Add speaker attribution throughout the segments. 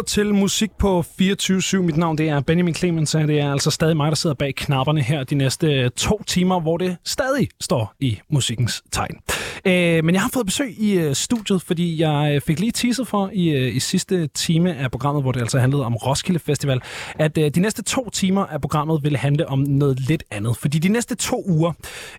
Speaker 1: lytter til musik på 24-7. Mit navn det er Benjamin Clemens, og det er altså stadig mig, der sidder bag knapperne her de næste øh, to timer, hvor det stadig står i musikkens tegn. Øh, men jeg har fået besøg i øh, studiet, fordi jeg øh, fik lige teaset for i, øh, i sidste time af programmet, hvor det altså handlede om Roskilde Festival, at øh, de næste to timer af programmet ville handle om noget lidt andet. Fordi de næste to uger,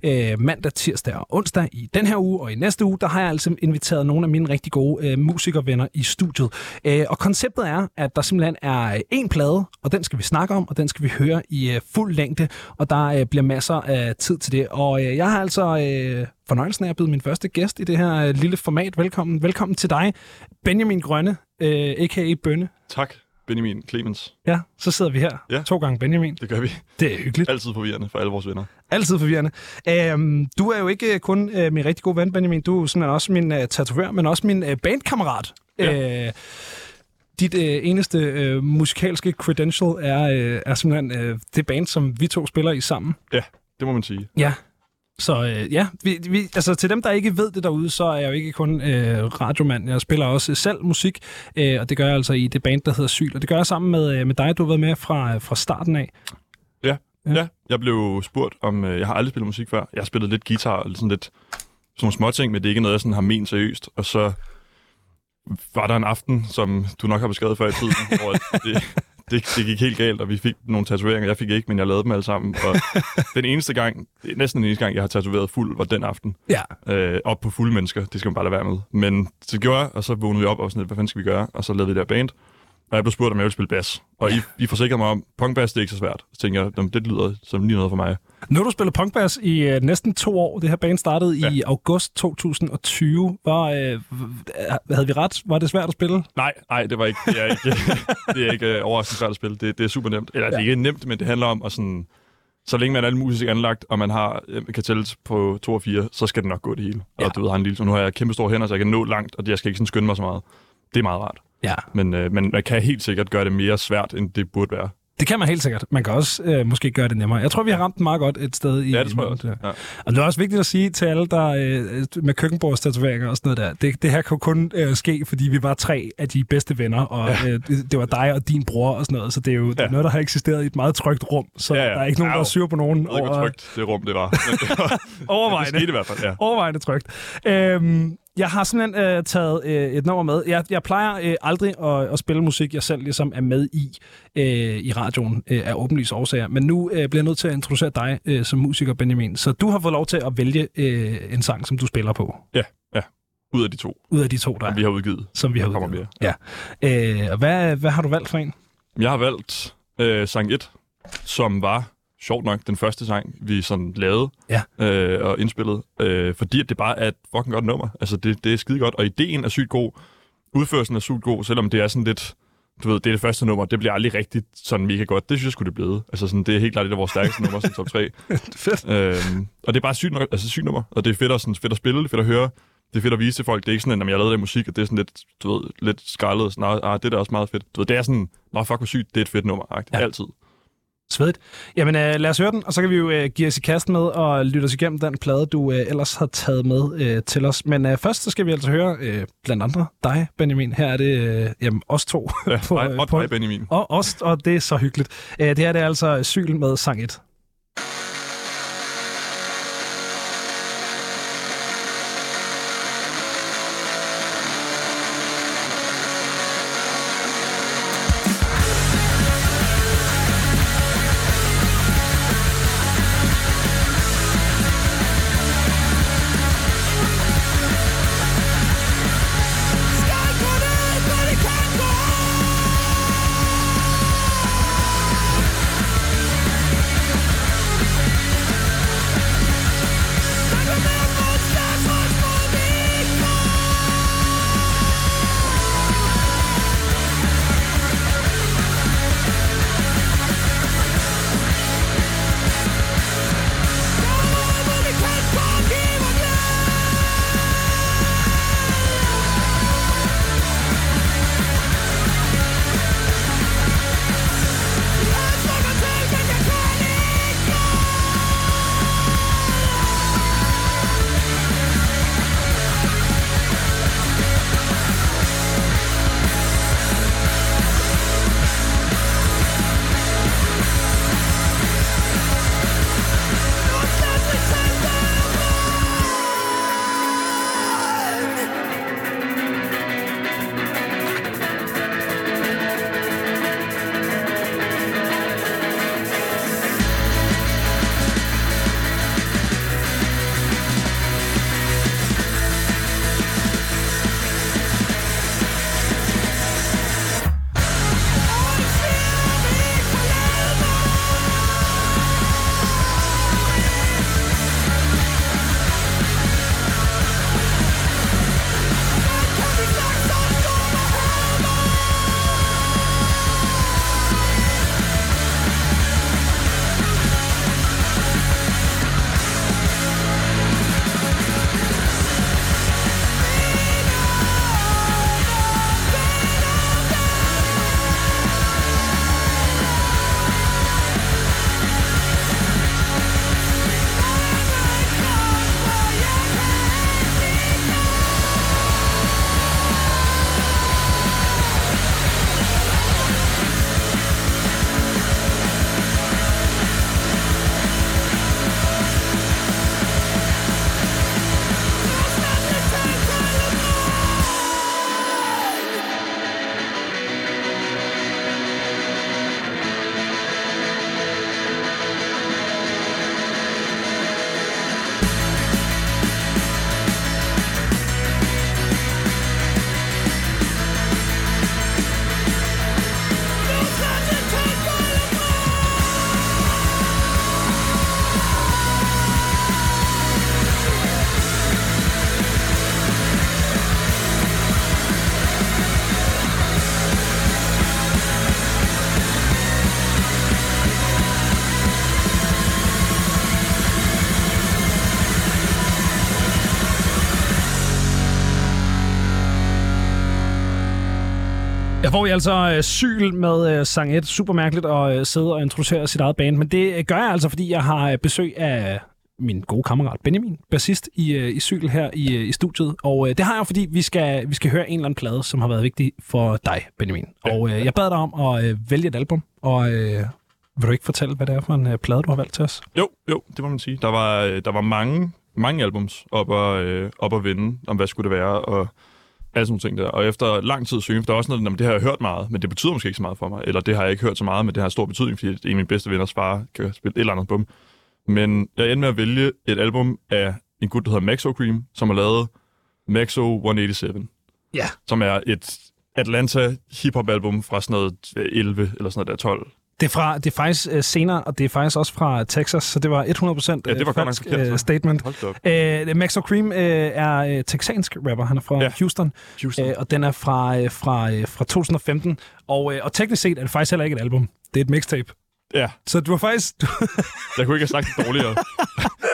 Speaker 1: øh, mandag, tirsdag og onsdag i den her uge og i næste uge, der har jeg altså inviteret nogle af mine rigtig gode øh, musikervenner i studiet. Øh, og konceptet er, at der simpelthen er en plade, og den skal vi snakke om, og den skal vi høre i øh, fuld længde, og der øh, bliver masser af tid til det. Og øh, jeg har altså øh, fornøjelsen af at byde min første gæst i det her øh, lille format. Velkommen, velkommen til dig, Benjamin Grønne, øh, a.k.a. Bønne.
Speaker 2: Tak, Benjamin Clemens.
Speaker 1: Ja, så sidder vi her.
Speaker 2: Ja.
Speaker 1: To gange Benjamin.
Speaker 2: Det gør vi.
Speaker 1: Det er hyggeligt.
Speaker 2: Altid forvirrende for alle vores venner.
Speaker 1: Altid forvirrende. Øhm, du er jo ikke kun øh, min rigtig gode ven, Benjamin. Du er simpelthen også min øh, tatovør, men også min øh, bandkammerat.
Speaker 2: Ja.
Speaker 1: Øh, dit øh, eneste øh, musikalske credential er, øh, er simpelthen øh, det band, som vi to spiller i sammen.
Speaker 2: Ja, det må man sige.
Speaker 1: Ja. Så øh, ja, vi, vi, altså til dem, der ikke ved det derude, så er jeg jo ikke kun øh, radiomand. Jeg spiller også selv musik, øh, og det gør jeg altså i det band, der hedder Syl. Og det gør jeg sammen med, øh, med dig, du har været med fra, fra starten af.
Speaker 2: Ja.
Speaker 1: Ja.
Speaker 2: ja. Jeg blev spurgt om... Øh, jeg har aldrig spillet musik før. Jeg har spillet lidt guitar og sådan lidt sådan nogle småting, men det er ikke noget, jeg sådan har ment seriøst. Og så var der en aften, som du nok har beskrevet før i tiden, hvor det, det, det gik helt galt, og vi fik nogle tatoveringer. Jeg fik ikke, men jeg lavede dem alle sammen. Og den eneste gang, næsten den eneste gang, jeg har tatoveret fuld, var den aften.
Speaker 1: Ja.
Speaker 2: øh, op på fulde mennesker. Det skal man bare lade være med. Men så gjorde jeg, og så vågnede vi op og sådan lidt, hvad fanden skal vi gøre? Og så lavede vi det der band. Og jeg blev spurgt, om jeg ville spille bas. Og I, I forsikrede mig om, punkbass, det er ikke så svært. Så tænkte jeg, "Nå, men det lyder som lige noget for mig.
Speaker 1: Nu har du spillet punkbass i øh, næsten to år. Det her band startede ja. i august 2020. Var, øh, havde vi ret? Var det svært at spille?
Speaker 2: Nej, nej, det var ikke, det er ikke, det er ikke øh, overraskende svært at spille. Det, det er super nemt. Eller ja. det er ikke nemt, men det handler om at sådan, så længe man er musisk anlagt, og man har øh, kan tælles på 2 og 4, så skal det nok gå det hele.
Speaker 1: Ja.
Speaker 2: Og du ved, har en lille, så nu har jeg kæmpe store hænder, så jeg kan nå langt, og jeg skal ikke sådan skynde mig så meget. Det er meget rart.
Speaker 1: Ja.
Speaker 2: Men, øh, men man kan helt sikkert gøre det mere svært, end det burde være.
Speaker 1: Det kan man helt sikkert. Man kan også øh, måske gøre det nemmere. Jeg tror, vi har ramt den meget godt et sted i
Speaker 2: Ja, det tror jeg også. Ja.
Speaker 1: Og det er også vigtigt at sige til alle, der øh, med køkkenbordstatoveringer og sådan noget der, det, det her jo kun øh, ske, fordi vi var tre af de bedste venner, og ja. øh, det, det var dig og din bror og sådan noget, så det er jo ja.
Speaker 2: Ja.
Speaker 1: noget, der har eksisteret i et meget trygt rum, så ja,
Speaker 2: Ja,
Speaker 1: der er ikke nogen, der er sur på nogen
Speaker 2: Jeg ved ikke, hvor
Speaker 1: over,
Speaker 2: trygt det rum det var. Men det, var, det
Speaker 1: overvejende.
Speaker 2: skete i hvert fald, ja.
Speaker 1: overvejende trygt. Øhm, jeg har simpelthen øh, taget øh, et nummer med. Jeg, jeg plejer øh, aldrig at, at spille musik, jeg selv ligesom er med i øh, i radioen øh, af åbenlyse årsager. Men nu øh, bliver jeg nødt til at introducere dig øh, som musiker, Benjamin. Så du har fået lov til at vælge øh, en sang, som du spiller på,
Speaker 2: Ja, ja. Ud af de to,
Speaker 1: ud af de to, der
Speaker 2: som vi har udgivet.
Speaker 1: som vi har
Speaker 2: Der kommer
Speaker 1: udgivet. Ja. Øh, hvad, hvad har du valgt for en?
Speaker 2: Jeg har valgt øh, sang 1, som var sjovt nok den første sang, vi sådan lavede
Speaker 1: Ja.
Speaker 2: øh, og indspillede, øh, fordi at det bare er et fucking godt nummer. Altså, det, det er skide godt, og ideen er sygt god. Udførelsen er sygt god, selvom det er sådan lidt... Du ved, det er det første nummer, det bliver aldrig rigtigt sådan mega godt. Det synes jeg skulle det blevet. Altså sådan, det er helt klart et af vores stærkeste numre, som top 3.
Speaker 1: Fedt.
Speaker 2: Øhm, og det er bare sygt, nok, altså sygt nummer, og det er fedt at, sådan, fedt at spille, det er fedt at høre, det er fedt at vise til folk. Det er ikke sådan, at jeg lavede det musik, og det er sådan lidt, du ved, lidt skrællet, sådan, ah, det er da også meget fedt. Du ved, det er sådan, nå fuck, hvor sygt, det er et fedt nummer,
Speaker 1: Ja.
Speaker 2: ja. altid.
Speaker 1: Svedigt. Jamen øh, lad os høre den, og så kan vi jo øh, give os i kast med og lytte os igennem den plade, du øh, ellers har taget med øh, til os. Men øh, først så skal vi altså høre øh, blandt andre dig, Benjamin. Her er det øh, jamen, os to.
Speaker 2: Ja,
Speaker 1: på, øh,
Speaker 2: og
Speaker 1: på-
Speaker 2: dig, Benjamin.
Speaker 1: Og os, og det er så hyggeligt. Øh, det her det er altså Syl med sang 1. Der får vi altså øh, syl med øh, sang 1. Super mærkeligt at øh, sidde og introducere sit eget band, men det øh, gør jeg altså, fordi jeg har øh, besøg af min gode kammerat Benjamin, bassist i, øh, i Syl her i, øh, i studiet. Og øh, det har jeg, fordi vi skal, vi skal høre en eller anden plade, som har været vigtig for dig, Benjamin.
Speaker 2: Ja.
Speaker 1: Og øh, jeg bad dig om at øh, vælge et album, og øh, vil du ikke fortælle, hvad det er for en øh, plade, du har valgt til os?
Speaker 2: Jo, jo, det må man sige. Der var, øh, der var mange, mange albums op at, øh, op at vinde, om hvad skulle det være, og alle sådan ting der. Og efter lang tid søgen, for der er også noget, det har jeg hørt meget, men det betyder måske ikke så meget for mig. Eller det har jeg ikke hørt så meget, men det har stor betydning, fordi en af mine bedste venners far kan spille et eller andet bum. Men jeg endte med at vælge et album af en gut, der hedder Maxo Cream, som har lavet Maxo 187,
Speaker 1: Ja.
Speaker 2: som er et Atlanta hip-hop album fra sådan noget øh, 11 eller sådan noget der 12.
Speaker 1: Det er, fra, det er faktisk øh, senere, og det er faktisk også fra Texas, så det var 100%
Speaker 2: Ja, det var godt nok
Speaker 1: øh, statement. Øh, Maxo Cream øh, er øh, texansk rapper. Han er fra. Ja. Houston,
Speaker 2: Houston.
Speaker 1: øh, og den er fra, øh, fra, øh, fra 2015. Og, øh, og teknisk set er det faktisk heller ikke et album. Det er et mixtape.
Speaker 2: Ja,
Speaker 1: Så du har faktisk... Du,
Speaker 2: jeg kunne ikke have sagt det dårligere.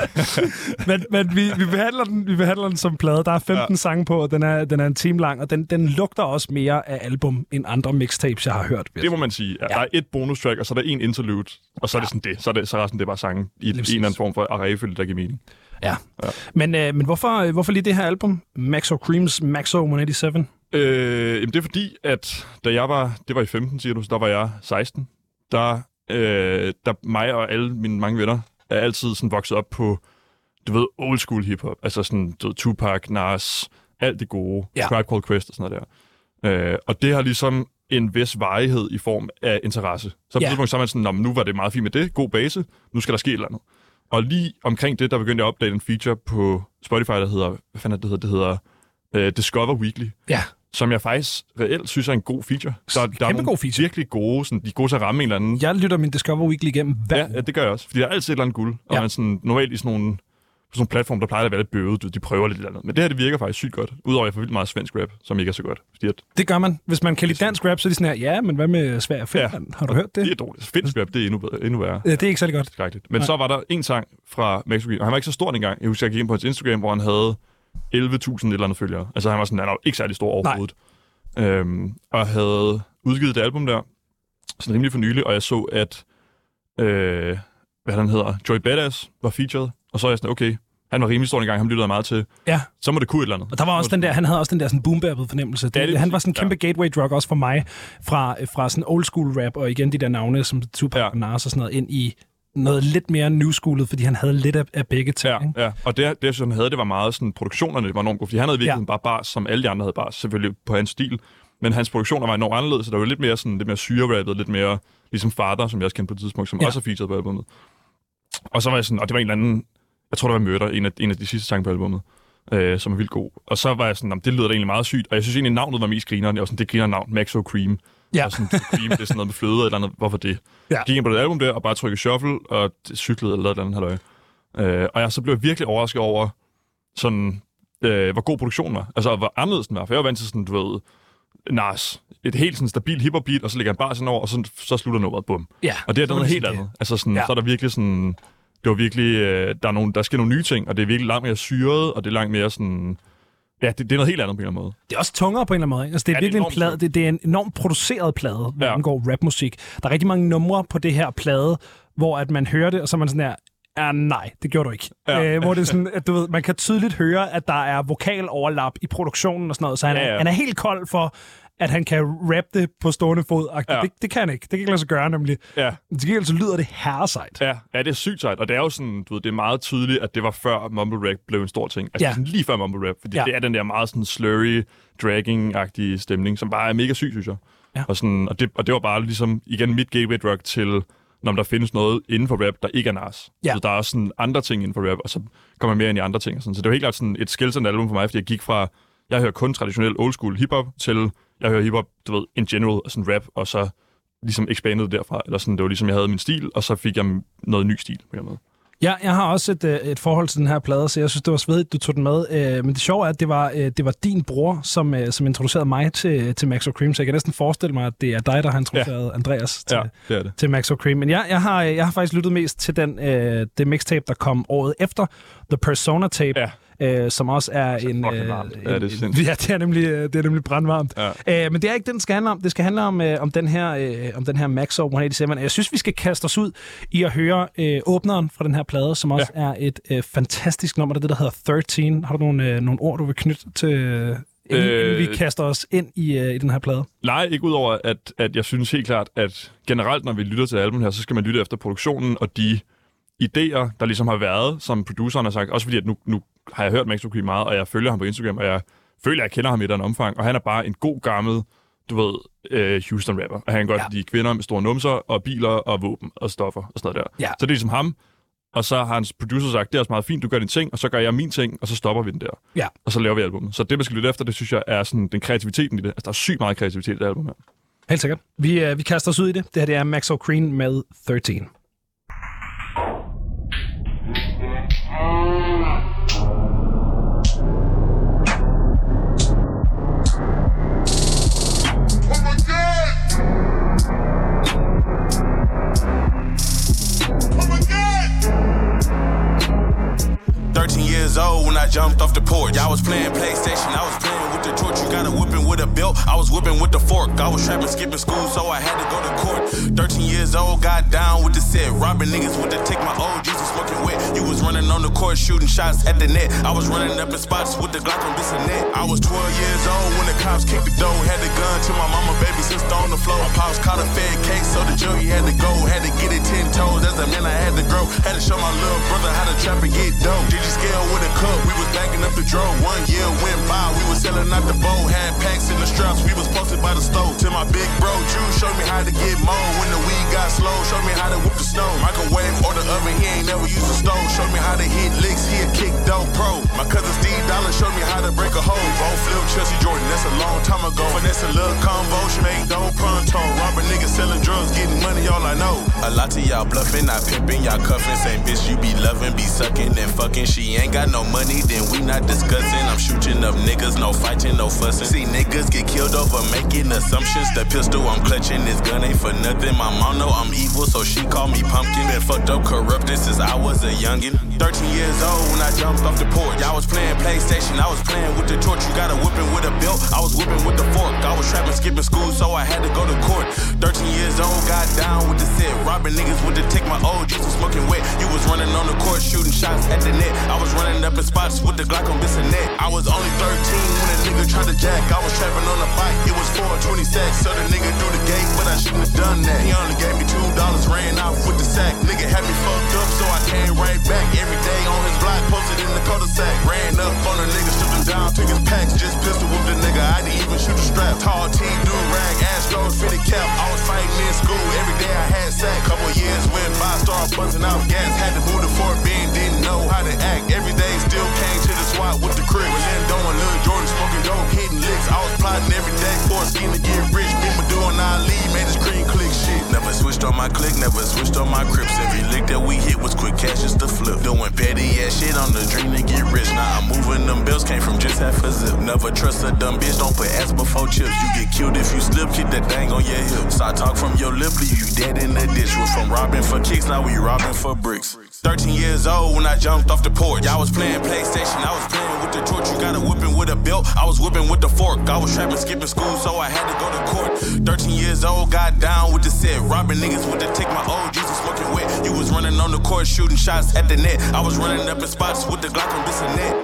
Speaker 1: men men vi, vi, behandler den, vi behandler den som plade. Der er 15 ja.
Speaker 2: Ja.
Speaker 1: sange på, og den er, den er en time lang, og den, den lugter også mere af album end andre mixtapes, jeg har hørt.
Speaker 2: Det må man sige. Ja. Der er et bonus track, og så er der en interlude, og så er det sådan det. Så er, det, så er resten det er bare sange i en
Speaker 1: præcis.
Speaker 2: eller anden form for arrayfølge, der giver mening.
Speaker 1: Ja.
Speaker 2: Ja.
Speaker 1: Men, øh, men hvorfor, øh, hvorfor lige det her album? Maxo Creams Maxo 187?
Speaker 2: Øh, jamen det er fordi, at da jeg var, det var i 15, siger du, så der var jeg 16. Der, øh, der mig og alle mine mange venner er altid sådan vokset op på, du ved, old school hiphop. Altså sådan, du ved, Tupac, Nas, alt det gode.
Speaker 1: Ja.
Speaker 2: Tribe Called Quest og sådan noget der. Øh, og det har ligesom en vis varighed i form af interesse. Så på
Speaker 1: Ja.
Speaker 2: tidspunkt så er man sådan, "Nå, men nu var det meget fint med det, god base, nu skal der ske et eller andet. Og lige omkring det, der begyndte jeg at opdage en feature på Spotify, der hedder, hvad fanden er det, det hedder? Det hedder uh, Discover Weekly
Speaker 1: Ja.
Speaker 2: Som jeg faktisk reelt synes er en god feature. Der, der er
Speaker 1: Kæmpe
Speaker 2: nogle
Speaker 1: god feature.
Speaker 2: virkelig gode, sådan, de er gode til at ramme en eller anden.
Speaker 1: Jeg lytter min Discover Weekly igennem hver
Speaker 2: Ja, ja, det gør jeg også. Fordi der er altid et eller andet guld. Og
Speaker 1: Ja.
Speaker 2: ja. man sådan, normalt i sådan nogle, på sådan nogle platforme, der plejer at være lidt bøvet, du, de prøver lidt eller andet. Men det her, det virker faktisk sygt godt. Udover at jeg får vildt meget svensk rap, som ikke er så godt. Fordi at,
Speaker 1: Det gør man. Hvis man kan lide dansk rap, så er de sådan her, ja, men hvad med Sverige og Finland? Har du hørt det?
Speaker 2: det er dårligt. Finsk rap, det er endnu, bedre, endnu værre.
Speaker 1: Ja, det er ikke særlig godt.
Speaker 2: Skrækkeligt. Men
Speaker 1: Nej.
Speaker 2: så var der en sang fra Mexico, og han var ikke så stor engang. Jeg husker, jeg gik ind på hans Instagram, hvor han havde 11.000 et eller andet følgere. Altså han var sådan, han var ikke særlig stor overhovedet. Øhm, og havde udgivet det album der, sådan rimelig for nylig, og jeg så, at, øh, hvad han hedder, Joy Badass var featured, og så er jeg sådan, okay, han var rimelig stor engang, han lyttede jeg meget til.
Speaker 1: Ja.
Speaker 2: Så må det kunne et eller andet.
Speaker 1: Og der var også den der, han havde også den der sådan boom fornemmelse. Det,
Speaker 2: Ja, det
Speaker 1: han var sådan en kæmpe gateway drug også for mig, fra, fra sådan old school rap, og igen de der navne som Tupac
Speaker 2: Ja.
Speaker 1: og Nas og sådan noget, ind i noget lidt mere new schoolet, fordi han havde lidt af, af begge ting.
Speaker 2: Ja,
Speaker 1: ikke?
Speaker 2: ja. Og det, det, synes, han havde, det var meget sådan, produktionerne var enormt gode, fordi han havde virkelig
Speaker 1: Ja.
Speaker 2: bare bars, som alle de andre havde bars, selvfølgelig på hans stil. Men hans produktioner var enormt anderledes, så der var lidt mere, sådan, lidt mere syre lidt mere ligesom Farter, som jeg også kendte på et tidspunkt, som
Speaker 1: Ja.
Speaker 2: også er featured på albumet. Og så var jeg sådan, og det var en eller anden, jeg tror, det var Murder, en af, en af de sidste sange på albumet, øh, som er vildt god. Og så var jeg sådan, "Nå, det lyder da egentlig meget sygt, og jeg synes egentlig, navnet var mest grineren. Jeg var sådan, det griner navn, Maxo Cream.
Speaker 1: Ja.
Speaker 2: Og sådan, cream, det er sådan noget med fløde eller andet, hvorfor det?
Speaker 1: Ja.
Speaker 2: Jeg gik ind på det album der, og bare trykkede shuffle, og cyklede eller noget eller andet halløj. Øh, og jeg så blev jeg virkelig overrasket over, sådan, øh, hvor god produktionen var. Altså, hvor anderledes den var. For jeg var vant til sådan, du ved, Nas, et helt sådan stabilt hip beat, og så lægger han bare sådan over, og så, så slutter nummeret, bum.
Speaker 1: Ja.
Speaker 2: Og det er
Speaker 1: må
Speaker 2: noget helt andet. Altså sådan,
Speaker 1: ja.
Speaker 2: så er der virkelig sådan, det var virkelig, øh, der, er nogle, der sker nogle nye ting, og det er virkelig langt mere syret, og det er langt mere sådan, ja, det, det er noget helt andet på en eller anden måde.
Speaker 1: Det er også tungere på en eller anden måde. Ikke? Altså, det er
Speaker 2: Ja, det er
Speaker 1: virkelig en plade. Det, det er en enormt produceret plade, hvad ja.
Speaker 2: Ja.
Speaker 1: angår rapmusik. Der er rigtig mange numre på det her plade, hvor at man hører det, og så er man sådan her, Ja, nej, det gjorde du ikke. Ja. Øh, hvor det er sådan, at du ved, man kan tydeligt høre, at der er vokal overlap i produktionen og sådan noget, så han, ja,
Speaker 2: Ja,
Speaker 1: ja.
Speaker 2: ja.
Speaker 1: han er helt kold for, at han kan rap det på stående fod. Ja. Det, det kan han ikke. Det kan ikke lade sig gøre, nemlig.
Speaker 2: Ja,
Speaker 1: Til gengæld så lyder det herresejt.
Speaker 2: ja, ja, det er sygt sejt, og det er jo sådan, du ved, det er meget tydeligt, at det var før mumble rap blev en stor ting. Altså
Speaker 1: Ja.
Speaker 2: sådan lige før mumble rap, fordi
Speaker 1: Ja.
Speaker 2: det er den der meget sådan slurry, dragging-agtige stemning, som bare er mega syg, synes jeg.
Speaker 1: Ja.
Speaker 2: Og, sådan, og, det, og det var bare ligesom, igen, mit gateway drug til, når der findes noget inden for rap, der ikke er Nas.
Speaker 1: Ja.
Speaker 2: Så der er også sådan andre ting inden for rap, og så kommer jeg mere ind i andre ting. Og sådan. Så det var helt klart sådan et skillsende album for mig, fordi jeg gik fra, jeg hører kun traditionel old school hiphop, til jeg hører hiphop, du ved, in general, og sådan rap, og så ligesom expanded derfra. Eller sådan, det var ligesom, jeg havde min stil, og så fik jeg noget ny stil på en måde.
Speaker 1: Ja, jeg har også et, øh, et forhold til den her plade, så jeg synes, det var svedigt, du tog den med. Øh, men det sjove er, at det var, øh, det var din bror, som, som introducerede mig til, til Max Cream, så jeg kan næsten forestille mig, at det er dig, der har introduceret ja. Andreas til,
Speaker 2: Ja, det det.
Speaker 1: til Max Cream. Men jeg, jeg, har, jeg har faktisk lyttet mest til den, det mixtape, der kom året efter, The Persona Tape.
Speaker 2: Ja.
Speaker 1: Øh, som også er en... Øh,
Speaker 2: varmt.
Speaker 1: en
Speaker 2: Ja, det er
Speaker 1: en-
Speaker 2: sindssygt.
Speaker 1: ja, det er nemlig, øh, det er nemlig brandvarmt.
Speaker 2: Ja.
Speaker 1: Øh, men det er ikke det, den skal handle om. Det skal handle om, øh, om den her, øh, om den her Maxo 187. Jeg synes, vi skal kaste os ud i at høre øh, åbneren fra den her plade, som også ja. er et øh, fantastisk nummer. Det er det, der hedder 13. Har du nogle, øh, nogle ord, du vil knytte til, øh, inden,
Speaker 2: Øh.
Speaker 1: inden vi kaster os ind i, øh, i den her plade?
Speaker 2: Nej, ikke udover, at, at jeg synes helt klart, at generelt, når vi lytter til album her, så skal man lytte efter produktionen og de idéer, der ligesom har været, som produceren har sagt. Også fordi, at nu, nu har jeg hørt Max O'Queen meget, og jeg følger ham på Instagram, og jeg føler, at jeg kender ham i et eller andet omfang. Og han er bare en god gammel, du ved, øh, Houston-rapper. Og han kan godt
Speaker 1: ja.
Speaker 2: lide kvinder med store numser, og biler, og våben, og stoffer, og sådan noget der.
Speaker 1: Ja.
Speaker 2: Så det er ligesom ham. Og så har hans producer sagt, det er også meget fint, du gør din ting, og så gør jeg min ting, og så stopper vi den der.
Speaker 1: Ja.
Speaker 2: Og så laver vi albumet. Så det, man skal lytte efter, det synes jeg er sådan den kreativiteten i det. Altså, der er sygt meget kreativitet i det album her.
Speaker 1: Helt sikkert. Vi, øh, vi kaster os ud i det. Det her det er Max O'Creen med 13.
Speaker 3: Was playing PlayStation, I was belt, I was whipping with the fork. I was trapping, skipping school, so I had to go to court. 13 years old, got down with the set. Robbing niggas with the take my old Jesus smoking wet. You was running on the court, shooting shots at the net. I was running up in spots with the Glock on this that. I was 12 years old when the cops kicked the door. Had the gun to my mama, baby sister on the floor. My pops caught a fed case, so the jury had to go. Had to get it 10 toes, as a man I had to grow. Had to show my little brother how to trap and get dope. Did you scale with a cup? We was backing up the drove. One year went by, we was selling out the bowl. Had packs in the straps, we was posted by the stove. Till my big bro Drew showed me how to get mowed. When the weed got slow, showed me how to whip the snow. Microwave or the oven, he ain't never used a stove. Showed me how to hit licks, he a kick dope pro. My cousin Steve Dollar showed me how to break a hole. Bone flip Chelsea Jordan, that's a long time ago. Finesse a little combo, she made dope pronto. Robbing niggas selling drugs, getting money, all I know. A lot to y'all bluffing, I pimping, y'all cuffing. Same bitch you be loving, be sucking and fucking. She ain't got no money, then we not discussing. I'm shooting up niggas, no fighting, no fussing. See niggas get killed over making assumptions. The pistol I'm clutching, this gun ain't for nothing. My mom know I'm evil, so she call me pumpkin. Been fucked up, corrupted since I was a youngin'. 13 years old when I jumped off the porch. I was playing PlayStation, I was playing with the torch. You got a whipping with a belt, I was whipping with the fork. I was trapping, skipping school, so I had to go to court. 13 years old, got down with the set. Robbing niggas with the take my old Jesus smoking wet. You was running on the court, shooting shots at the net. I was running up in spots with the Glock on and. I was only 13 when a nigga tried to jack. I was trapping on a bike, it was 420 sacks. So the nigga threw the gate, but I shouldn't have done that. He only gave me two dollars, ran off with the sack. Nigga had me fucked up, so I came right back. Every day on his block, posted in the cul-de-sac. Ran up on a nigga, stripped him down, took his packs, just pistol whooped the nigga. I didn't even shoot the strap. Tall T, do rag, Astros, fitted cap. I was fighting in school, every day I had sack. Couple years went by, started buzzing out gas. Had to move to Fort Bend, didn't know how to act. Every day still came to the SWAT with the crib. Orlando and Lil Jordan smoking dope. I was plotting every day for a scheme to get rich. Been doing Ali, made the screen click shit. Never switched on my click, never switched on my crips. Every lick that we hit was quick cash just to flip. Doing petty ass shit on the dream to get rich. Now I'm moving them bills, came from just half a zip. Never trust a dumb bitch, don't put ass before chips. You get killed if you slip, kick that thing on your hip. So I talk from your lip, leave you dead in the ditch. We're from robbing for kicks, now we robbing for bricks. 13 years old when I jumped off the porch. I was playing PlayStation, I was playing with the torch. You got a whipping with a belt, I was whipping with the fork. I was trapping, skipping school, so I had to go to court. 13 years old, got down with the set. Robbing niggas with the take my old Jesus smoking wet. You was running on the court, shooting shots at the net. I was running up in spots with the Glock on this and that.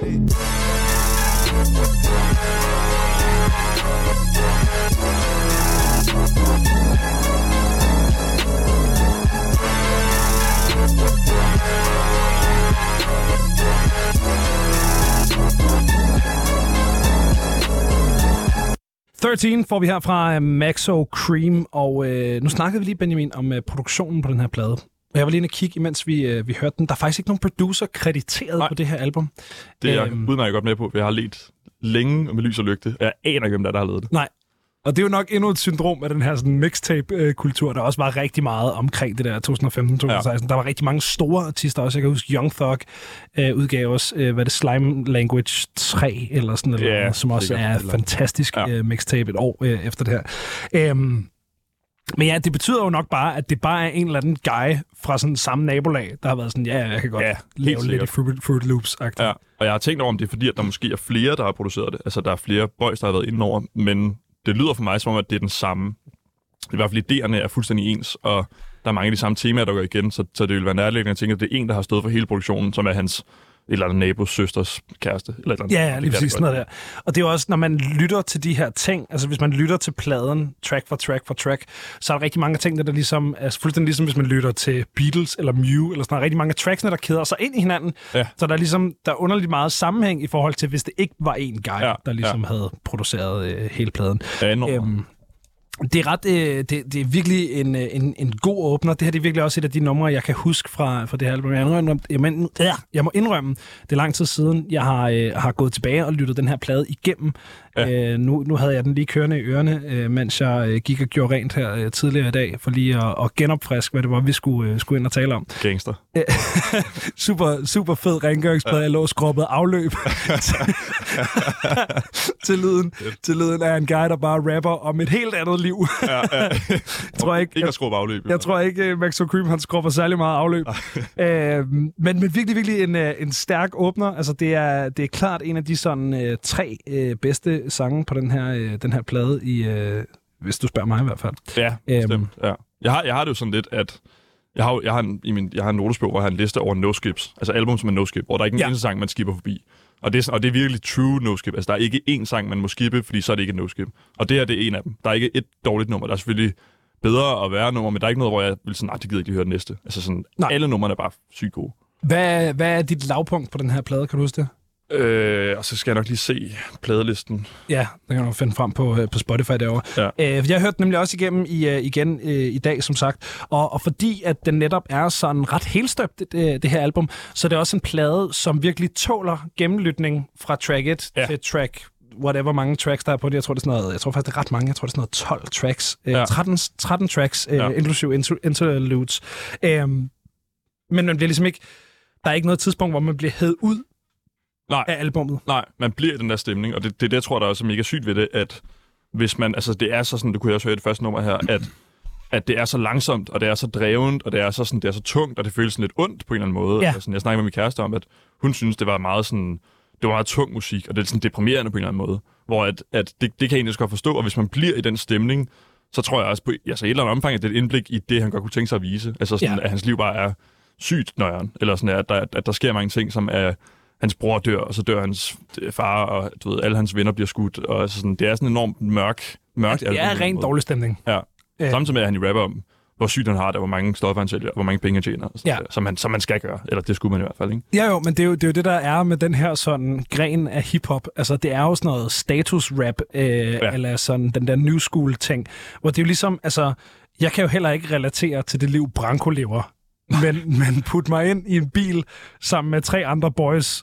Speaker 1: – 13 får vi her fra øh, Maxo Cream, og øh, nu snakkede vi lige, Benjamin, om øh, produktionen på den her plade. Og jeg var lige inde og kigge, imens vi, øh, vi hørte den. Der er faktisk ikke nogen producer krediteret
Speaker 2: Nej.
Speaker 1: på det her album.
Speaker 2: Det er jeg
Speaker 1: Øhm.
Speaker 2: udmærket godt med på, for jeg har let længe med lys og lygte. Jeg aner ikke, hvem der, er, der har lavet det.
Speaker 1: Nej. Og det er jo nok endnu et syndrom af den her sådan, mixtape-kultur, der også var rigtig meget omkring det der 2015-2016. Ja. Der var rigtig mange store artister også. Jeg kan huske Young Thug øh, udgav også, øh, hvad det, Slime Language 3, eller sådan noget,
Speaker 2: Ja,
Speaker 1: som også
Speaker 2: sikkert.
Speaker 1: er
Speaker 2: Eller-
Speaker 1: fantastisk
Speaker 2: Ja.
Speaker 1: øh, mixtape et år øh, efter det her. Øhm, Men ja, det betyder jo nok bare, at det bare er en eller anden guy fra sådan samme nabolag, der har været sådan, ja, jeg kan godt
Speaker 2: Ja,
Speaker 1: lave lidt i. Fruit, Fruit Loops.
Speaker 2: Ja, og jeg har tænkt over, om det er fordi, at der måske er flere, der har produceret det. Altså, der er flere boys, der har været inde over, men det lyder for mig som om, at det er den samme. I hvert fald idéerne er fuldstændig ens, og der er mange af de samme temaer, der går igen, så, så det vil være nærliggende at tænke, at det er en, der har stået for hele produktionen, som er hans eller andet nabos søsters kæreste. Eller eller andet.
Speaker 1: Ja, ja, lige præcis sådan noget der. Og det er jo også, når man lytter til de her ting, altså hvis man lytter til pladen, track for track for track, så er der rigtig mange ting, der, der ligesom er fuldstændig ligesom, hvis man lytter til Beatles eller Mew, eller sådan noget, rigtig mange af tracksene, der kæder sig ind i hinanden.
Speaker 2: Ja.
Speaker 1: Så der er ligesom, der er underligt meget sammenhæng i forhold til, hvis det ikke var en guy,
Speaker 2: Ja,
Speaker 1: der ligesom havde produceret øh, hele pladen.
Speaker 2: Ja, enormt.
Speaker 1: Øhm, det er ret, øh, det, det er virkelig en, øh, en, en god åbner. Det her det er virkelig også et af de numre, jeg kan huske fra, fra det her album. Jeg, indrømme, jeg, må, ja, jeg må indrømme, det er lang tid siden, jeg har, øh, har gået tilbage og lyttet den her plade igennem. Ja.
Speaker 2: Ja.
Speaker 1: Øh, nu, nu havde jeg den lige kørende i ørerne, øh, mens jeg øh, gik og gjorde rent her øh, tidligere i dag, for lige at, at genopfriske, hvad det var, vi skulle, øh, skulle ind og tale om.
Speaker 2: Gangster.
Speaker 1: super, super fed rengøringsplade. Jeg lå og skrubbede afløb til, lyden, til lyden af en guy, der bare rapper om et helt andet liv.
Speaker 2: Ja, ja.
Speaker 1: jeg tror ikke,
Speaker 2: Ikke at skrue afløb.
Speaker 1: jeg tror ikke, uh, Max Cream han skrubber særlig meget afløb. øh, men, men virkelig, virkelig en, uh, en stærk åbner. Altså, det er, det er klart en af de sådan uh, tre uh, bedste sange på den her, uh, den her plade, i, uh, hvis du spørger mig i hvert fald.
Speaker 2: Ja,
Speaker 1: Øhm.
Speaker 2: bestemt. Ja. Jeg, har, jeg har det jo sådan lidt, at jeg har, jeg har, en, i min, jeg har en notesbog, hvor jeg har en liste over no-skips. Altså album, som er no-skip, hvor der er ikke en
Speaker 1: Ja.
Speaker 2: eneste sang, man skipper forbi. Og det, er, og det er virkelig true no-skip. Altså, der er ikke én sang, man må skippe, fordi så er det ikke et no-skip. Og det her, det er en af dem. Der er ikke et dårligt nummer. Der er selvfølgelig bedre og værre nummer, men der er ikke noget, hvor jeg vil sådan, nej, det gider ikke lige høre det næste. Altså sådan,
Speaker 1: Nej.
Speaker 2: alle numrene er bare sygt gode.
Speaker 1: Hvad, hvad er dit lavpunkt på den her plade, kan du huske det?
Speaker 2: Øh, og så skal jeg nok lige se pladelisten.
Speaker 1: Ja, det kan du finde frem på, øh, på Spotify derovre.
Speaker 2: Ja.
Speaker 1: Øh, jeg har hørt den nemlig også igennem i, øh, igen øh, i dag, som sagt. Og, og fordi at den netop er sådan ret helstøbt, det, det her album, så er det også en plade, som virkelig tåler gennemlytning fra track 1 ja. Til track whatever mange tracks der er på det. Jeg tror, det er sådan noget, jeg tror faktisk, det er ret mange. Jeg tror, det er sådan noget 12 tracks. Øh,
Speaker 2: Ja.
Speaker 1: 13, 13 tracks, øh,
Speaker 2: Ja.
Speaker 1: inklusive inter, interludes. Øh, men man bliver ligesom ikke... Der er ikke noget tidspunkt, hvor man bliver hævet ud
Speaker 2: Nej.
Speaker 1: af albummet.
Speaker 2: Nej, man bliver i den der stemning, og det, det er det, jeg tror, der er også mega sygt ved det, at hvis man, altså det er så sådan, du kunne også høre i det første nummer her, at, at det er så langsomt, og det er så drevent, og det er så, sådan, det er så tungt, og det føles sådan lidt ondt på en eller anden måde.
Speaker 1: Ja.
Speaker 2: Altså, jeg snakkede med min kæreste om, at hun synes, det var meget sådan, det var meget tung musik, og det er sådan deprimerende på en eller anden måde. Hvor at, at det, det kan jeg egentlig godt forstå, og hvis man bliver i den stemning, så tror jeg også på, altså et eller andet omfang, at det er et indblik i det, han godt kunne tænke sig at vise. Altså sådan,
Speaker 1: ja.
Speaker 2: at hans liv bare er sygt nøjeren, eller sådan, at der, at der sker mange ting, som er, hans bror dør, og så dør hans øh, far, og du ved, alle hans venner bliver skudt, og altså sådan, det er sådan enormt mørk, mørkt.
Speaker 1: Det
Speaker 2: album på
Speaker 1: er
Speaker 2: en
Speaker 1: rent dårlig stemning.
Speaker 2: Ja.
Speaker 1: Øh.
Speaker 2: Samtidig med, at han i rapper om, hvor sygt han har det, hvor mange stoffer han sælger, hvor mange penge han tjener, sådan
Speaker 1: Ja.
Speaker 2: der, som, man, som man skal gøre, eller det skulle man i hvert fald, ikke?
Speaker 1: Ja jo, men det er jo, det er jo det, der er med den her sådan gren af hiphop. Altså, det er jo sådan noget status-rap, øh, ja. eller sådan den der new school-ting, hvor det er jo ligesom, altså, jeg kan jo heller ikke relatere til det liv, Branko lever. Men, men put mig ind i en bil sammen med tre andre boys,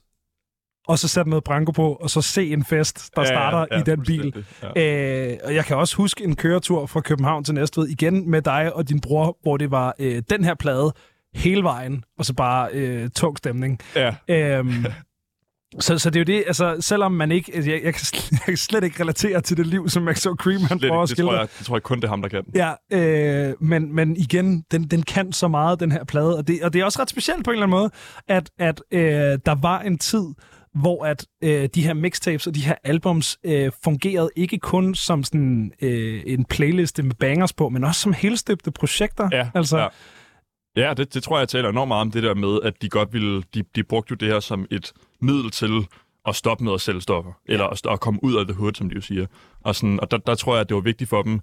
Speaker 1: og så sætte noget Branko på, og så se en fest, der ja, starter ja, i den bil.
Speaker 2: Ja.
Speaker 1: Øh, og jeg kan også huske en køretur fra København til Næstved igen med dig og din bror, hvor det var øh, den her plade hele vejen, og så bare øh, tung stemning.
Speaker 2: ja.
Speaker 1: Øhm, så, så det er jo det, altså selvom man ikke, altså, jeg, jeg, kan, sl- jeg kan slet ikke relatere til det liv, som Max Cream han
Speaker 2: Slet
Speaker 1: prøver at
Speaker 2: ikke. Det, tror
Speaker 1: skildre.
Speaker 2: jeg, det tror jeg kun, det er ham, der kan.
Speaker 1: Ja, øh, men, men igen, den, den kan så meget, den her plade, og det, og det er også ret specielt på en eller anden måde, at, at øh, der var en tid, hvor at øh, de her mixtapes og de her albums øh, fungerede ikke kun som sådan øh, en playliste med bangers på, men også som helstøbte projekter.
Speaker 2: Ja,
Speaker 1: altså,
Speaker 2: ja. Ja, det, det tror jeg, jeg taler enormt meget om det der med, at de godt ville, de, de brugte jo det her som et middel til at stoppe med at sælge stoffer, eller at, at komme ud af the hood, som de jo siger. Og, sådan, og der, der tror jeg, at det var vigtigt for dem,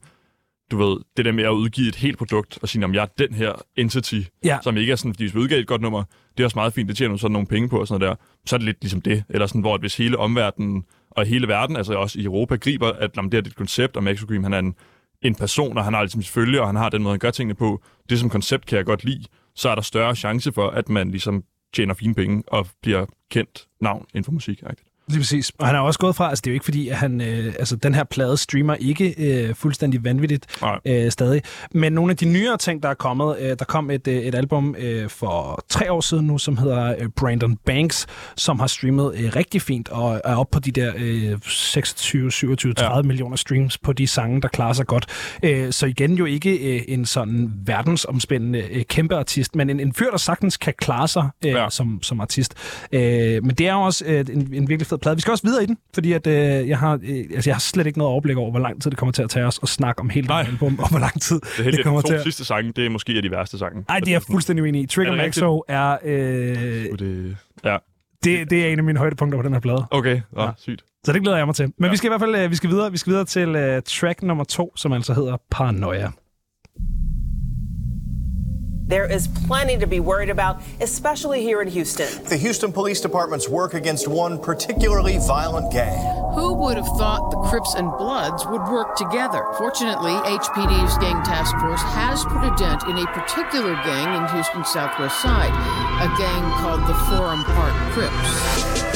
Speaker 2: du ved, det der med at udgive et helt produkt, og sige, om jeg er den her entity,
Speaker 1: Ja.
Speaker 2: som ikke er sådan, fordi hvis vi udgav et godt nummer, det er også meget fint, det tjener sådan nogle penge på og sådan noget der, så er det lidt ligesom det. Eller sådan, hvor at hvis hele omverdenen og hele verden, altså også i Europa, griber, at jamen, det er et koncept, og Max Cream, han er en, en person, og han har ligesom følge, og han har den måde, han gør tingene på. Det som koncept kan jeg godt lide. Så er der større chance for, at man ligesom tjener fine penge og bliver kendt navn inden for musik. -agtigt.
Speaker 1: Lige præcis. Og han er også gået fra, altså det er jo ikke fordi, at han, øh, altså den her plade streamer ikke øh, fuldstændig vanvittigt
Speaker 2: Nej.
Speaker 1: øh, stadig. Men nogle af de nyere ting, der er kommet, øh, der kom et, øh, et album øh, for tre år siden nu, som hedder øh, Brandon Banks, som har streamet øh, rigtig fint og er oppe på de der øh, 26, 27, 30 ja. millioner streams på de sange, der klarer sig godt. Øh, så igen jo ikke øh, en sådan verdensomspændende øh, kæmpe artist, men en, en fyr, der sagtens kan klare sig øh, ja.
Speaker 2: Ja.
Speaker 1: som, som artist. Øh, men det er jo også øh, en, en virkelig fed plade. Vi skal også videre i den, fordi at, øh, jeg, har, øh, altså, jeg har slet ikke noget overblik over, hvor lang tid det kommer til at tage os at snakke om hele
Speaker 2: Nej.
Speaker 1: det album, og hvor lang tid
Speaker 2: Det er
Speaker 1: det, det kommer til at...
Speaker 2: sidste sange, det er måske af de værste sange.
Speaker 1: Ej, det er jeg fuldstændig uenig i. Trigger
Speaker 2: Er?
Speaker 1: Maxo er... Øh,
Speaker 2: Det, ja,
Speaker 1: det, det er en af mine højdepunkter på den her plade.
Speaker 2: okay. Ja,
Speaker 1: Ja.
Speaker 2: sygt.
Speaker 1: Så det glæder jeg mig til. Men ja.
Speaker 2: Ja.
Speaker 1: vi skal i hvert fald øh, vi skal videre. Vi skal videre til uh, track nummer to, som altså hedder Paranoia.
Speaker 4: There is plenty to be worried about, especially here in Houston.
Speaker 5: The Houston Police Department's work against one particularly violent gang.
Speaker 6: Who would have thought the Crips and Bloods would work together? Fortunately, HPD's Gang Task Force has put a dent in a particular gang in Houston's southwest side, a gang called the Forum Park Crips.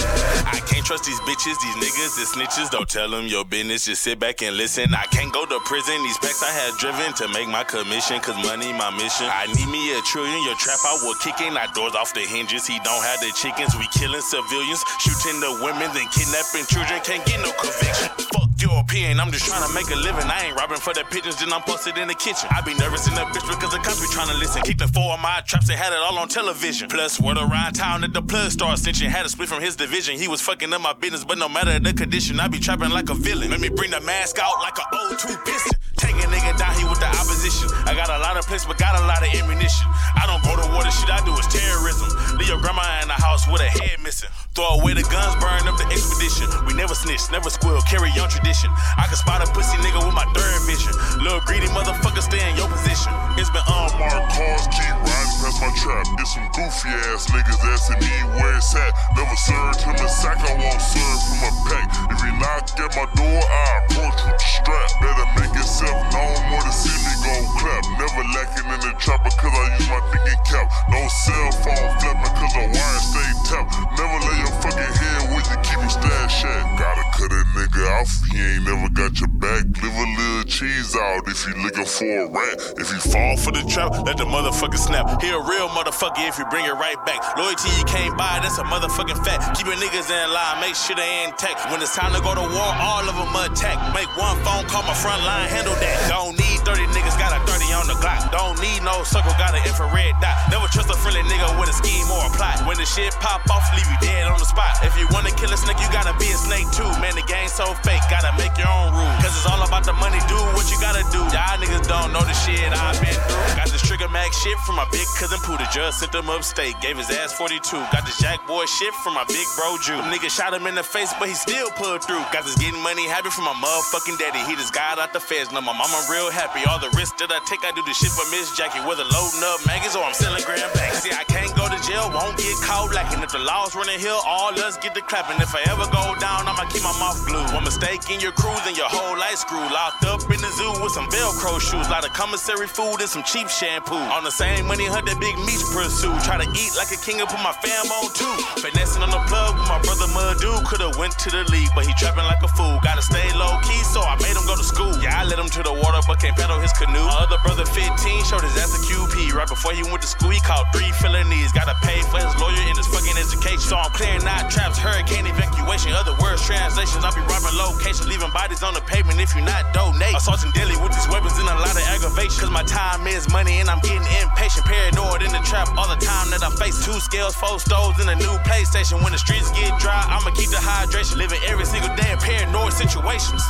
Speaker 3: Trust these bitches, these niggas, the snitches. Don't tell them your business, just sit back and listen. I can't go to prison. These packs I had driven to make my commission, cause money my mission. I need me a trillion, your trap I will kick in. Our doors off the hinges, he don't have the chickens. We killing civilians, shooting the women, then kidnapping children. Can't get no conviction. Fuck your opinion, I'm just trying to make a living. I ain't robbing for the pigeons, then I'm posted in the kitchen. I be nervous in the bitch because the cops be trying to listen. Keep the four of my traps, they had it all on television. Plus, word around town that the plug star snitching. Had a split from his division. He was fucking my business, but no matter the condition, I be trapping like a villain. Let me bring the mask out like an a O2 piston. Take a nigga down here with the opposition. I got a lot of places, but got a lot of ammunition. I don't go to war, the shit I do is terrorism. Leave your grandma in the house with a head missing. Throw away the guns, burn up the expedition. We never snitch, never squeal, carry on tradition. I can spot a pussy nigga with my third vision. Little greedy motherfucker, stay in your position. It's been unmarked.
Speaker 7: Marked cars keep riding past my trap. Get some goofy ass niggas asking me where it's at. Never served him a sack, I serve him a pack. If he knock at my door, I approach with the strap. Better make yourself known more to see me go clap. Never lacking in the trapper cause I use my thinking cap. No cell phone flapping cause the wire stay tapped. Never lay your fucking head where you keep your stash at. Gotta cut a nigga off, he ain't never got your back. Live a little cheese out if you looking for a rat.
Speaker 3: If you fall for the trap, let the motherfucker snap. He a real motherfucker if you bring it right back. Loyalty you can't buy, that's a motherfucking fact. Keep your niggas in line, make sure they intact. When it's time to go to war, all of them attack. Make one phone call, my front line handle that. Don't need 30 niggas, got a 30 on the Glock. Don't need no circle, got an infrared dot. Never trust a friendly nigga with a scheme or a plot. When the shit pop off, leave you dead on the spot. If you wanna kill a snake, you gotta be a snake too. Man, the game so fake, gotta make your own rules. Cause it's all about the money, do what you gotta do. Y'all niggas don't know the shit I've been through. Got this trigger max shit from my big cousin Pooh. Judge sent him upstate, gave his ass 42. Got this jack boy shit from my big bro Jew. Nigga shot him in the face, but he still pulled through. Got this getting money habit from my motherfucking daddy. He just got out the feds. Now my mama real happy. All the risks that I take, I do the shit for Miss Jackie. Whether loading up maggots or I'm selling grand bags. See, I can't go to jail, won't get caught lacking. If the laws running here, all us get the clapping. If I ever go down, I'ma keep my mouth glued. One mistake in your cruise and your whole life screwed. Locked up in the zoo with some Velcro shoes. Lot of commissary food and some cheap shampoo. On the same money, hunt that big meat pursuit. Try to eat like a king and put my fam on too. Finessing on the plug with my brother Muddu. Could've went to the league, but he trapping like a fool. Gotta stay low key, so I made him go to school. Yeah, I led him to the water, but can't paddle his canoe. My other brother 15 showed his ass a QP. Right before he went to school, he caught three felonies. Gotta pay for his lawyer and his fucking education. So I'm clearing out traps, hurricane evacuation. Other words, translations. I'll be robbing locations, leaving bodies on the pavement if you not donate. Assaulting daily with these weapons and a lot of aggravation. Cause my time is money and I'm getting impatient. Paranoid in the trap all the time that I face. Two scales, four stoves, and a new PlayStation. When the streets get dry, I'ma keep the hydration. Living every single day in paranoid situations.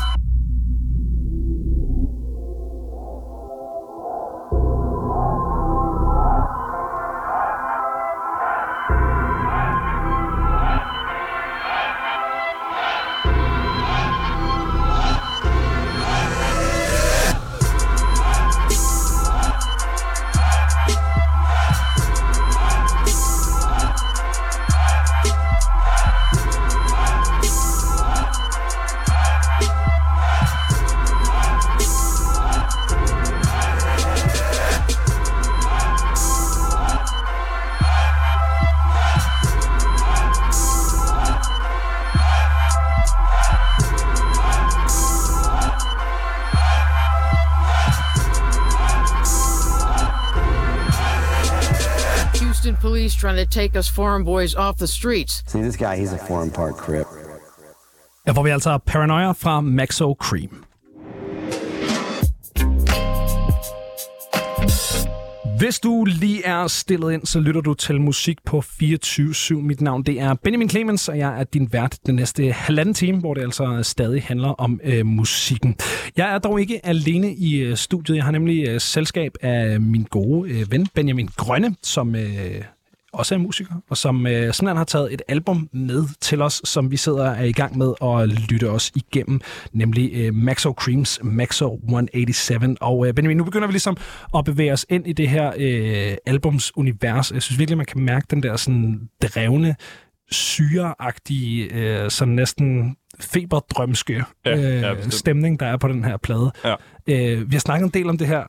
Speaker 6: Trying to take us foreign boys off the streets.
Speaker 8: See, this guy, he's a foreign part crip.
Speaker 1: Ja, hvor vi altså Paranoia fra Maxo Cream. Hvis du lige er stillet ind, så lytter du til musik på 24-7. Mit navn det er Benjamin Clemens, og jeg er din vært den næste halvanden time, hvor det altså stadig handler om øh, musikken. Jeg er dog ikke alene i øh, studiet. Jeg har nemlig øh, selskab af min gode øh, ven Benjamin Grønne, som øh, også er musiker, og som øh, simpelthen har taget et album med til os, som vi sidder er i gang med at lytte os igennem, nemlig øh, Maxo Creams Maxo 187. Og øh, Benjamin, nu begynder vi ligesom at bevæge os ind i det her øh, albums univers. Jeg synes virkelig, man kan mærke den der sådan drevne, syreagtige, øh, sådan næsten feberdrømske
Speaker 2: Ja, ja,
Speaker 1: øh,
Speaker 2: bestemt.
Speaker 1: stemning, der er på den her plade.
Speaker 2: Ja.
Speaker 1: Øh, vi har snakket en del om det her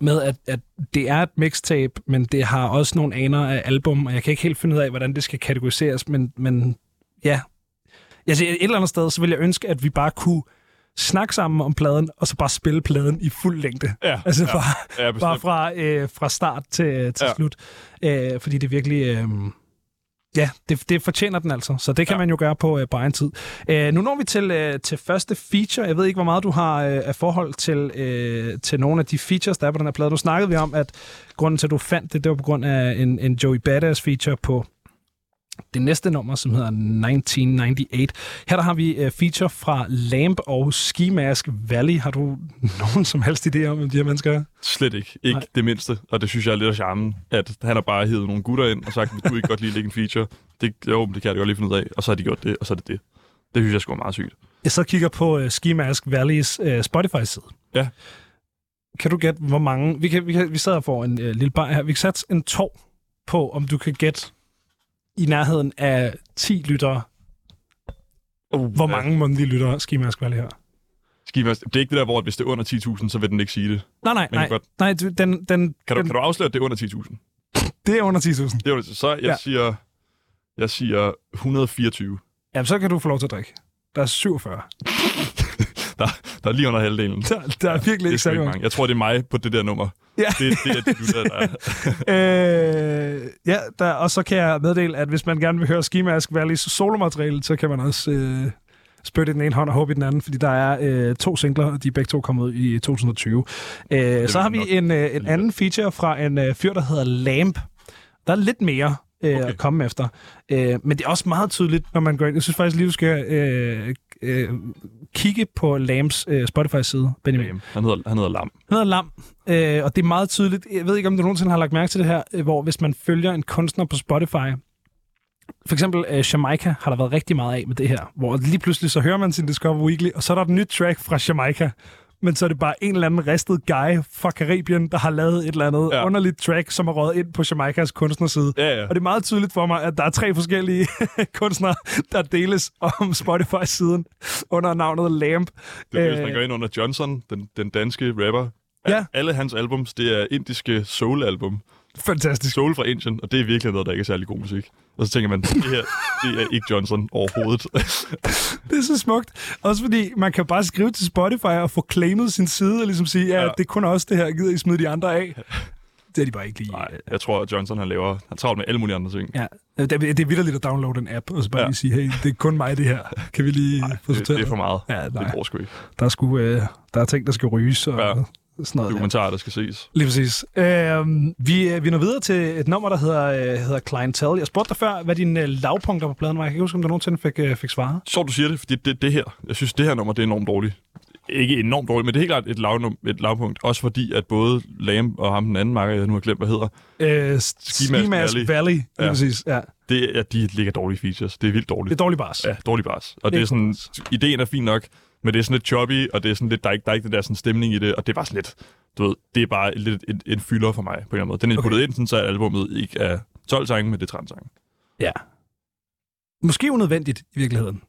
Speaker 1: med, at, at det er et mixtape, men det har også nogle aner af album, og jeg kan ikke helt finde ud af, hvordan det skal kategoriseres, men, men ja. Siger, et eller andet sted, så vil jeg ønske, at vi bare kunne snakke sammen om pladen, og så bare spille pladen i fuld længde.
Speaker 2: Ja,
Speaker 1: Altså
Speaker 2: ja,
Speaker 1: bare,
Speaker 2: ja, bestemt.
Speaker 1: bare fra, øh, fra start til, til
Speaker 2: ja.
Speaker 1: slut. Øh, fordi det virkelig... Øh, ja, det, det fortjener den altså. Så det kan
Speaker 2: Ja.
Speaker 1: man jo gøre på øh, på egen tid. Øh, nu når vi til, øh, til første feature. Jeg ved ikke, hvor meget du har øh, af forhold til, øh, til nogle af de features, der er på den her plade. Nu snakkede vi om, at grunden til, at du fandt det, det var på grund af en, en Joey Badass feature på det næste nummer, som hedder 1998. Her der har vi uh, feature fra Lamp og Ski Mask Valley. Har du nogen som helst idé om, hvem de her mennesker er?
Speaker 2: Slet ikke. Ikke
Speaker 1: Nej.
Speaker 2: Det mindste. Og det synes jeg er lidt af charmen, at han har bare hivet nogle gutter ind og sagt, vil du ikke godt lige lægge en feature? Det, jo, det kan jeg godt lige finde ud af. Og så har de gjort det, og så er det det. Det synes jeg sgu er meget sygt.
Speaker 1: Jeg så kigger på uh, Ski Mask Valleys uh, Spotify-side.
Speaker 2: Ja.
Speaker 1: Kan du gætte, hvor mange... Vi, kan, vi, kan, vi sidder for en uh, lille bar her. Vi kan sætte en tog på, om du kan gætte i nærheden af 10 lyttere,
Speaker 2: Uh,
Speaker 1: hvor mange månedlige lyttere Ski Mask Valley har.
Speaker 2: Skimas, det er ikke det der, hvor hvis det er under 10.000, så vil den ikke sige det.
Speaker 1: Nej, nej,
Speaker 2: Men
Speaker 1: nej.
Speaker 2: godt.
Speaker 1: nej du- den, den,
Speaker 2: Kan du,
Speaker 1: den,
Speaker 2: kan du afsløre, at det er under 10.000?
Speaker 1: Det er under 10.000.
Speaker 2: Det er så jeg
Speaker 1: ja.
Speaker 2: siger, jeg siger 124.
Speaker 1: Jamen, så kan du få lov til at drikke. Der er 47.
Speaker 2: Der, der er lige under halvdelen.
Speaker 1: Der, der er virkelig
Speaker 2: Det er
Speaker 1: ikke særlig mange.
Speaker 2: Jeg tror, det er mig på det der nummer.
Speaker 1: Ja.
Speaker 2: Det, det er de lytter, der er.
Speaker 1: øh, ja, der, og så kan jeg meddele, at hvis man gerne vil høre Ski Mask Valleys solomateriale, så kan man også øh, spytte i den ene hånd og håbe i den anden, fordi der er øh, to singler, og de er begge to kommet ud i 2020. Øh, så har vi en, øh, en anden feature fra en øh, fyr, der hedder Lamp. Der er lidt mere øh,
Speaker 2: Okay.
Speaker 1: at komme efter. Øh, men det er også meget tydeligt, når man går ind. Jeg synes faktisk lige, du skal øh, øh, kigge på Lamps øh, Spotify-side, Benjamin.
Speaker 2: Han hedder, han hedder Lam.
Speaker 1: Han hedder Lam, øh, og det er meget tydeligt. Jeg ved ikke, om du nogensinde har lagt mærke til det her, øh, hvor hvis man følger en kunstner på Spotify, for eksempel øh, Jamaica har der været rigtig meget af med det her, hvor lige pludselig så hører man sin Discover Weekly, og så er der et nyt track fra Jamaica, men så er det bare en eller anden ristet guy fra Karibien, der har lavet et eller andet ja. Underligt track, som er røget ind på Jamaicas kunstnerside.
Speaker 2: Ja, ja.
Speaker 1: Og det er meget tydeligt for mig, at der er tre forskellige kunstnere, der deles om Spotify-siden under navnet Lamp.
Speaker 2: Det er, hvis man går ind under Johnson, den, den danske rapper.
Speaker 1: Ja.
Speaker 2: Alle hans albums, det er indiske soul-album.
Speaker 1: Fantastisk.
Speaker 2: Soul fra Indien, og det er virkelig noget, der ikke er særlig god musik. Og så tænker man, det her, det er ikke Johnson overhovedet.
Speaker 1: Det er så smukt. Også fordi man kan bare skrive til Spotify og få claimet sin side og ligesom sige, ja, ja. Det er kun os det her, gider I smide de andre af? Det er de bare ikke lige.
Speaker 2: Nej, jeg tror, at Johnson han laver, han travlt med alle mulige andre ting.
Speaker 1: Ja, det, er- det er vildt at downloade en app, og så bare ja. Lige sige, hey, det er kun mig det her. Kan vi lige
Speaker 2: Nej,
Speaker 1: få
Speaker 2: det, det er for meget.
Speaker 1: Ja,
Speaker 2: det
Speaker 1: nej.
Speaker 2: går sgu ikke.
Speaker 1: Der er, sgu, øh, der er ting, der skal ryges og ja.
Speaker 2: Ja.
Speaker 1: sådan noget. Der.
Speaker 2: Dokumentarer, der skal ses.
Speaker 1: Lige præcis. Øh, vi, vi når videre til et nummer, der hedder, øh, hedder Clientele. Jeg spurgte dig før, hvad dine øh, lavpunkter på pladen var. Jeg kan ikke huske, om du nogensinde fik, øh, fik svaret.
Speaker 2: Så du siger det, fordi det, det her, jeg synes, det her nummer, det er enormt dårligt. Ikke enormt dårligt, men det er helt klart et, lavnum, et lavpunkt. Også fordi, at både Lam og ham den anden marker, jeg nu har glemt, hvad hedder,
Speaker 1: Øh,
Speaker 2: Ski
Speaker 1: Ski
Speaker 2: Mask
Speaker 1: Mask
Speaker 2: Valley.
Speaker 1: Valley. Lige
Speaker 2: Ja.
Speaker 1: præcis, ja.
Speaker 2: det er, de ligger dårlige features. Det er vildt
Speaker 1: Det
Speaker 2: dårligt.
Speaker 1: er dårlig bars.
Speaker 2: Ja, dårlig bars. Og
Speaker 1: Det
Speaker 2: det,
Speaker 1: er
Speaker 2: sådan, ideen er fin nok, men det er sådan lidt choppy, og det er sådan lidt, der er ikke, der er ikke den der sådan stemning i det, og det er bare sådan lidt, du ved, det er bare lidt en, en fylder for mig, på en eller anden måde. Den er
Speaker 1: Okay.
Speaker 2: puttet ind, sådan, så albumet ikke er 12 sange, men det er 13 sange.
Speaker 1: Ja. Måske unødvendigt i virkeligheden.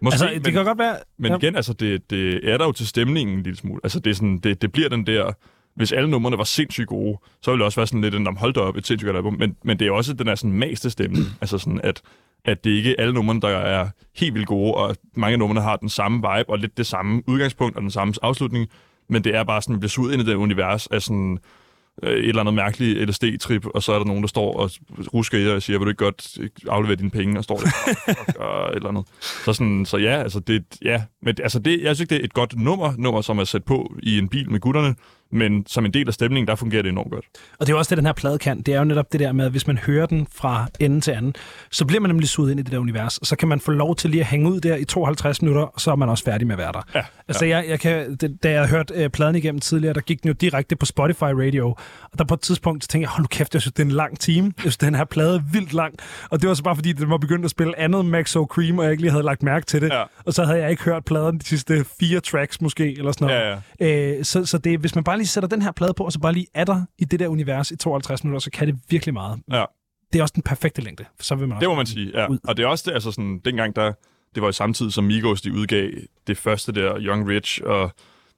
Speaker 2: Måske,
Speaker 1: altså,
Speaker 2: men,
Speaker 1: det kan godt være...
Speaker 2: men
Speaker 1: ja.
Speaker 2: igen, altså, det, det er der jo til stemningen en lille smule. Altså, det, er sådan, det, det bliver den der... Hvis alle numrene var sindssygt gode, så ville det også være sådan lidt en, "Nå, hold da op, et sindssygt godt album. Men, men det er også den der sådan maste stemning. altså sådan, at, at det ikke er alle numrene, der er helt vildt gode, og mange af numrene har den samme vibe, og lidt det samme udgangspunkt, og den samme afslutning. Men det er bare sådan, bliver suget ind i det univers af sådan øh, et eller andet mærkeligt LSD-trip, og så er der nogen, der står og rusker i dig og siger, vil du ikke godt aflevere dine penge, og står der og et eller andet. Så, sådan, så ja, altså det, ja, men altså det, jeg synes ikke, det er et godt nummer, nummer, som er sat på i en bil med gutterne, men som en del af stemningen, der fungerer det enormt godt.
Speaker 1: Og det er jo også det, den her plade kan. Det er jo netop det der med, at hvis man hører den fra ende til anden, så bliver man nemlig suget ind i det der univers, og så kan man få lov til lige at hænge ud der i 52 minutter, og så er man også færdig med at være der.
Speaker 2: Ja,
Speaker 1: Altså, jeg, jeg kan, da jeg hørte øh, pladen igennem tidligere, der gik den jo direkte på Spotify Radio, og der på et tidspunkt tænkte jeg, hold nu kæft, jeg synes, det er en lang time. Jeg synes, den her plade er vildt lang. Og det var så bare fordi, den var begyndt at spille andet Maxo Cream, og jeg ikke lige havde lagt mærke til det.
Speaker 2: Ja.
Speaker 1: Og så havde jeg ikke hørt pladen de sidste fire tracks måske, eller sådan noget.
Speaker 2: Ja,
Speaker 1: Øh, så så det, hvis man bare lige sætter den her plade på, og så bare lige er der i det der univers i 52 minutter, så kan det virkelig meget.
Speaker 2: Ja.
Speaker 1: Det er også den perfekte længde, så vil man også
Speaker 2: Det må man sige, ja.
Speaker 1: ud.
Speaker 2: Og det er også det, altså sådan, dengang der, det var jo samtidig som Migos, de udgav det første der, Young Rich og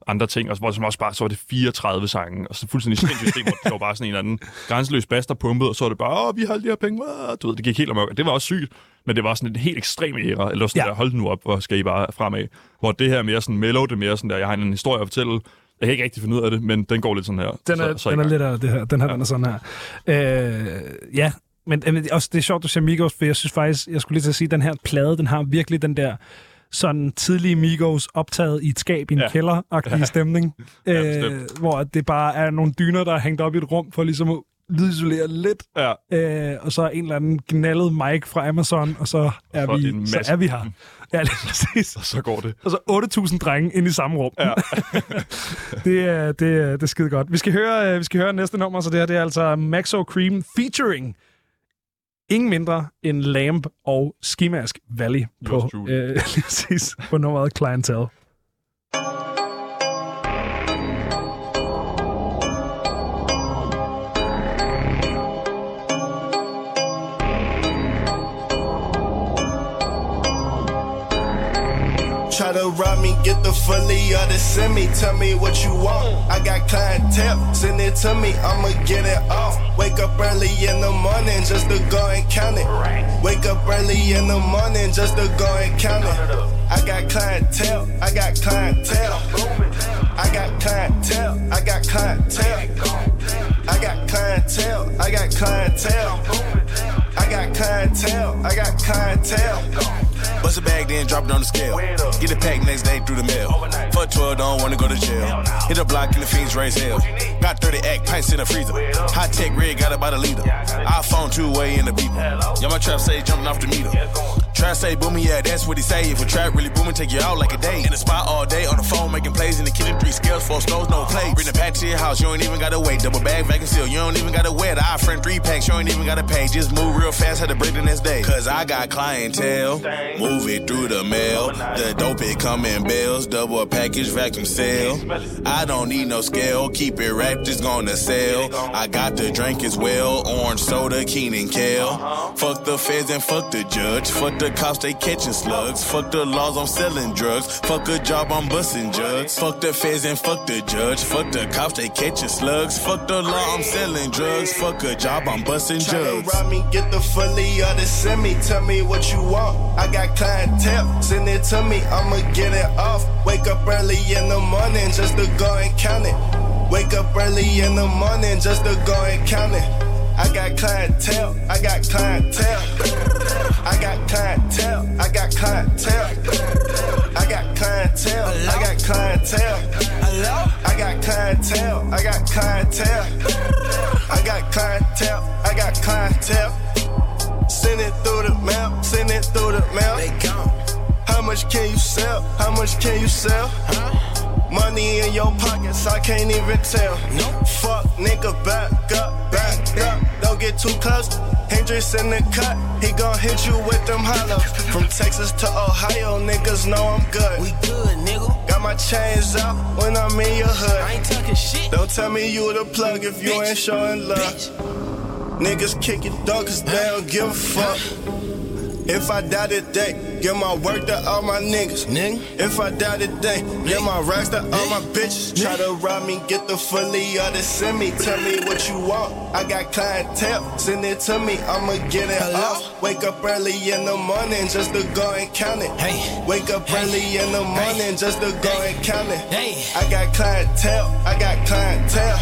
Speaker 2: andre ting, og så var det som også bare, så var det 34 sange, og så fuldstændig sindssygt system, hvor det var bare sådan en eller anden grænseløs bas, der pumpede, og så var det bare, åh, vi har alle de her penge, Åh, du ved, det gik helt amok. Det var også sygt, men det var sådan en helt ekstrem æra, eller sådan
Speaker 1: Ja.
Speaker 2: der, hold nu op, hvor skal I bare fremad. Hvor det her er mere sådan mellow, det er mere sådan der, jeg har en historie at fortælle, jeg kan ikke rigtig finde ud af det, men den går lidt sådan her.
Speaker 1: Den er,
Speaker 2: så, så
Speaker 1: den er lidt af det her. Den her, ja. den er sådan her. Øh, ja, men, men også det er sjovt, du siger Migos, for jeg synes faktisk, jeg skulle lige til at sige, at den her plade, den har virkelig den der sådan tidlige Migos optaget i et skab i en ja. Kælder-agtig ja. stemning,
Speaker 2: Ja,
Speaker 1: øh, hvor det bare er nogle dyner, der er hængt op i et rum for ligesom at lydisolere lidt,
Speaker 2: Ja,
Speaker 1: øh, og så en eller anden knaldet mic fra Amazon, og så er, vi, så er vi her. Ja, lige præcis.
Speaker 2: og så går det.
Speaker 1: Og så 8.000 drenge ind i samme rum.
Speaker 2: Ja.
Speaker 1: det, er, det, er, det er skide godt. Vi skal høre, øh, vi skal høre næste nummer, så det her det er altså Maxo Cream featuring ingen mindre end Lamb og Skimask Valley på, øh, præcis, på nummeret Clientele.
Speaker 9: Try to rob me, get the fully or the semi. Tell me what you want. I got clientele, send it to me, I'ma get it off. Wake up early in the morning just to go and count it. Wake up early in the morning just to go and count it. I got clientele, I got clientele. I got clientele, I got clientele. I got clientele, I got clientele. I got clientele, I got clientele.
Speaker 3: Bust a bag, then drop it on the scale. Get it packed next day through the mail. Fuck 12, don't wanna go to jail. Hit a block and the fiends raise hell. Got 30 act pints in the freezer. High tech rig, got about a liter. iPhone two way in the beeper. Yeah, my trap say jumping off the meter. Trap say booming, yeah, that's what he say. If a trap really booming, take you out like a day. In the spot all day, on the phone making plays in the kitchen, three scales, four stoves, no play. Bring the pack to your house, you ain't even gotta wait. Double bag, vacuum seal, you don't even gotta wear. The iFriend three packs, you ain't even gotta pay. Just move real fast, had to break the next day. Cause I got clientele, move it through the mail. The dope it come in bills, double package, vacuum seal. I don't need no scale, keep it wrapped, it's gonna sell. I got the drink as well, orange soda, keen and kale. Fuck the feds and fuck the judge. Fuck the cops, they catching slugs. Fuck the laws, I'm selling drugs. Fuck a job, I'm busting jugs. Fuck the feds and fuck the judge. Fuck the cops, they catching slugs. Fuck the law, I'm selling drugs. Fuck a job, I'm busting jugs.
Speaker 9: rob me, get the fully or the semi. Tell me what you want. I got clientele, send it to me, I'ma get it off. Wake up early in the morning just to go and count it. Wake up early in the morning just to go and count it. I got clientele, I got clientele. I got clientele, I got clientele. I got clientele, I got clientele. I got clientele, I got clientele. I got clientele, I got clientele. Send it through the mail, send it through the mail. How much can you sell? How much can you sell? Money in your pockets, I can't even tell. No. Fuck, nigga, back up, back up. Don't get too close. Hendrix in the cut, he gon' hit you with them hollows. From Texas to Ohio, niggas know I'm good.
Speaker 10: We good, nigga.
Speaker 9: Got my chains out when I'm in your hood.
Speaker 10: I ain't talking shit.
Speaker 9: Don't tell me you the plug if you ain't showing love.
Speaker 10: Bitch.
Speaker 9: Niggas kick your dog cause they don't give a fuck. If I die today, give my work to all my niggas. Nigga. If I die today, give my racks to all my bitches. Try to rob me, get the fully or the send me. Tell me what you want. I got clientele, send it to me. I'ma get it off. Wake up early in the morning just to go and count it.
Speaker 10: Hey.
Speaker 9: Wake up early in the morning just to go and count it.
Speaker 10: Hey.
Speaker 9: I got clientele, I got clientele.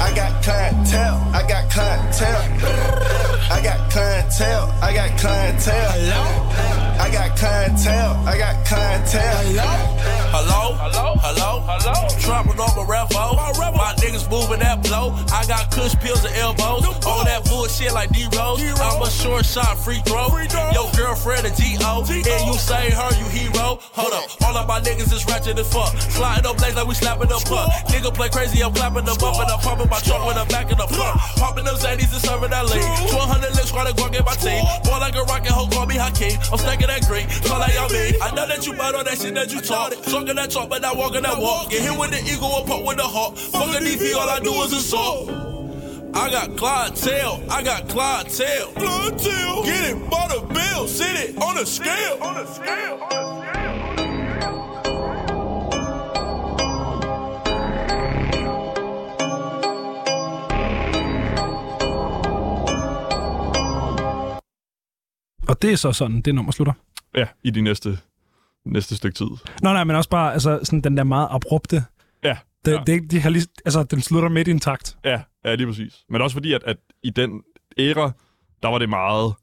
Speaker 9: I got clientele, I got clientele. I got clientele, I got clientele.
Speaker 10: Tell Hello?
Speaker 9: I got clientele, I got clientele.
Speaker 10: Hello? Hello? Hello? Hello? Trapping on my revo. My niggas moving that blow. I got kush pills and elbows. All that bullshit like D-Rose. I'm a short shot free throw. Your girlfriend a G-O. And you say her, you hero. Hold up. All of my niggas is ratchet as fuck. Sliding up legs like we slapping up. Nigga play crazy, I'm clapping them up. And I'm pumping my trunk with the back of the front. Popping them Zanies and serving that lean. 1200 licks, trying to go get my team. Boy like a rocket, hoe call me Hakeem. I'm stacking that green. Call y'all mean. I know that you bite on that shit that you talk. Talking that talk, but not walking that walk. Get hit with the eagle or pop with the hawk. Fuck a DP, all I do is assault. I got clientele, I got clientele. Clientele. Get it, butter bill, sit it on a scale. On a scale.
Speaker 1: Og det er så sådan, det nummer slutter.
Speaker 2: Ja, i de næste, næste stykke tid.
Speaker 1: Nå nej, men også bare altså, sådan den der meget abrupte.
Speaker 2: Ja,
Speaker 1: Det,
Speaker 2: ja.
Speaker 1: det, de har lige, altså, den slutter midt i en takt.
Speaker 2: Ja, ja, lige præcis. Men også fordi, at, at i den æra, der var det meget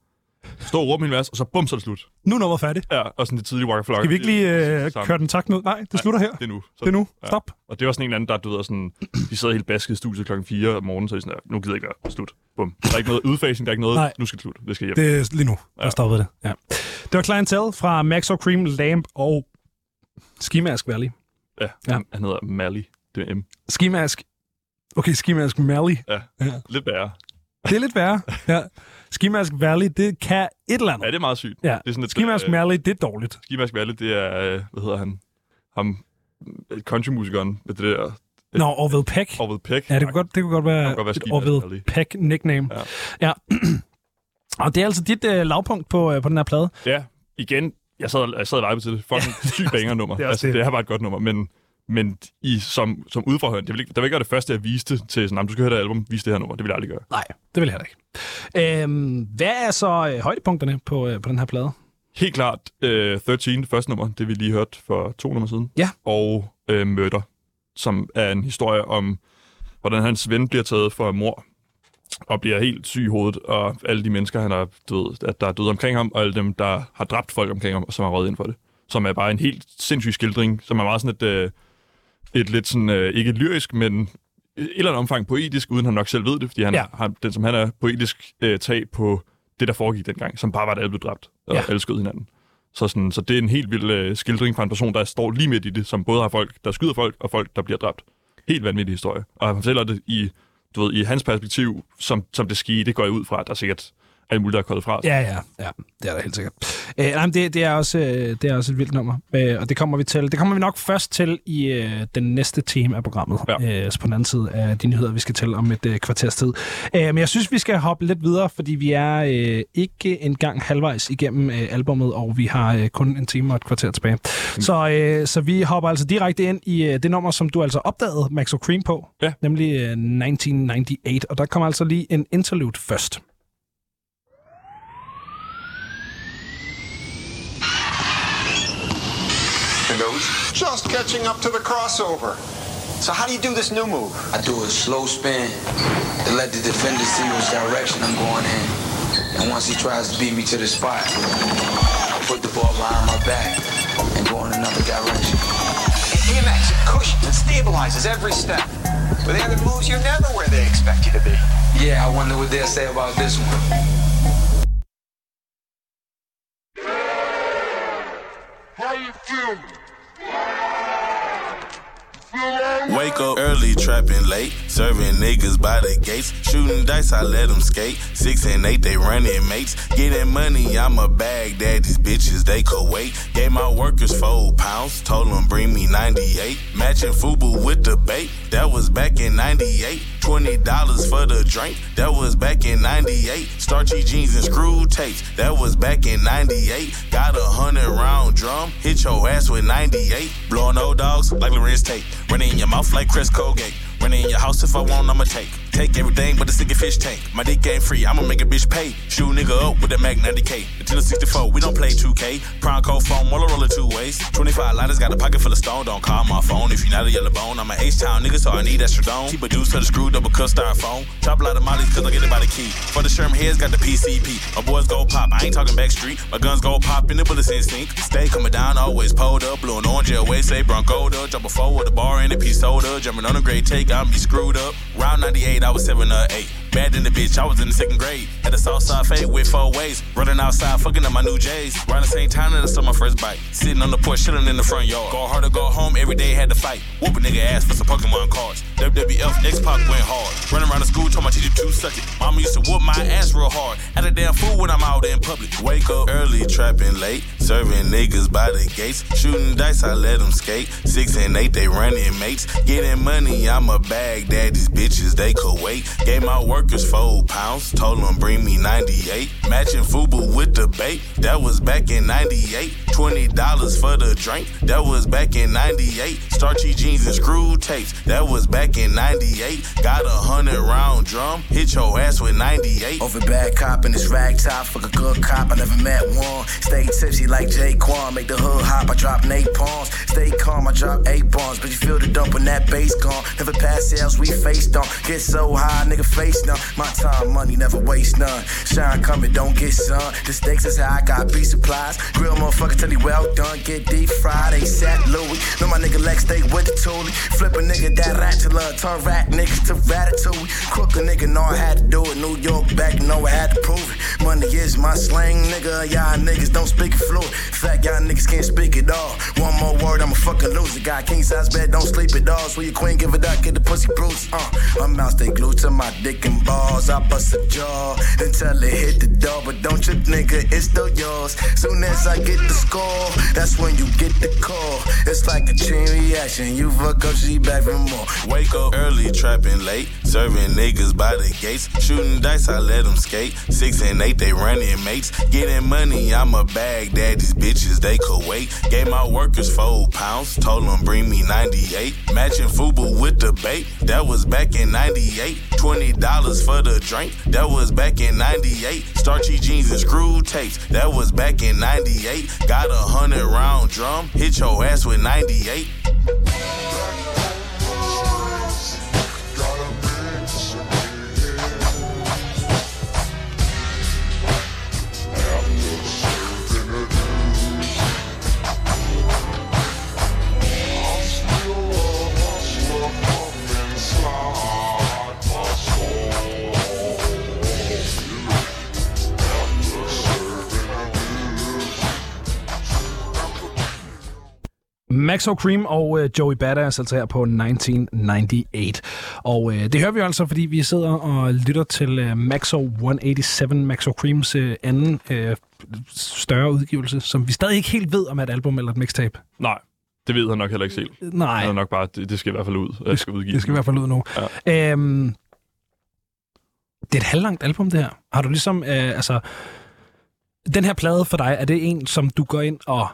Speaker 2: stå og råbe min vers, og så bum, så er det slut.
Speaker 1: Nu er nummeret færdigt.
Speaker 2: Ja, og sådan det tidlige Waka.
Speaker 1: Skal vi ikke lige øh,
Speaker 2: Sammen.
Speaker 1: køre den takt ned? Nej, det slutter her.
Speaker 2: Det er nu. Så,
Speaker 1: Det er nu. Stop.
Speaker 2: Og det var sådan en eller anden, der, du ved, sådan, de sidder helt basket i studiet klokken 4 om morgenen, så de sådan, der, nu gider jeg ikke være slut. Bum. Der er ikke noget udfasing, der er ikke noget,
Speaker 1: Nej.
Speaker 2: nu skal det slut. Det skal hjem.
Speaker 1: Det er lige nu,
Speaker 2: Ja.
Speaker 1: stoppede det. Ja. Det var Clientele fra Max og Cream, Lamp og Skimask Valley.
Speaker 2: Ja,
Speaker 1: Ja.
Speaker 2: Han, han hedder Mally. Det er M.
Speaker 1: Skimask. Okay, Skimask Mally.
Speaker 2: Ja,
Speaker 1: Ja.
Speaker 2: lidt værre.
Speaker 1: Det er lidt værre. Ja. Skimask Valley, det kan et eller andet.
Speaker 2: Ja, det er meget sygt.
Speaker 1: Ja.
Speaker 2: Det er sådan et,
Speaker 1: Skimask
Speaker 2: øh,
Speaker 1: Mally, det er dårligt.
Speaker 2: Skimask Valle, det er, øh, hvad hedder han? Ham, øh, countrymusikeren med det der
Speaker 1: Nå, Orville Peck.
Speaker 2: Orville Peck.
Speaker 1: Ja, det kunne godt, det kunne godt være,
Speaker 2: Det kunne godt være
Speaker 1: et Orville
Speaker 2: Valley.
Speaker 1: Peck nickname.
Speaker 2: Ja.
Speaker 1: Ja. og det er altså dit øh, lavpunkt på, øh, på den her plade.
Speaker 2: Ja, igen, jeg sad, jeg sad og til det. Fucking sygt banger-nummer.
Speaker 1: Det er
Speaker 2: det,
Speaker 1: også
Speaker 2: altså,
Speaker 1: det.
Speaker 2: det er bare et godt nummer, men, men i, som, som udforhøren, det vil ikke, der vil ikke være det første, jeg viste til sådan, "Jamen, du skal høre det album, vise det her nummer. Det vil jeg aldrig gøre.
Speaker 1: Nej, det vil jeg heller ikke. Øhm, hvad er så øh, højdepunkterne på, øh, på den her plade?
Speaker 2: Helt klart øh, 13, det første nummer, det vi lige hørte for to nummer siden.
Speaker 1: Ja.
Speaker 2: Og øh, Murder, som er en historie om, hvordan hans ven bliver taget for mor og bliver helt syg i hovedet, og alle de mennesker, han har, du ved, at der er døde omkring ham, og alle dem, der har dræbt folk omkring ham, og som har røget ind for det. Som er bare en helt sindssyg skildring, som er meget sådan et, øh, et lidt sådan, øh, ikke lyrisk, men et eller andet omfang poetisk, uden han nok selv ved det, fordi han
Speaker 1: Ja.
Speaker 2: har den, som han er, poetisk øh, tag på det, der foregik dengang, som bare var, at alle blev dræbt, og
Speaker 1: ja.
Speaker 2: alle skød hinanden. Så, sådan, så det er en helt vild øh, skildring fra en person, der står lige midt i det, som både har folk, der skyder folk, og folk, der bliver dræbt. Helt vanvittig historie. Og han fortæller det i, du ved, i hans perspektiv, som, som det skete, det går jeg ud fra, at der er sikkert alt muligt, der er koldet fra.
Speaker 1: Ja, ja, ja, det er der helt sikkert. Øh, nej, men det, det, er også, øh, det er også et vildt nummer, øh, og det kommer vi til. Det kommer vi nok først til i øh, den næste tema af programmet, ja. øh, så på den anden side af de nyheder, vi skal til om et øh, kvarters tid. Øh, men jeg synes, vi skal hoppe lidt videre, fordi vi er øh, ikke engang halvvejs igennem øh, albummet, og vi har øh, kun en time og et kvarter tilbage. Så, øh, så vi hopper altså direkte ind i øh, det nummer, som du altså opdagede Max Cream på,
Speaker 2: Ja.
Speaker 1: nemlig øh, 1998, og der kommer altså lige en interlude først.
Speaker 11: Just catching up to the crossover. So how do you do this new move?
Speaker 12: I do a slow spin to let the defender see which direction I'm going in. And once he tries to beat me to the spot, I put the ball behind my back and go in another direction.
Speaker 11: DMX, it cushions and stabilizes every step. With the other moves, you're never where they expect you to be.
Speaker 12: Yeah, I wonder what they'll say about this one.
Speaker 7: How you feeling? Yeah!
Speaker 3: Wake up early, trapping late, serving niggas by the gates, shooting dice, I let them skate. Six and eight, they running mates, getting money, I'm a bag daddy's bitches, they could wait. Gave my workers four pounds, told them bring me 98. Matching FUBU with the bait, that was back in 98. Twenty dollars for the drink. That was back in '98. Starchy jeans and screw tapes. That was back in '98. Got a hundred round drum. Hit your ass with 98. Blowing old dogs like Lorenz Tate. Running in your mouth like Chris Colgate. Running in your house if I want, I'ma take. Take everything but the sticky fish tank. My dick ain't free, I'ma make a bitch pay. Shoot nigga up with the Mac 90K. Until 64, we don't play 2K. Prime code phone, roller two ways. 25 lighters, got a pocket full of stone. Don't call my phone if you're not a yellow bone. I'm an H-Town nigga, so I need extra dome. Keep a deuce to the screw, double cut styrofoam. Chop a lot of mollies, cause I get it by the key. For the Sherm heads, got the PCP. My boys go pop, I ain't talking backstreet. My guns go pop and the bullets instinct. Stay coming down, always pulled up. Blue and orange, away, say Bronco, drop a four with a bar and a piece soda. Jumping on a great take, I'm be screwed up. Round 98, I was 7 or 8. Bad in the bitch, I was in the second grade. Had a south side fade with four ways. Running outside, fucking up my new J's. Around the same time that I saw my first bike. Sitting on the porch, chilling in the front yard. Go hard or go home, every day had to fight. Whoop a nigga ass for some Pokemon cards. WWF, X Pac went hard. Running around the school, told my teacher to suck it. Mama used to whoop my ass real hard. Had a damn fool when I'm out in public. Wake up early, trapping late. Serving niggas by the gates. Shooting dice, I let them skate. Six and eight, they running mates. Getting money, I'm a bag. Daddy's bitches, they could wait. Gave my workers four pounds. Told them bring me 98. Matching Fubu with the bait. That was back in 98. $20 for the drink. That was back in 98. Starchy jeans and screw tapes. That was back in 98. Got a hundred round drum. Hit your ass with 98.
Speaker 13: Over bad cop in this rag top. Fuck a good cop, I never met one. Stay tipsy like Jaquan. Make the hood hop, I drop Nate palms. Stay calm, I drop eight bombs. But you feel the dump when that bass gone. Never pass sales, we faced on. Get so high, nigga face numb. My time, money, never waste none. Shine coming, don't get sun. The stakes is high, I got B supplies. Grill motherfucker tell you well done. Get deep fried, ASAP Louis. Know my nigga Lex stay with the toolie. Flip a nigga that ratula. Turn rat niggas to ratatouille. Crook a nigga, know I had to do it. New York back, know I had to prove it. Money is my slang, nigga. Y'all niggas don't speak it fluid. Fact, y'all niggas can't speak it all. One more word, I'm a fucking loser. Got king size bed, don't sleep at all. So your queen give it up, get the pussy bruise. Uh, my mouth stay glued to my dick and balls. I bust a jaw until it hit the door. But don't you, nigga, it's still yours. Soon as I get the score, that's when you get the call. It's like a chain reaction. You fuck up, she back for more.
Speaker 3: Wake up early, trapping late. Serving niggas by the gates. Shooting dice, I let them skate. Six and eight, they running mates. Getting money, I'm a bag. Daddy's bitches, they could wait. Gave my workers four pounds. Told them bring me 98. Matching Fubu with the bait. That was back in 98. $20 for the drink. That was back in 98. Starchy jeans and screw tapes. That was back in 98. Got a hundred round drum. Hit your ass with 98.
Speaker 1: Maxo Cream og øh, Joey Badass, altså her på 1998. Og øh, det hører vi altså, fordi vi sidder og lytter til øh, Maxo 187, Maxo Creams øh, anden øh, større udgivelse, som vi stadig ikke helt ved, om er et album eller et mixtape.
Speaker 2: Nej, det ved han nok heller ikke selv.
Speaker 1: Nej.
Speaker 2: Han er nok bare, det, det skal i hvert fald ud. Jeg skal udgive
Speaker 1: Det skal i hvert fald ud nu.
Speaker 2: Ja.
Speaker 1: Øhm, det er et halvlangt album, det her. Har du ligesom, øh, altså, den her plade for dig, er det en, som du går ind og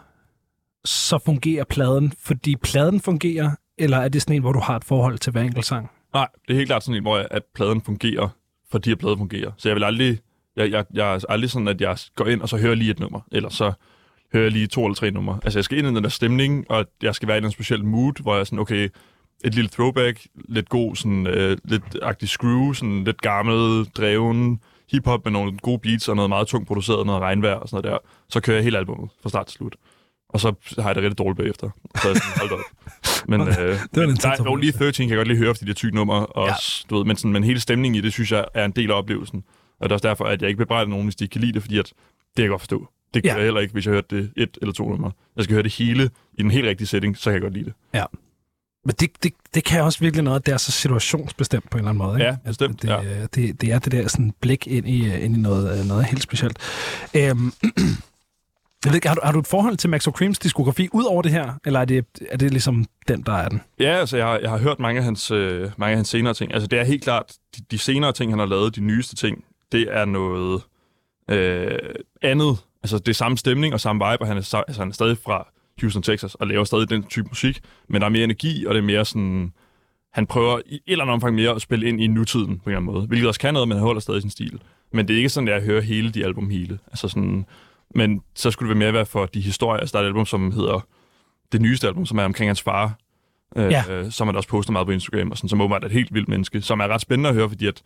Speaker 1: så fungerer pladen, fordi pladen fungerer, eller er det sådan en, hvor du har et forhold til hver enkelt sang?
Speaker 2: Nej, det er helt klart sådan en, hvor jeg, at pladen fungerer, fordi at pladen fungerer. Så jeg vil aldrig, jeg, jeg, jeg er aldrig sådan, at jeg går ind og så hører lige et nummer, eller så hører jeg lige to eller tre numre. Altså jeg skal ind i den der stemning, og jeg skal være i en speciel mood, hvor jeg er sådan, okay, et lille throwback, lidt god, sådan, øh, lidt agtig screw, sådan lidt gammel, dreven hiphop med nogle gode beats og noget meget tungt produceret, noget regnvejr og sådan noget der. Så kører jeg hele albumet fra start til slut. Og så har jeg det rigtig dårligt bagefter. Så er jeg sådan, hold da op. Men øh,
Speaker 1: det var en
Speaker 2: der,
Speaker 1: intens
Speaker 2: jo, lige 13 kan jeg godt lige høre, fordi det er tyk nummer. Og, ja. du ved, men, sådan, men hele stemningen i det, synes jeg, er en del af oplevelsen. Og det er også derfor, at jeg ikke bebrejder nogen, hvis de ikke kan lide det, fordi at, det kan jeg godt forstå. Det kan
Speaker 1: Ja.
Speaker 2: jeg heller ikke, hvis jeg hørte det et eller to numre. Jeg skal høre det hele i den helt rigtige setting, så kan jeg godt lide det.
Speaker 1: Ja. Men det, det, det kan også virkelig noget, at det er så situationsbestemt på en eller anden måde. Ikke?
Speaker 2: Ja, bestemt,
Speaker 1: Det,
Speaker 2: ja.
Speaker 1: øh, det, det er det der sådan blik ind i, øh, ind i noget, øh, noget helt specielt. Øhm, Jeg ved ikke, har du, har du et forhold til Max O'Creams diskografi ud over det her? Eller er det, er det ligesom den, der er den?
Speaker 2: Ja, altså jeg, har- jeg har hørt mange af hans, øh, mange af hans senere ting. Altså det er helt klart, de, de senere ting, han har lavet, de nyeste ting, det er noget øh, andet. Altså det er samme stemning og samme vibe, og han er, altså, han er stadig fra Houston, Texas, og laver stadig den type musik, men der er mere energi, og det er mere sådan... Han prøver i et eller andet omfang mere at spille ind i nutiden på en eller anden måde, hvilket også kan noget, men han holder stadig sin stil. Men det er ikke sådan, at jeg hører hele de album hele. Altså sådan, men så skulle det være mere være for de historier. Altså der er et album, som hedder det nyeste album, som er omkring hans far, øh,
Speaker 1: Ja.
Speaker 2: øh, som han også poster meget på Instagram, og sådan, som åbenbart er et helt vildt menneske, som er ret spændende at høre, fordi at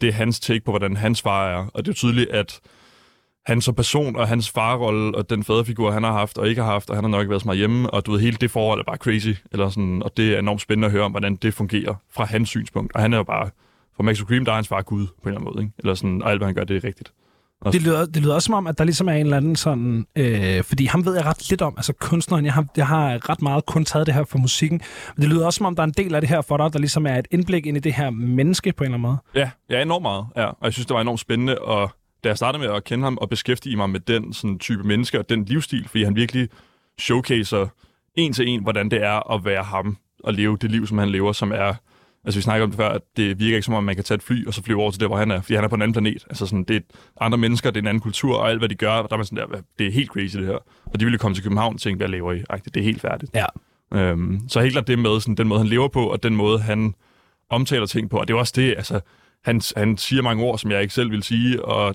Speaker 2: det er hans take på, hvordan hans far er. Og det er tydeligt, at han som person og hans farrolle og den faderfigur, han har haft og ikke har haft, og han har nok ikke været så meget hjemme, og du ved, hele det forhold er bare crazy. Eller sådan, og det er enormt spændende at høre om, hvordan det fungerer fra hans synspunkt. Og han er jo bare, for Max Cream, der er hans far Gud på en eller anden måde. Ikke? Eller sådan, og alt, hvad han gør, det er rigtigt. Og
Speaker 1: Det lyder, det lyder også som om, at der ligesom er en eller anden sådan... Øh, fordi ham ved jeg ret lidt om, altså kunstneren. Jeg har, jeg har ret meget kun taget det her for musikken. Men det lyder også som om, der er en del af det her for dig, der ligesom er et indblik ind i det her menneske på en eller anden måde.
Speaker 2: Ja, ja, enormt meget. Ja. Og jeg synes, det var enormt spændende, og da jeg startede med at kende ham og beskæftige mig med den sådan, type mennesker og den livsstil, fordi han virkelig showcaser en til en, hvordan det er at være ham og leve det liv, som han lever, som er... Altså, vi snakker om det før, at det virker ikke som om, man kan tage et fly og så flyve over til der, hvor han er, fordi han er på en anden planet. Altså, sådan, det er andre mennesker, det er en anden kultur, og alt, hvad de gør, der er man sådan der, "Hvad- det er helt crazy, det her. Og de ville komme til København og tænke, hvad laver I? Ej, det er helt færdigt.
Speaker 1: Ja.
Speaker 2: Øhm, så helt klart det med sådan, den måde, han lever på, og den måde, han omtaler ting på. Og det er også det, altså, han, han siger mange ord, som jeg ikke selv vil sige, og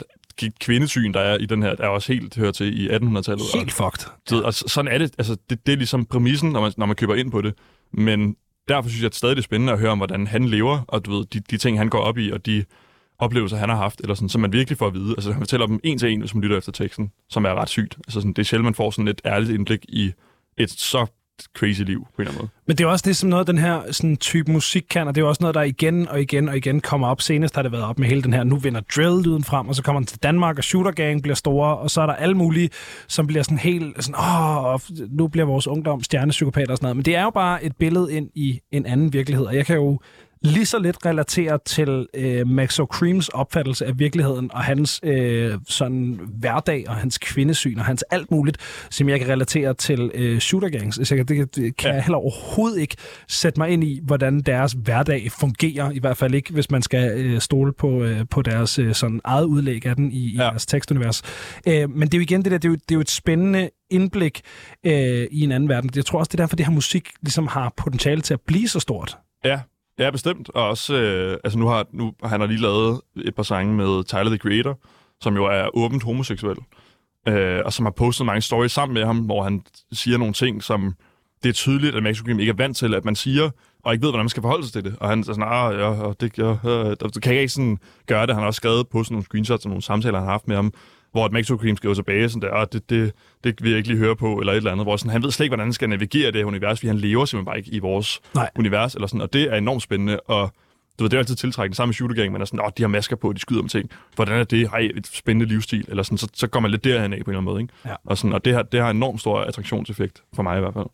Speaker 2: kvindesyn, der er i den her, der er også helt hørt til i 1800-tallet.
Speaker 1: Helt fucked.
Speaker 2: Og s- sådan er det. Altså, det, det er ligesom præmissen, når man, når man køber ind på det. Men derfor synes jeg, at stadig det er spændende at høre om, hvordan han lever, og du ved, de, de ting, han går op i, og de oplevelser, han har haft, eller sådan, som man virkelig får at vide. Altså, han fortæller dem en til en, hvis man lytter efter teksten, som er ret sygt. Altså, sådan, det er sjældent, man får sådan et ærligt indblik i et så crazy liv, på en eller anden måde.
Speaker 1: Men det er også det, som noget af den her sådan, type musik kan, og det er også noget, der igen og igen og igen kommer op. Senest har det været op med hele den her, nu vinder drill-lyden frem, og så kommer den til Danmark, og Shooter Gang bliver store, og så er der alle mulige, som bliver sådan helt sådan, åh, nu bliver vores ungdom stjernepsykopater og sådan noget. Men det er jo bare et billede ind i en anden virkelighed, og jeg kan jo lige så lidt relatere til øh, Max O'Creams opfattelse af virkeligheden og hans øh, sådan hverdag og hans kvindesyn og hans alt muligt, som jeg kan relatere til øh, Shooter Gangs. Altså, jeg kan- det, det kan ja. jeg heller overhovedet ikke sætte mig ind i, hvordan deres hverdag fungerer, i hvert fald ikke, hvis man skal øh, stole på, øh, på deres øh, sådan eget udlæg af den i, i deres tekstunivers. Øh, men det er jo igen det der, det er jo, det er jo et spændende indblik øh, i en anden verden. Jeg tror også, det er derfor, det her musik ligesom har potentiale til at blive så stort.
Speaker 2: Ja, ja bestemt. Og også, øh, altså nu har, nu, han har lige lavet et par sange med Tyler, the Creator, som jo er åbent homoseksuel, øh, og som har postet mange stories sammen med ham, hvor han siger nogle ting, som det er tydeligt, at Max O'Cream ikke er vant til, at man siger, og ikke ved, hvordan man skal forholde sig til det. Og han er sådan, ah, ja, og det, ja, øh, ja, du kan ikke sådan gøre det. Han har også skrevet på sådan nogle screenshots og nogle samtaler, han har haft med ham, hvor at Max O'Cream skriver tilbage, sådan der, ah, det, det, det vil jeg ikke lige høre på, eller et eller andet, hvor sådan, han ved slet ikke, hvordan han skal navigere i det her univers, fordi han lever simpelthen bare ikke i vores
Speaker 1: Nej.
Speaker 2: univers, eller sådan, og det er enormt spændende, og du ved, det er altid tiltrækkende. Samme shooter gang, man er sådan, åh, de har masker på, de skyder om ting. Hvordan er det? Ej, et spændende livsstil. Eller sådan, så, så går man lidt derhen af på en eller anden måde. Ikke?
Speaker 1: Ja.
Speaker 2: Og, sådan, og det, har, det har enormt stor attraktionseffekt, for mig i hvert fald.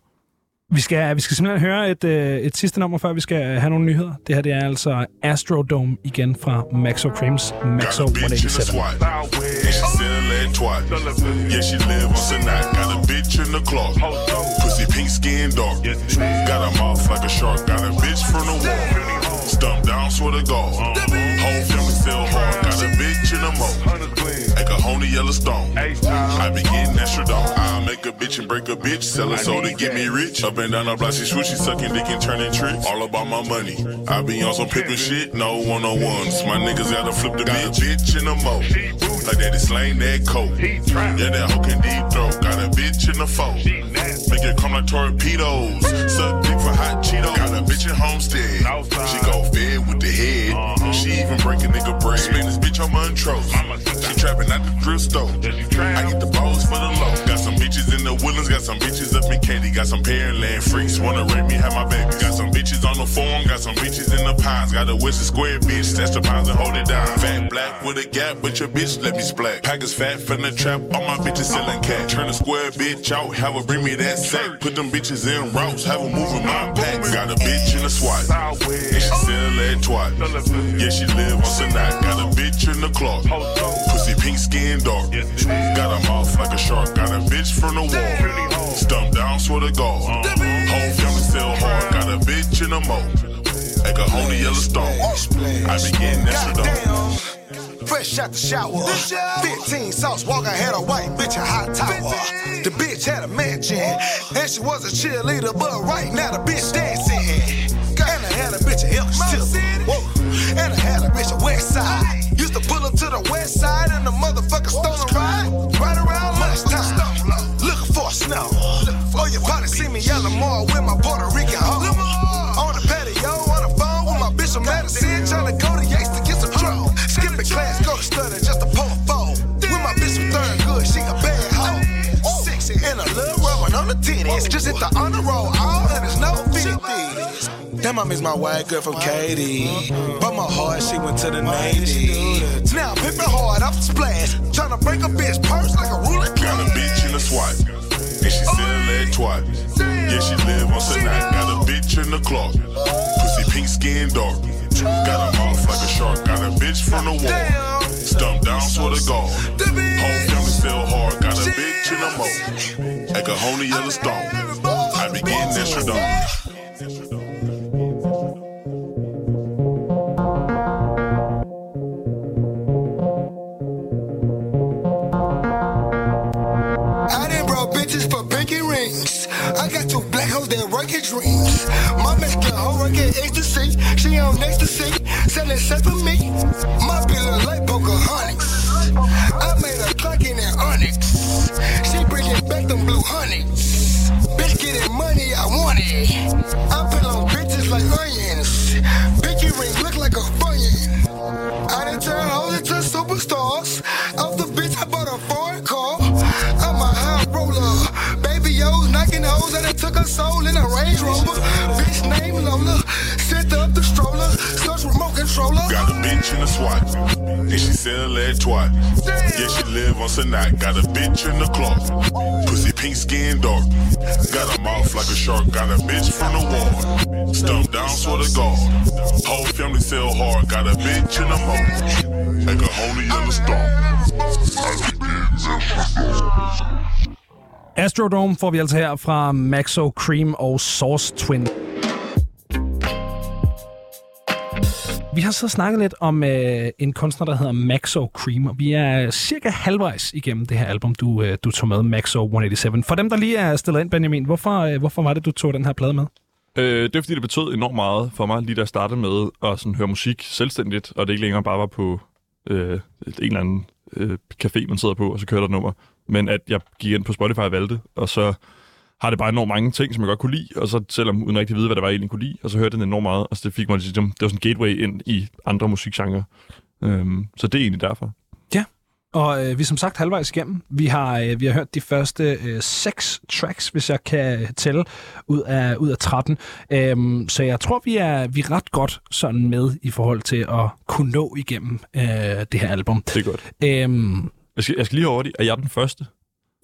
Speaker 1: Vi skal, vi skal simpelthen høre et, øh, et sidste nummer, før vi skal have nogle nyheder. Det her det er altså Astrodome igen fra Maxo Creams Maxo
Speaker 14: Got a bitch in the
Speaker 1: 187.
Speaker 14: SWAT. And she still let twat. Yeah, she live on Sinai. Got a bitch in the clock. Pussy pink skin dark. Got a mouth like a shark. Got a bitch from the wall. Stump down, swear to God. Whole family still hard. Got a bitch in the mo. Like a honey Yellowstone. I be getting extra dog. I make a bitch and break a bitch. Sell it so to get me rich. Up and down the block, she switch, she sucking dick and turning tricks. All about my money. I be on some pimpin' shit, no one on ones. My niggas gotta flip the bitch. Got a bitch in the mo. Like that is slang that coat. Yeah, that hoe can deep throat. Got a bitch in the foe. Make it come like torpedoes. Suck dick for hot Cheetos. Got a bitch in Homestead. She go fed with the head. She even break a nigga bread. Spin this bitch on Montrose. Trapping at the thrift store. I get the balls for the low. Got some bitches in the Woodlands. Got some bitches up in Katy. Got some Pearland freaks. Wanna rape me, have my baby. Got some bitches on the forum. Got some bitches in the pines. Got a Western Square bitch. That's the pounds and hold it down. Fat black with a gap, but your bitch let me splat. Packers fat from the trap. All my bitches selling cat. Turn a square bitch out. Have her bring me that sack. Put them bitches in routes. Have her moving my packs. Got a bitch in the SWAT. And she still let twat. Yeah, she live on Sinai. Got a bitch in the clock. Pussy pink skin dark. Got a mouth like a shark. Got a bitch
Speaker 7: from the wall. Oh. Stump down, swear to God. Uh-huh. Whole family still hard, got a bitch in a mo. Like a holy Yellowstone. I be getting extra dough.
Speaker 15: Fresh out the shower. 15 sauce walker had a white bitch a hot tower. The bitch had a mansion. And she was a cheerleader, but right now the bitch dancing. And I had a bitch a Elk City. And I had a bitch a West Side. Used to pull up to the West Side and the motherfucker stolen ride. Right around lunchtime. Looking for a snow. Oh, you probably see me yelling more with my Puerto Rican hoe. On the patio, on the phone with my bitch from Madison. Trying to go to Yates to get some drum. Skipping class, go to study just to pull a phone. With my bitch from third good, she a bad hoe. Sexy and a little rubbing on the tennis. Just hit the honor roll, all and there's no 50s. Damn, I miss my white girl from Katie. But my heart, she went to the Navy. Now pimping hard off the splash. Trying to break a bitch purse like a ruler.
Speaker 7: Got a bitch in a swat. And she still leg twat. Yeah, she live on tonight. Got a bitch in the clock. Pussy pink skin dark. Got a mouth like a shark. Got a bitch from the wall. Stump down, swear to God. Whole family still hard. Got a bitch in the mo. Like a holy Yellowstone. I be getting extra.
Speaker 15: I got two black hoes that work at dreams. My Mexican hoe work at ecstasy. She on ecstasy, selling sex for me. My bitch look like Pocahontas. I made a clock in that onyx. She bringing back them blue honeys. Bitch getting money, I want it. I put on bitches like onions. Pinky ring look like a funyun. I done turn hoes into superstars. Off the bitch, I bought a foreign her soul in a Range Rover. Bitch named Lola. Set up the stroller. Such remote controller.
Speaker 7: Got a bitch in a swat. And she sell leg twat. Yeah, she live on tonight. Got a bitch in the clock. Pussy pink skin dark. Got a mouth like a shark. Got a bitch from the wall. Stump down, swear to God. Whole family sell hard. Got a bitch in the mo. Like a holy Yellowstone. I be getting extra dough.
Speaker 1: Astrodome får vi altså her fra Maxo Cream og Source Twin. Vi har så snakket lidt om øh, en kunstner, der hedder Maxo Cream, og vi er cirka halvvejs igennem det her album, du, øh, du tog med, Maxo 187. For dem, der lige er stillet ind, Benjamin, hvorfor, øh, hvorfor var det, du tog den her plade med?
Speaker 2: Øh, det er fordi, det betød enormt meget for mig, lige da jeg startede med at sådan, høre musik selvstændigt, og det ikke længere bare var på øh, en eller anden øh, café, man sidder på, og så kører der nummer. Men at jeg gik ind på Spotify og valgte, og så har det bare enormt mange ting, som jeg godt kunne lide, og så selvom uden rigtig at vide, hvad det var, jeg egentlig kunne lide, og så hørte jeg den enormt meget, og så det fik mig ligesom, det var sådan en gateway ind i andre musikgenre. Øhm, så det er egentlig derfor.
Speaker 1: Ja, og øh, vi er som sagt halvvejs igennem. Vi har, øh, vi har hørt de første øh, seks tracks, hvis jeg kan tælle, ud af, ud af 13. Øhm, så jeg tror, vi er, vi er ret godt sådan med i forhold til at kunne nå igennem øh, det her album.
Speaker 2: Det er godt.
Speaker 1: Øhm,
Speaker 2: Jeg skal, jeg skal lige over det. Er jeg den første?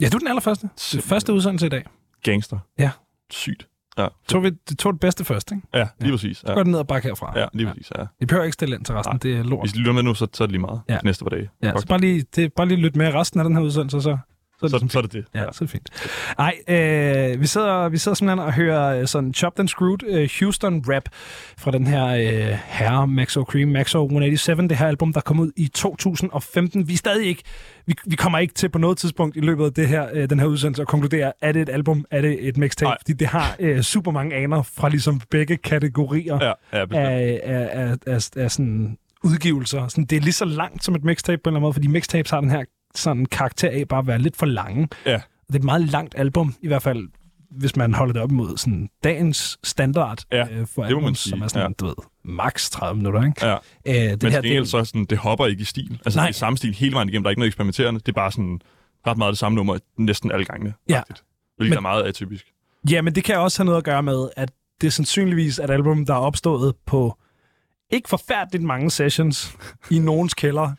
Speaker 1: ja, du er den allerførste. Den første udsendelse i dag.
Speaker 2: Gangster.
Speaker 1: Ja.
Speaker 2: Sygt. Ja,
Speaker 1: Tog vi det tog det bedste først, ikke?
Speaker 2: ja lige præcis.
Speaker 1: Så
Speaker 2: Ja.
Speaker 1: går det ned og bakke herfra.
Speaker 2: Ja, lige præcis. Ja.
Speaker 1: Vi behøver ikke stille ind til resten, det er lort.
Speaker 2: Hvis I lytter med nu, så, så er det lige meget.
Speaker 1: Ja.
Speaker 2: Ja. Næste par dage.
Speaker 1: Ja, så bare lige, det, bare lige lyt med resten af den her udsendelse, så, så,
Speaker 2: Så, så er det det.
Speaker 1: Ja, så er det fint. Ej, øh, vi, sidder, vi sidder simpelthen og hører øh, sådan Chopped and Screwed øh, Houston rap fra den her øh, herre Maxo Cream, Maxo 187, det her album, der kom ud i 2015. Vi er stadig ikke, vi, vi kommer ikke til på noget tidspunkt i løbet af det her, øh, den her udsendelse at konkludere, er det et album, er det et mixtape?
Speaker 2: Nej.
Speaker 1: Fordi det har øh, super mange aner fra ligesom begge kategorier
Speaker 2: Ja, ja, bestemt.
Speaker 1: af, af, af, af, af sådan udgivelser. Sådan, det er lige så langt som et mixtape på en eller anden måde, fordi mixtapes har den her sådan karakter af bare at være lidt for lange.
Speaker 2: Ja.
Speaker 1: Det er et meget langt album, i hvert fald hvis man holder det op imod sådan dagens standard
Speaker 2: Ja,
Speaker 1: øh, for album, som er sådan,
Speaker 2: ja.
Speaker 1: du ved, max 30 minutter, ikke?
Speaker 2: Ja.
Speaker 1: Øh, det
Speaker 2: Men
Speaker 1: her, det,
Speaker 2: så sådan, det hopper ikke i stil. Altså,
Speaker 1: Nej.
Speaker 2: det er samme stil hele vejen igennem. Der er ikke noget eksperimenterende. Det er bare sådan ret meget det samme nummer næsten alle gangene.
Speaker 1: Ja.
Speaker 2: faktisk. Hvilket
Speaker 1: Men-
Speaker 2: er meget atypisk.
Speaker 1: Ja, men det kan også have noget at gøre med, at det er sandsynligvis et album, der er opstået på ikke forfærdeligt mange sessions i nogens kælder,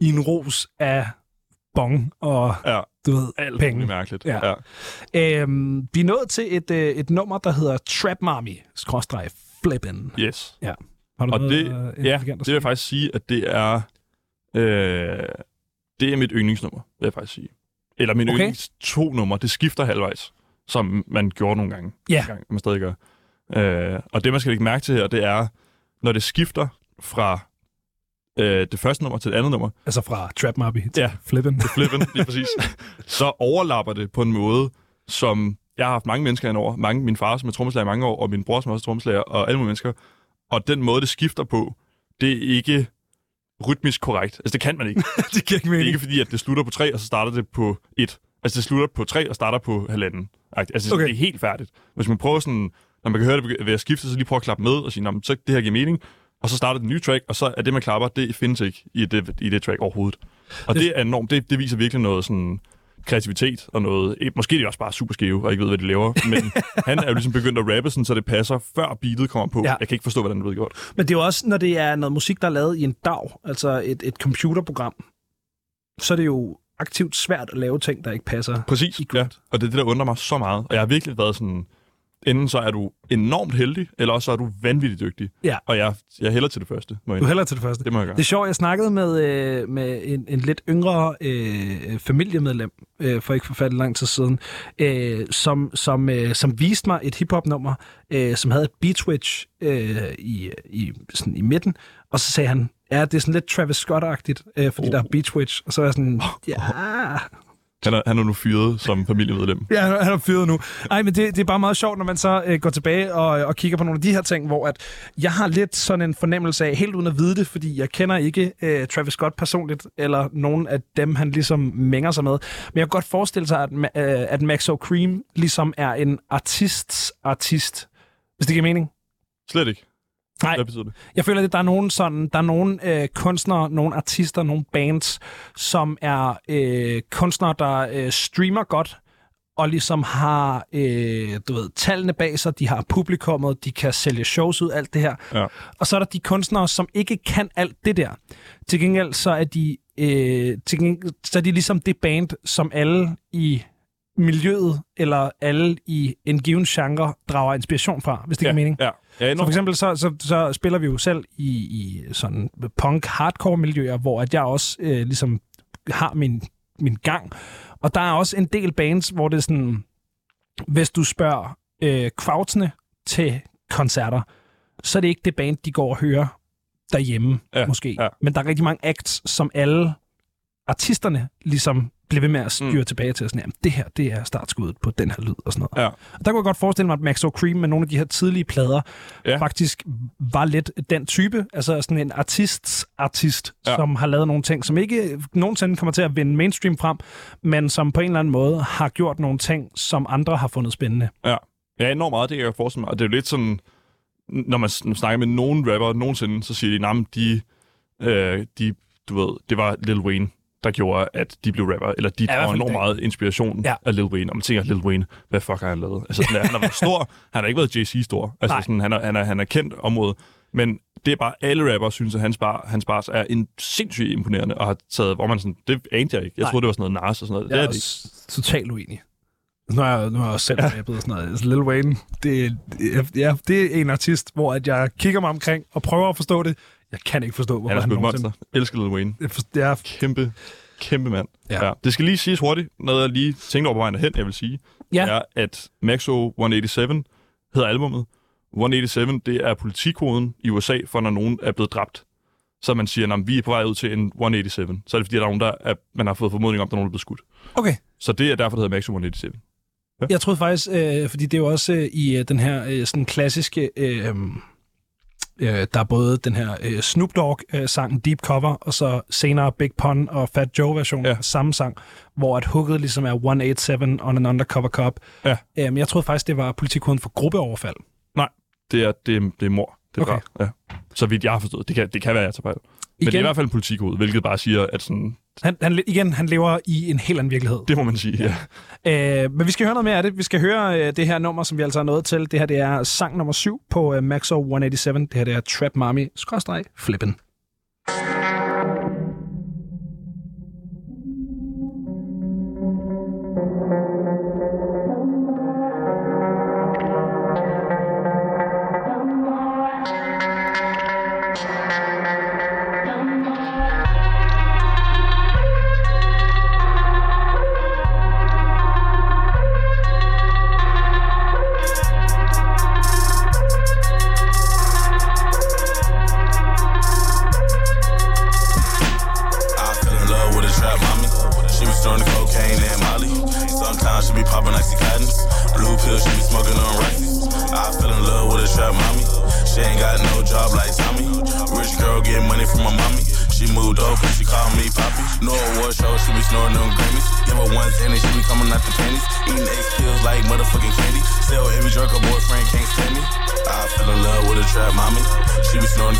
Speaker 1: i en ros af bong og,
Speaker 2: Ja.
Speaker 1: du ved,
Speaker 2: Alt
Speaker 1: penge.
Speaker 2: mærkeligt.
Speaker 1: Ja.
Speaker 2: Ja.
Speaker 1: Øhm, vi er nået til et, øh, et nummer, der hedder Trap Mommy, skråstreg Flippin.
Speaker 2: Yes.
Speaker 1: Ja. Har du
Speaker 2: Og
Speaker 1: noget,
Speaker 2: det,
Speaker 1: øh,
Speaker 2: ja, det vil jeg faktisk sige, at det er, øh, det er mit yndlingsnummer, vil jeg faktisk sige. Eller min
Speaker 1: Okay.
Speaker 2: yndlings to numre, det skifter halvvejs, som man gjorde nogle gange.
Speaker 1: Ja.
Speaker 2: Gang, man stadig gør. Øh, og det, man skal lægge mærke til her, det er, når det skifter fra øh, det første nummer til det andet nummer,
Speaker 1: Altså fra Trap Mobby til
Speaker 2: Ja.
Speaker 1: Flippen.
Speaker 2: til flippen, lige præcis, så overlapper det på en måde, som jeg har haft mange mennesker indover. Mange, min far, som er trommeslager i mange år, og min bror, som også er trommeslager, og alle mulige mennesker. Og den måde, det skifter på, det er ikke rytmisk korrekt. Altså, det kan man ikke.
Speaker 1: det giver ikke
Speaker 2: Det er
Speaker 1: mening.
Speaker 2: ikke fordi, at det slutter på 3, og så starter det på 1. Altså, det slutter på 3 og starter på halvanden. Altså,
Speaker 1: Okay.
Speaker 2: det er helt færdigt. Hvis man prøver sådan, når man kan høre det ved at skifte, så lige prøve at klappe med og sige, "Nå, men så det her giver mening. Og så starter den nye track, og så er det, man klapper, det findes ikke i det, i det track overhovedet. Og det, er enormt. Det, det viser virkelig noget sådan kreativitet og noget... eh, Måske er de også bare super skæve og ikke ved, hvad de laver. Men han er jo ligesom begyndt at rappe sådan, så det passer, før beatet kommer på.
Speaker 1: Ja.
Speaker 2: Jeg kan ikke forstå, hvordan det er blevet gjort.
Speaker 1: Men det er jo også, når det er noget musik, der er lavet i en dag, altså et, et computerprogram, så er det jo aktivt svært at lave ting, der ikke passer.
Speaker 2: Præcis, ja. Og det er det, der undrer mig så meget. Og jeg har virkelig været sådan... Enten så er du enormt heldig, eller også så er du vanvittigt dygtig.
Speaker 1: Ja.
Speaker 2: Og jeg, jeg hælder til det første. Må jeg
Speaker 1: Du hælder til det første.
Speaker 2: Det må jeg gøre.
Speaker 1: Det er sjovt, jeg snakkede med, øh, med en, en lidt yngre øh, familiemedlem øh, for ikke forfærdeligt lang tid siden, øh, som, som, øh, som viste mig et hiphop-nummer, øh, som havde et beat switch øh, i, i, sådan i midten, og så sagde han, ja, det er sådan lidt Travis Scott-agtigt, øh, fordi oh. der er beat switch, og så er jeg sådan, ja,
Speaker 2: Han er, han er nu fyret som familiemedlem.
Speaker 1: Ja, han er- han er fyret nu. Ej, men det, det er bare meget sjovt, når man så øh, går tilbage og, og kigger på nogle af de her ting, hvor at jeg har lidt sådan en fornemmelse af, helt uden at vide det, fordi jeg kender ikke øh, Travis Scott personligt, eller nogen af dem, han ligesom mænger sig med. Men jeg kan godt forestille sig, at, øh, at Maxo Cream ligesom er en artists artist, hvis det giver mening.
Speaker 2: Slet ikke.
Speaker 1: Nej.
Speaker 2: Hvad betyder det?
Speaker 1: Jeg føler, at der er nogen, sådan, der er nogen øh, kunstnere, nogle artister, nogle bands, som er øh, kunstnere, der øh, streamer godt, og ligesom har øh, du ved, tallene bag sig, de har publikummet, de kan sælge shows ud, alt det her.
Speaker 2: Ja.
Speaker 1: Og så er der de kunstnere, som ikke kan alt det der. Til gengæld så er de, øh, til gengæld, så er de ligesom det band, som alle i miljøet, eller alle i en given genre, drager inspiration fra, hvis det giver mening.
Speaker 2: Ja, ja. ja
Speaker 1: Så for eksempel så, så, så spiller vi jo selv i, i sådan punk-hardcore-miljøer, hvor at jeg også øh, ligesom har min, min gang. Og der er også en del bands, hvor det er sådan, hvis du spørger øh, kvautsene til koncerter, så er det ikke det band, de går og hører derhjemme, ja,
Speaker 2: Ja,
Speaker 1: måske.
Speaker 2: ja.
Speaker 1: Men der er rigtig mange acts, som alle artisterne ligesom bliver ved med at styre mm. Tilbage til. Sådan, jamen, det her, det er startskuddet på den her lyd og sådan noget.
Speaker 2: Ja.
Speaker 1: Og der kunne jeg godt forestille mig, at Max Cream med nogle af de her tidlige plader ja. Faktisk var lidt den type. Altså sådan en artists artist, ja. Som har lavet nogle ting, som ikke nogensinde kommer til at vinde mainstream frem, men som på en eller anden måde har gjort nogle ting, som andre har fundet spændende.
Speaker 2: Ja. ja, enormt meget, det jeg forestille mig. Og det er jo lidt sådan, når man snakker med nogen rapper nogensinde, så siger de, nah, de, øh, de, du ved, det var Lil Wayne, der gjorde, at de blev rapper, eller de
Speaker 1: Ja,
Speaker 2: ja,
Speaker 1: fald
Speaker 2: enormt meget inspiration
Speaker 1: Ja.
Speaker 2: ja. af Lil Wayne. Og man tænker, Lil Wayne, hvad fuck har han lavet? Altså, sådan, der, han har været stor, han har ikke været JC stor. Altså,
Speaker 1: Nej.
Speaker 2: sådan, han, er, han, er, han er kendt område. Men det er bare, alle rapper synes, at hans, bar, hans bars er en sindssygt imponerende, og har taget, hvor man sådan, det anede jeg ikke. Jeg
Speaker 1: Nej.
Speaker 2: troede, det var sådan noget Nas og sådan noget.
Speaker 1: Jeg
Speaker 2: det
Speaker 1: er
Speaker 2: er det
Speaker 1: totalt uenig. Nu har jeg, nu har jeg også selv rappet og sådan noget. Altså, Lil Wayne, det, det, ja, det er en artist, hvor at jeg kigger mig omkring og prøver at forstå det. Jeg kan ikke forstå, hvorfor
Speaker 2: Han er et
Speaker 1: nogensinde-
Speaker 2: monster. Elsker Lil Wayne.
Speaker 1: Jeg for- Det er
Speaker 2: Kæmpe, kæmpe mand.
Speaker 1: Ja.
Speaker 2: Ja. Det skal lige siges hurtigt, noget jeg lige tænkte over på vejen hen, jeg vil sige,
Speaker 1: Ja.
Speaker 2: er, at Maxo 187 hedder albumet. 187, det er politikoden i USA for, når nogen er blevet dræbt. Så man siger, at vi er på vej ud til en 187. Så er det fordi, der er nogen, der er, man har fået formodning om, at der er nogen, der er blevet skudt.
Speaker 1: Okay.
Speaker 2: Så det er derfor, det hedder Maxo 187.
Speaker 1: Jeg troede faktisk, øh, fordi det er jo også øh, i øh, den her øh, sådan klassiske... Øh, øh, der er både den her øh, Snoop Dogg-sang, Deep Cover, og så senere Big Pun og Fat Joe-version ja. Samme sang, hvor at hooket ligesom er 187 on an undercover cop.
Speaker 2: Ja.
Speaker 1: Øh, men jeg troede faktisk, det var politikoden for gruppeoverfald.
Speaker 2: Nej, det er, det er, det er mor. Det er
Speaker 1: Okay.
Speaker 2: ja. Så vidt jeg har forstået. Det kan, det kan være, jeg tager fejl. Men det er
Speaker 1: Igen?
Speaker 2: i hvert fald en politikode, hvilket bare siger, at sådan,
Speaker 1: Han, han, igen, han lever i en helt anden virkelighed.
Speaker 2: det må man sige. Ja.
Speaker 1: Øh, men vi skal høre noget mere af det. Vi skal høre øh, det her nummer, som vi altså er nået til. Det her det er sang nummer 7 på øh, Maxo 187. Det her det er Trap Mami, skråstreg, flippen.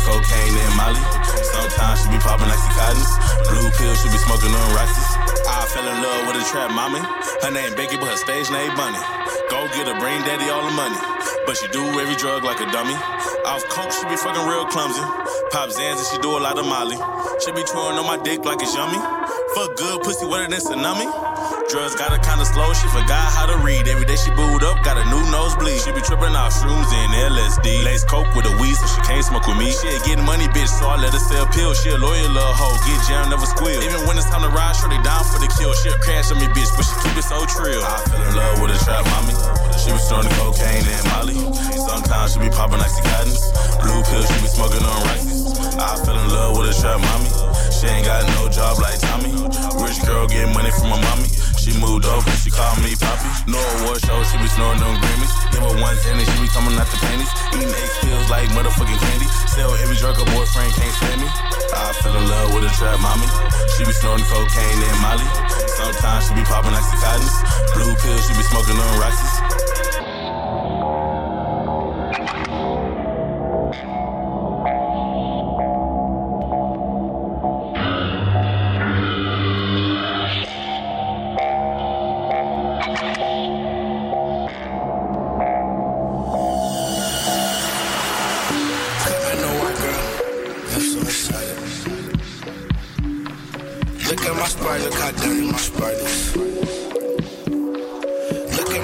Speaker 3: Cocaine and Molly. Sometimes she be popping like cottons. Blue pill, she be smoking on Roxy. I fell in love with a trap mommy. Her name Becky, but her stage name Bunny. Go get her brain daddy all the money. But she do every drug like a dummy. Off coke, she be fucking real clumsy. Pop Zans and she do a lot of Molly. She be twirling on my dick like it's yummy. Fuck good pussy, wetter than tsunami. Drugs got her kinda slow, she forgot how to read. Every day she booed up, got a new nosebleed. She be tripping off shrooms and LSD. Lace coke with a weed so she can't smoke with me. She getting money, bitch, so I let her sell pills. She a loyal little hoe, get jammed, never squeal. Even when it's time to ride, they down for the kill. She'll crash on me, bitch, but she keep it so trill. I fell in love with a trap mommy. She was snorting cocaine and Molly. Sometimes she be popping like cottons. Blue pills, she be smoking on rices. I fell in love with a trap mommy. She ain't got no job like Tommy. Rich girl getting money from my mommy. She moved over, she called me Poppy. No award show, she be snoring them Grammys. Give her one cent and she be coming out the panties. Eating X pills like motherfucking candy. Sell every drug boyfriend can't stand me. I fell in love with a trap mommy. She be snorting cocaine and Molly. Sometimes she be popping like cottons. Blue pills, she be smoking on Roxy's.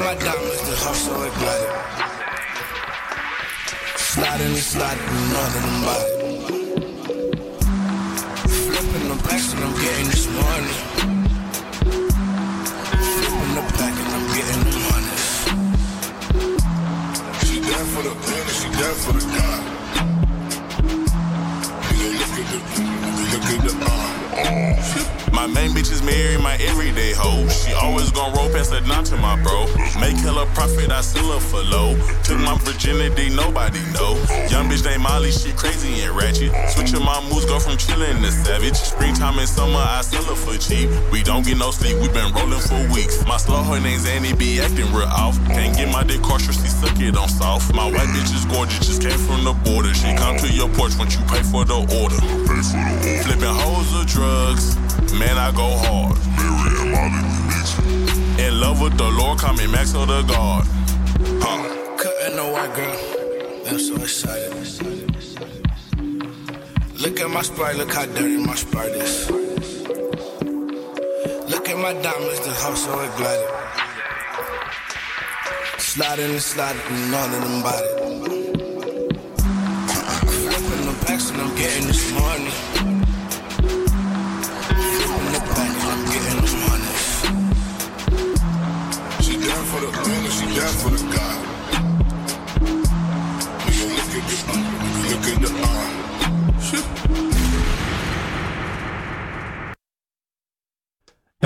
Speaker 13: My diamonds, the heart so exotic. Sliding and sliding, of them body. Flipping the backs and I'm getting this money. Flipping the back and I'm getting the money.
Speaker 7: She down for the pen and she down for the gun. Nigga, look at the, nigga, look at the, uh,
Speaker 3: My main bitch is Mary, my everyday hoe. She always gon' roll past the knot to my bro. Make hella profit, I sell her for low. Took my virginity, nobody know. Young bitch named Molly, she crazy and ratchet. Switching my moves, go from chillin' to savage. Springtime and summer, I sell her for cheap. We don't get no sleep, we been rollin' for weeks. My slow, her name's Annie, be acting real off. Can't get my dick she suck it on soft. My white bitch is gorgeous, just came from the border. She come to your porch once you pay for the order. Flipping hoes or drugs, man, I go hard.
Speaker 7: Mary and Molly, bitch.
Speaker 3: In love with the Lord, call me Max of the God. Huh.
Speaker 13: Cutting a white girl. I'm so excited. Look at my sprite, look how dirty my sprite is. Look at my diamonds, the house so exotic. Sliding and sliding, none of them body. Flipping the backs and I'm getting this money. Flipping the back and I'm getting this money.
Speaker 7: She down for the gun and she down for the gun.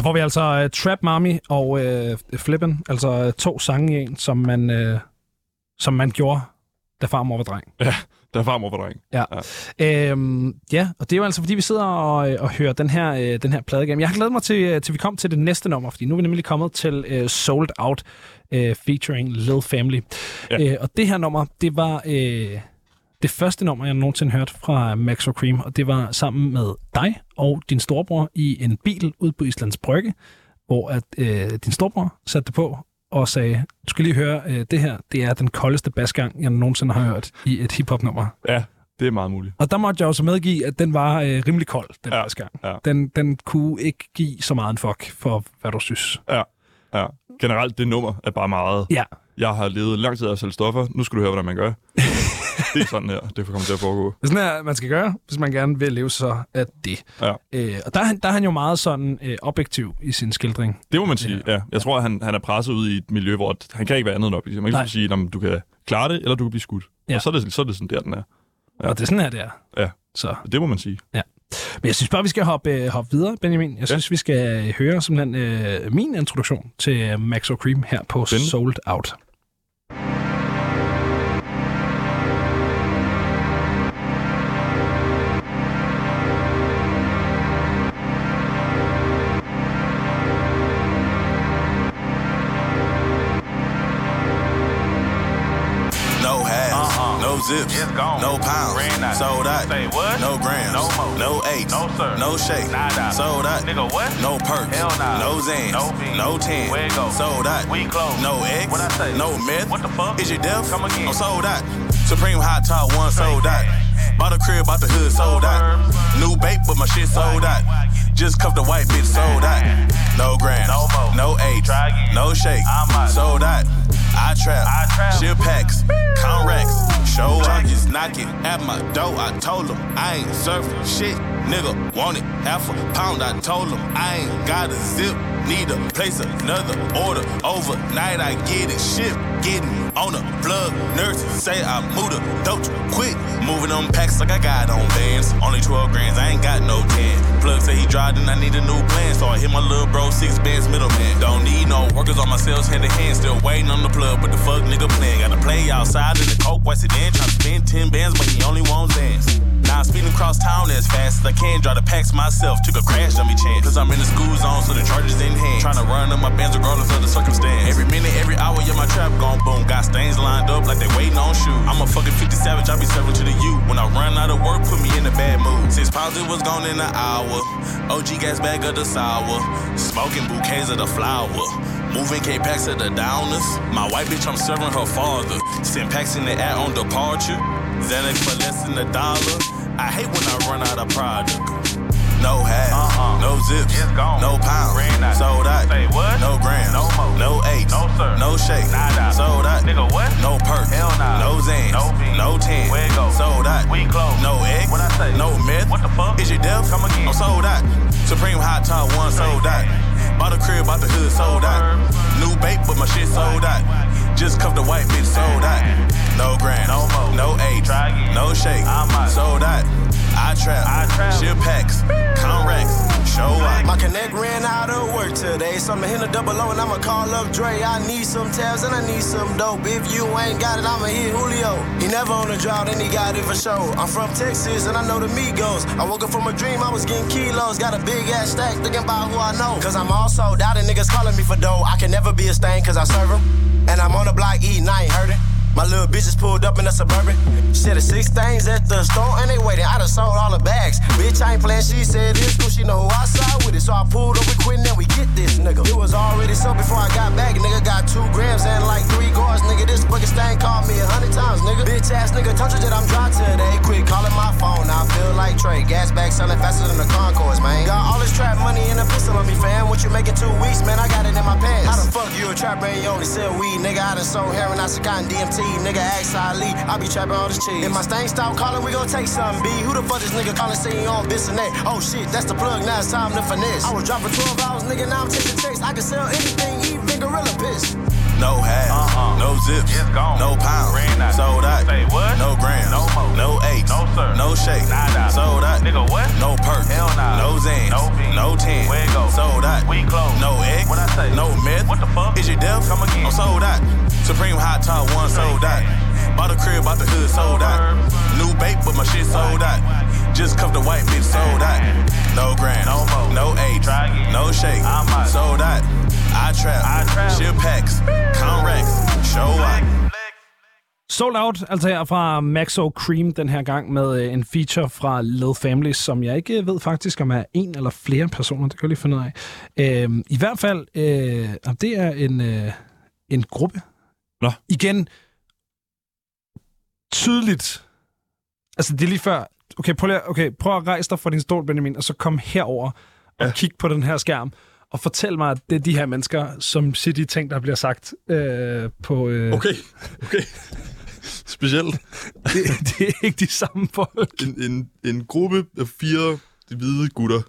Speaker 1: Der får vi altså uh, Trap Mami og uh, Flippen, altså uh, to sange i en, som man, uh, som man gjorde, da farmor var dreng.
Speaker 2: Ja, der farmor var dreng.
Speaker 1: Ja. Ja. Øhm, ja, og det er jo altså, fordi vi sidder og, og hører den her, øh, den her plade igennem. Jeg har glædet mig til, til vi kom til det næste nummer, fordi nu er vi nemlig kommet til øh, Sold Out øh, featuring Lil Family. Ja. Øh, og det her nummer, det var øh, det første nummer, jeg nogensinde hørte fra Max Cream, og det var sammen med dig og din storebror i en bil ude på Islands Brygge, hvor at, øh, din storebror satte det på og sagde, du skal lige høre, øh, det her, det er den koldeste basgang, jeg nogensinde har hørt i et hiphop-nummer.
Speaker 2: Ja, det er meget muligt.
Speaker 1: Og der måtte jeg også medgive, at den var øh, rimelig kold, den
Speaker 2: Ja,
Speaker 1: basgang.
Speaker 2: ja.
Speaker 1: Den, den kunne ikke give så meget en fuck for, hvad du synes.
Speaker 2: Ja, ja. Generelt, det nummer er bare meget...
Speaker 1: Ja.
Speaker 2: Jeg har levet lang tid af at sælge stoffer. Nu skal du høre, hvordan man gør. det er sådan her, det kommer til at foregå.
Speaker 1: Det er sådan her, man skal gøre, hvis man gerne vil leve så af det.
Speaker 2: Ja.
Speaker 1: Øh, og der er, han, der er han jo meget sådan øh, objektiv i sin skildring.
Speaker 2: Det må man sige, ja. Jeg tror, at han, han er presset ud i et miljø, hvor han kan ikke være andet end objektiv. Man kan
Speaker 1: Nej.
Speaker 2: ikke sige, at du kan klare det, eller du kan blive skudt.
Speaker 1: Ja.
Speaker 2: Og så er, det, så er det sådan der, den er.
Speaker 1: Ja. Og det er sådan her, det er.
Speaker 2: Ja,
Speaker 1: Så.
Speaker 2: det må man sige.
Speaker 1: Ja. Men jeg synes bare, vi skal hoppe, øh, hoppe videre, Benjamin. Jeg synes, ja. vi skal høre simpelthen øh, min introduktion til øh, Max og Cream her på
Speaker 2: Spændende.
Speaker 1: Sold Out.
Speaker 3: No zips, no pounds, sold out. No grams, no, eights, no, shake, sold out. Nigga what? No perks, no zans, no, ten, sold out. No eggs, no meth. What the fuck? Is you deaf? Come again. I'm sold out. Supreme hot top one sold out. Bought a crib, bought the hood, sold out. New bake, but my shit sold out. Just cuffed the white bitch, sold out. No grams, no eight, no shake, sold out. I trap, i trap ship packs, racks, show up. Just knocking at my door. I told him I ain't serving shit. Nigga want it half a pound. I told him I ain't got a zip. Need a place another order. Overnight I get it shipped. Getting on a plug. Nurses say I moved a dope quit. Moving on packs like I got on bands. Only 12 grands, I ain't got no 10. Plug say he then I need a new plan. So I hit my little bro, six bands middleman. Don't need no workers on my sales hand to hand. Still waiting on the plug, but the fuck nigga playing. Gotta play outside in the coke, wasted in. Tryna spend 10 bands, but he only wants bands. Now I'm speeding across town as fast as I can. Drive the packs myself, took a crash on me chance. Cause I'm in the school zone, so the charges in hand. Trying to run up my bands regardless of the circumstance. Every minute, every hour, yeah, my trap gon' boom. Got stains lined up like they waiting on shoes. I'm a fucking 50 savage, I be serving to the U. When I run out of work, put me in a bad mood. Six pounds, was gone in an hour. OG gas bag of the sour. Smoking bouquets of the flower. Moving K packs of the downers. My white bitch, I'm serving her father. Send packs in the air on departure. Xanax for less than a dollar. I hate when I run out of product. No halves, uh-huh. no zips, no pounds, sold out. Say what? no grams, no, eights, no, sir. no shake, sold out. Nigga what? no perks, no zans, no, ten, go? sold out. We close, no eggs, What I say? no meth. What the fuck, is you deaf? I'm sold out. Supreme hot top one sold out. Bought a crib, bought the hood, sold out. New bake, but my shit sold out. Just cuffed the white bitch, sold out. No grams, no eight, no shake, sold out. I trap, ship packs, racks, show up.
Speaker 16: My connect ran out of work today, so I'ma hit a double O and I'ma call up Dre. I need some tabs and I need some dope. If you ain't got it, I'ma hit Julio. He never on the drought and he got it for sure. I'm from Texas and I know the Migos. I woke up from a dream, I was getting kilos. Got a big ass stack, thinking about who I know. Cause I'm also doubting niggas calling me for dough. I can never be a stain cause I serve 'em. And I'm on the block eating, I ain't hurting. My little bitches pulled up in a suburban. Shit, the six things at the store and they waiting. I done sold all the bags. Bitch, I ain't playing. She said this, cool. She know who I side with it. So I pulled up with Quentin and we get this nigga. It was already so before I got back. Nigga got two grams and like three guards. Nigga, this fucking stain called me a hundred times. Nigga, bitch ass nigga, told you that I'm dry today. Quit calling my phone. I feel like Trey. Gas bag selling faster than the Concourse, man. Got all this trap money in a pistol on me, fam. What you making two weeks, man? I got it in my pants. How the fuck you a trap and you only sell weed? Nigga, I done sold heroin, I cotton DMT. Nigga, ask Ali. I be trapping all this cheese. If my stain stop calling, we gon' take something, B. Who the fuck this nigga calling saying on oh, this and that? Oh shit, that's the plug, now it's time to finesse. I was dropping 12 hours, nigga, now I'm taking checks. I can sell anything, even gorilla piss.
Speaker 3: No halves, no zips, no pounds, sold out. No grams, no, eights, no, sir. no shake, sold out. Nigga, what? no perks, Hell no zans, no, ten, sold out. No eggs, no meth. Is you deaf? I'm sold out. Supreme hot top one sold out. Bought a crib, bought the hood, sold out. New bait, but my shit sold out. Just cuffed the white bitch, sold out. No grams, no eight, no shake, sold out. I trap, ship packs, racks, show out.
Speaker 1: Sold Out, altså her fra Maxo Cream den her gang med øh, en feature fra Lil Family, som jeg ikke ved faktisk om er en eller flere personer. Det kan jeg lige finde ud af. Øhm, I hvert fald, øh, det er en, øh, en gruppe.
Speaker 2: Nå.
Speaker 1: Igen, tydeligt. Altså det er lige før. Okay, prøv, lige, okay, prøv at rejse dig fra din stol, Benjamin, og så kom herover og ja. kig på den her skærm. Og fortæl mig, at det er de her mennesker, som siger de ting, der bliver sagt øh, på... Øh,
Speaker 2: Okay, okay. Specielt.
Speaker 1: det, det er ikke de samme folk.
Speaker 2: En, en, en gruppe af fire hvide gutter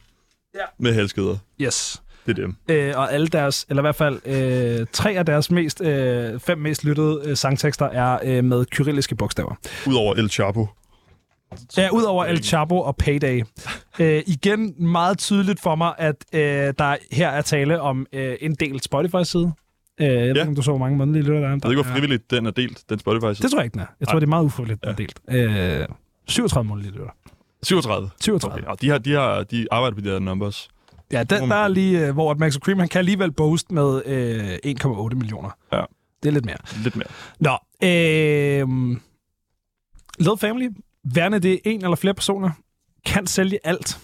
Speaker 1: Ja.
Speaker 2: med halskæder.
Speaker 1: Yes.
Speaker 2: Det er dem.
Speaker 1: Øh, og alle deres, eller i hvert fald øh, tre af deres mest, øh, fem mest lyttede øh, sangtekster er øh, med kyrilliske bogstaver.
Speaker 2: Udover El Chapo.
Speaker 1: Ja, udover El Chapo og Payday. Øh, igen meget tydeligt for mig, at øh, der her er tale om øh, en delt Spotify-side. Øh, jeg ved ikke, om du så, hvor mange månedlige lytter der er.
Speaker 2: Jeg ved ikke, hvor frivilligt den er delt, den spotify
Speaker 1: Det tror jeg ikke, den er. Jeg tror,
Speaker 2: Nej.
Speaker 1: det er meget ufrivilligt, den er delt. Øh, 37 månedlige lytter.
Speaker 2: 37?
Speaker 1: 37.
Speaker 2: Okay, og de, har, de, har, de arbejder på de her numbers.
Speaker 1: Ja, den, der er lige, øh, hvor Max Cream, han kan alligevel boast med øh, 1,8 millioner.
Speaker 2: Ja.
Speaker 1: Det er lidt mere.
Speaker 2: Lidt mere.
Speaker 1: Nå, øh, Little Family, værende det en eller flere personer, kan sælge alt,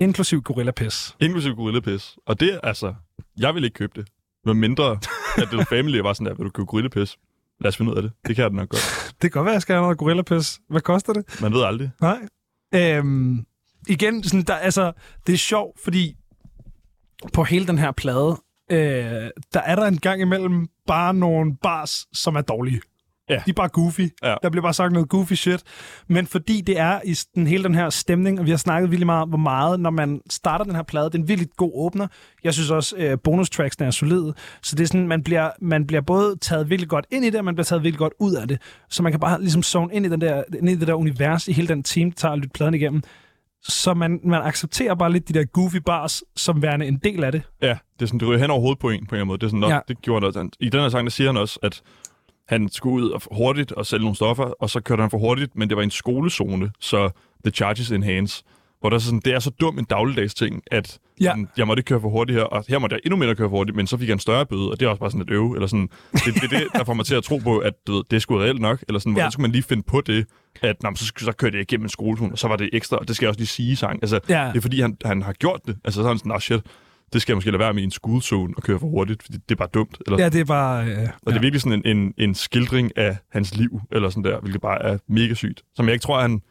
Speaker 1: inklusiv Gorilla Piss.
Speaker 2: Inklusive Gorilla Piss. Og det altså... Jeg vil ikke købe det. Men mindre, at det family var sådan der, vil du købe Gorilla Piss? Lad os finde ud af det. Det kan jeg nok godt.
Speaker 1: Det kan godt være, at jeg skal have noget Gorilla Piss. Hvad koster det?
Speaker 2: Man ved aldrig.
Speaker 1: Nej. Øhm, igen, sådan, der, altså, det er sjovt, fordi på hele den her plade, øh, der er der en gang imellem bare nogle bars, som er dårlige.
Speaker 2: Ja.
Speaker 1: De er bare goofy.
Speaker 2: Ja.
Speaker 1: Der bliver bare sagt noget goofy shit. Men fordi det er i den, hele den her stemning, og vi har snakket virkelig meget om, hvor meget, når man starter den her plade, det er en virkelig god åbner. Jeg synes også, øh, bonustracksene er solide. Så det er sådan, man bliver, man bliver både taget virkelig godt ind i det, og man bliver taget virkelig godt ud af det. Så man kan bare ligesom zone ind i, den der, ind i det der univers, i hele den team, der tager at lytte pladen igennem. Så man, man accepterer bare lidt de der goofy bars, som værende en del af det.
Speaker 2: Ja, det er sådan, det ryger hen over hovedet på en, på en eller anden måde. Det er sådan,
Speaker 1: Ja.
Speaker 2: det gjorde noget. I den her sang, der siger han også, at han skulle ud og hurtigt og sælge nogle stoffer, og så kørte han for hurtigt, men det var en skolezone, så the charges in hands. Hvor der er sådan, det er så dum en dagligdags ting, at
Speaker 1: Ja.
Speaker 2: sådan, jeg måtte ikke køre for hurtigt her, og her måtte jeg endnu mere køre for hurtigt, men så fik jeg en større bøde, og det er også bare sådan et øve, eller sådan, det, det er det, der får mig til at tro på, at du ved, det er sgu reelt nok, eller sådan, hvordan
Speaker 1: Ja.
Speaker 2: skulle man lige finde på det, at nå, så, så kørte jeg igennem en skolezone, og så var det ekstra, og det skal jeg også lige sige i sang. Altså,
Speaker 1: Ja.
Speaker 2: det er fordi, han, han har gjort det. Altså, så er han sådan, nah, shit, det skal jeg måske lade være med i en school zone og køre for hurtigt, fordi det er bare dumt. Eller,
Speaker 1: Ja, det er bare... Øh,
Speaker 2: og det er virkelig sådan en, en, en skildring af hans liv, eller sådan der, hvilket bare er mega sygt. Som jeg ikke tror, han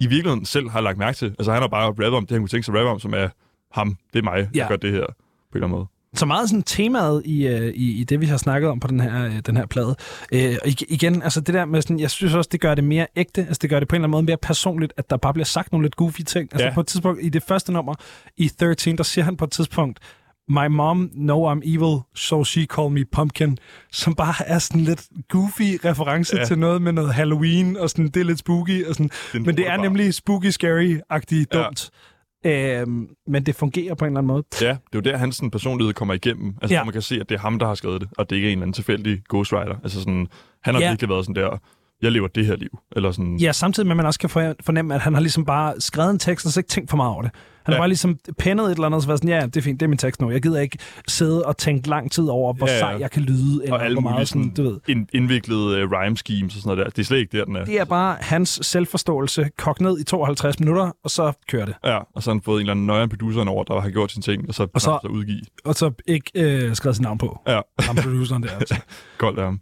Speaker 2: i virkeligheden selv har lagt mærke til. Altså, han har bare rappet om det, han kunne tænke sig at rappe om, som er ham. Det er mig, der
Speaker 1: Ja.
Speaker 2: gør det her, på en eller anden måde.
Speaker 1: Så meget sådan temaet i, øh, i, i det, vi har snakket om på den her, øh, den her plade. Øh, og ig- igen, altså det der med sådan, jeg synes også, det gør det mere ægte. Altså det gør det på en eller anden måde mere personligt, at der bare bliver sagt nogle lidt goofy ting. Altså
Speaker 2: Ja.
Speaker 1: på et tidspunkt, i det første nummer, i 13, der siger han på et tidspunkt, My mom know I'm evil, so she call me pumpkin, som bare er sådan lidt goofy reference ja. Til noget med noget Halloween, og sådan, det er lidt spooky, og sådan,
Speaker 2: en
Speaker 1: men det er nemlig spooky, scary-agtigt
Speaker 2: Ja.
Speaker 1: dumt. Øhm, men det fungerer på en eller anden måde.
Speaker 2: Ja, det er jo der, hans sådan, personlighed kommer igennem. Altså,
Speaker 1: Ja.
Speaker 2: man kan se, at det er ham, der har skrevet det, og det er ikke en eller anden tilfældig ghostwriter. Altså sådan, han har
Speaker 1: Ja.
Speaker 2: virkelig været sådan der, jeg lever det her liv. Eller sådan,
Speaker 1: Ja, samtidig med, at man også kan for- fornemme, at han har ligesom bare skrevet en tekst, og så ikke tænkt for meget over det. Han har
Speaker 2: Ja.
Speaker 1: bare ligesom pennet et eller andet, og så været sådan, ja, det er fint, det er min tekst nu. Jeg gider ikke sidde og tænke lang tid over, hvor
Speaker 2: Ja, ja.
Speaker 1: sej jeg kan lyde, eller
Speaker 2: og
Speaker 1: hvor meget sådan, du ved.
Speaker 2: ind, indviklede uh, rhyme schemes og sådan noget der. Det er slet ikke der, den er.
Speaker 1: Det er bare hans selvforståelse kogt ned i 52 minutter, og så kører det.
Speaker 2: Ja, og så har han fået en eller anden nøjere producer over, der har gjort sine ting, og så,
Speaker 1: Og så-
Speaker 2: så udgive.
Speaker 1: Og så ikke øh, skrevet sit navn på.
Speaker 2: Ja,
Speaker 1: Ham produceren der. Altså.
Speaker 2: godt af ham.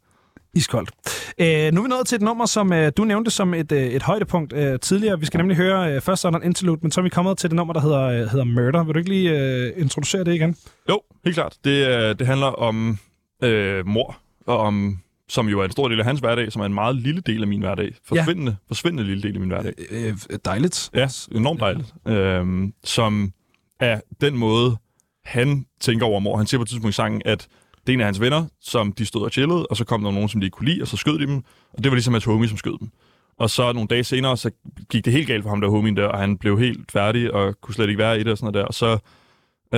Speaker 1: Iskoldt. Øh, nu er vi nået til et nummer, som øh, du nævnte som et, øh, et højdepunkt øh, tidligere. Vi skal nemlig høre øh, først sådan en interlude, men så er vi kommet til det nummer, der hedder, øh, hedder Murder. Vil du ikke lige øh, introducere det igen?
Speaker 2: Jo, helt klart. Det, øh, det handler om øh, mor, og om, som jo er en stor del af hans hverdag, som er en meget lille del af min hverdag. Forsvindende, ja. forsvindende lille del af min hverdag.
Speaker 1: Øh, dejligt.
Speaker 2: Ja, enormt dejligt. Øhm, som er den måde, han tænker over mor. Han siger på et tidspunkt i sangen, at det er en af hans venner, som de stod og chillede, og så kom der nogen, som de ikke kunne lide, og så skød de dem. Og det var ligesom hans homie, som skød dem. Og så nogle dage senere, så gik det helt galt for ham, der homien der, og han blev helt færdig, og kunne slet ikke være i det og sådan noget der. Og så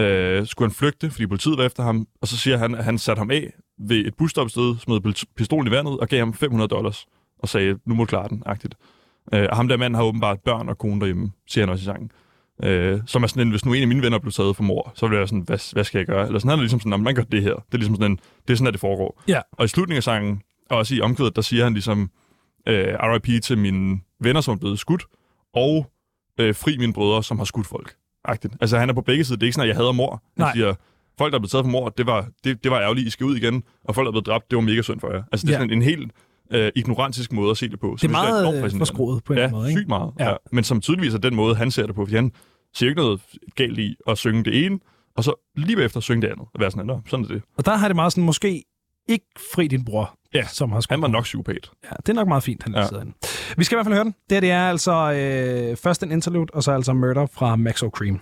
Speaker 2: øh, skulle han flygte, fordi politiet var efter ham, og så siger han, at han satte ham af ved et busstopsted, smed pistolen i vandet og gav ham 500 dollars, og sagde, nu må du klare den, agtigt. Øh, og ham der mand har åbenbart børn og kone derhjemme, siger han også i sangen. Øh, som er sådan en, hvis nu en af mine venner blev taget for mor, så ville jeg sådan, hvad, hvad skal jeg gøre? Eller sådan, han er ligesom sådan, "Nå, men man gør det her. Det er ligesom sådan en, det er sådan, at det foregår.
Speaker 1: Ja.
Speaker 2: Og i slutningen af sangen, og også i omkvædet, der siger han ligesom, øh, RIP til mine venner, som er blevet skudt, og øh, fri mine brødre, som har skudt folk. Agtigt. Altså han er på begge sider. Det er ikke sådan, at jeg hader mor. Han
Speaker 1: Nej.
Speaker 2: siger, folk, der er blevet taget for mor, det var, det, det var ærgerligt, I skal ud igen. Og folk, der er blevet dræbt, det var mega synd for jer. Altså det er
Speaker 1: Ja.
Speaker 2: sådan en, en helt øh, ignorantisk måde at se det på.
Speaker 1: Det er meget, øh,
Speaker 2: fascinerende.
Speaker 1: forskruet på en
Speaker 2: ja,
Speaker 1: måde, ikke?
Speaker 2: sygt meget.
Speaker 1: Ja.
Speaker 2: Ja. Men som tydeligvis er den måde, han ser det på. Fordi han ser ikke noget galt i at synge det ene, og så lige bagefter synge det andet. Og være sådan, "Nå, sådan er det.
Speaker 1: Og der har det meget sådan, måske ikke fri din bror,
Speaker 2: Ja,
Speaker 1: som har skudt.
Speaker 2: Han var nok psykopat.
Speaker 1: Ja, det er nok meget fint, han ja. Sidder. Vi skal i hvert fald høre den. Det, her, det er altså øh, først en interlude, og så altså Murder fra Maxo Cream.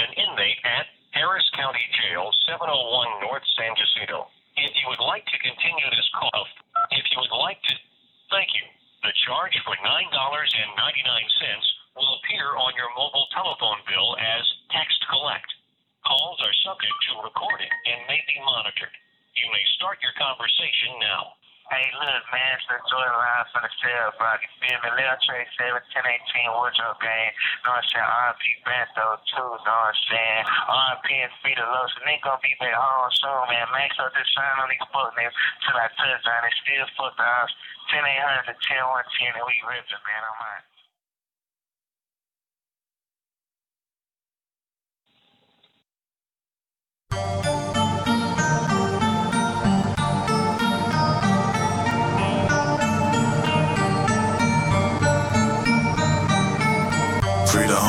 Speaker 17: An inmate at Harris County Jail, 701 North San Jacinto. If you would like to continue this call, if you would like to, thank you. The charge for $9.99 will appear on your mobile telephone bill as text collect. Calls are subject to recording and may be monitored. You may start your conversation now.
Speaker 18: Hey, look, man, it's the Jordan Line for the sale, bro. You feel me? Lil Trey 7, 10, 18 wardrobe game. Know what I'm saying? RP Bento, too. Know what I'm saying? RP and Frida Low. So they gonna be back home soon, man. Max up this sign on these fuck niggas till I touch down. They still fuck the house. 10 800 10 110, and we ripping, man. I'm out.
Speaker 3: Free the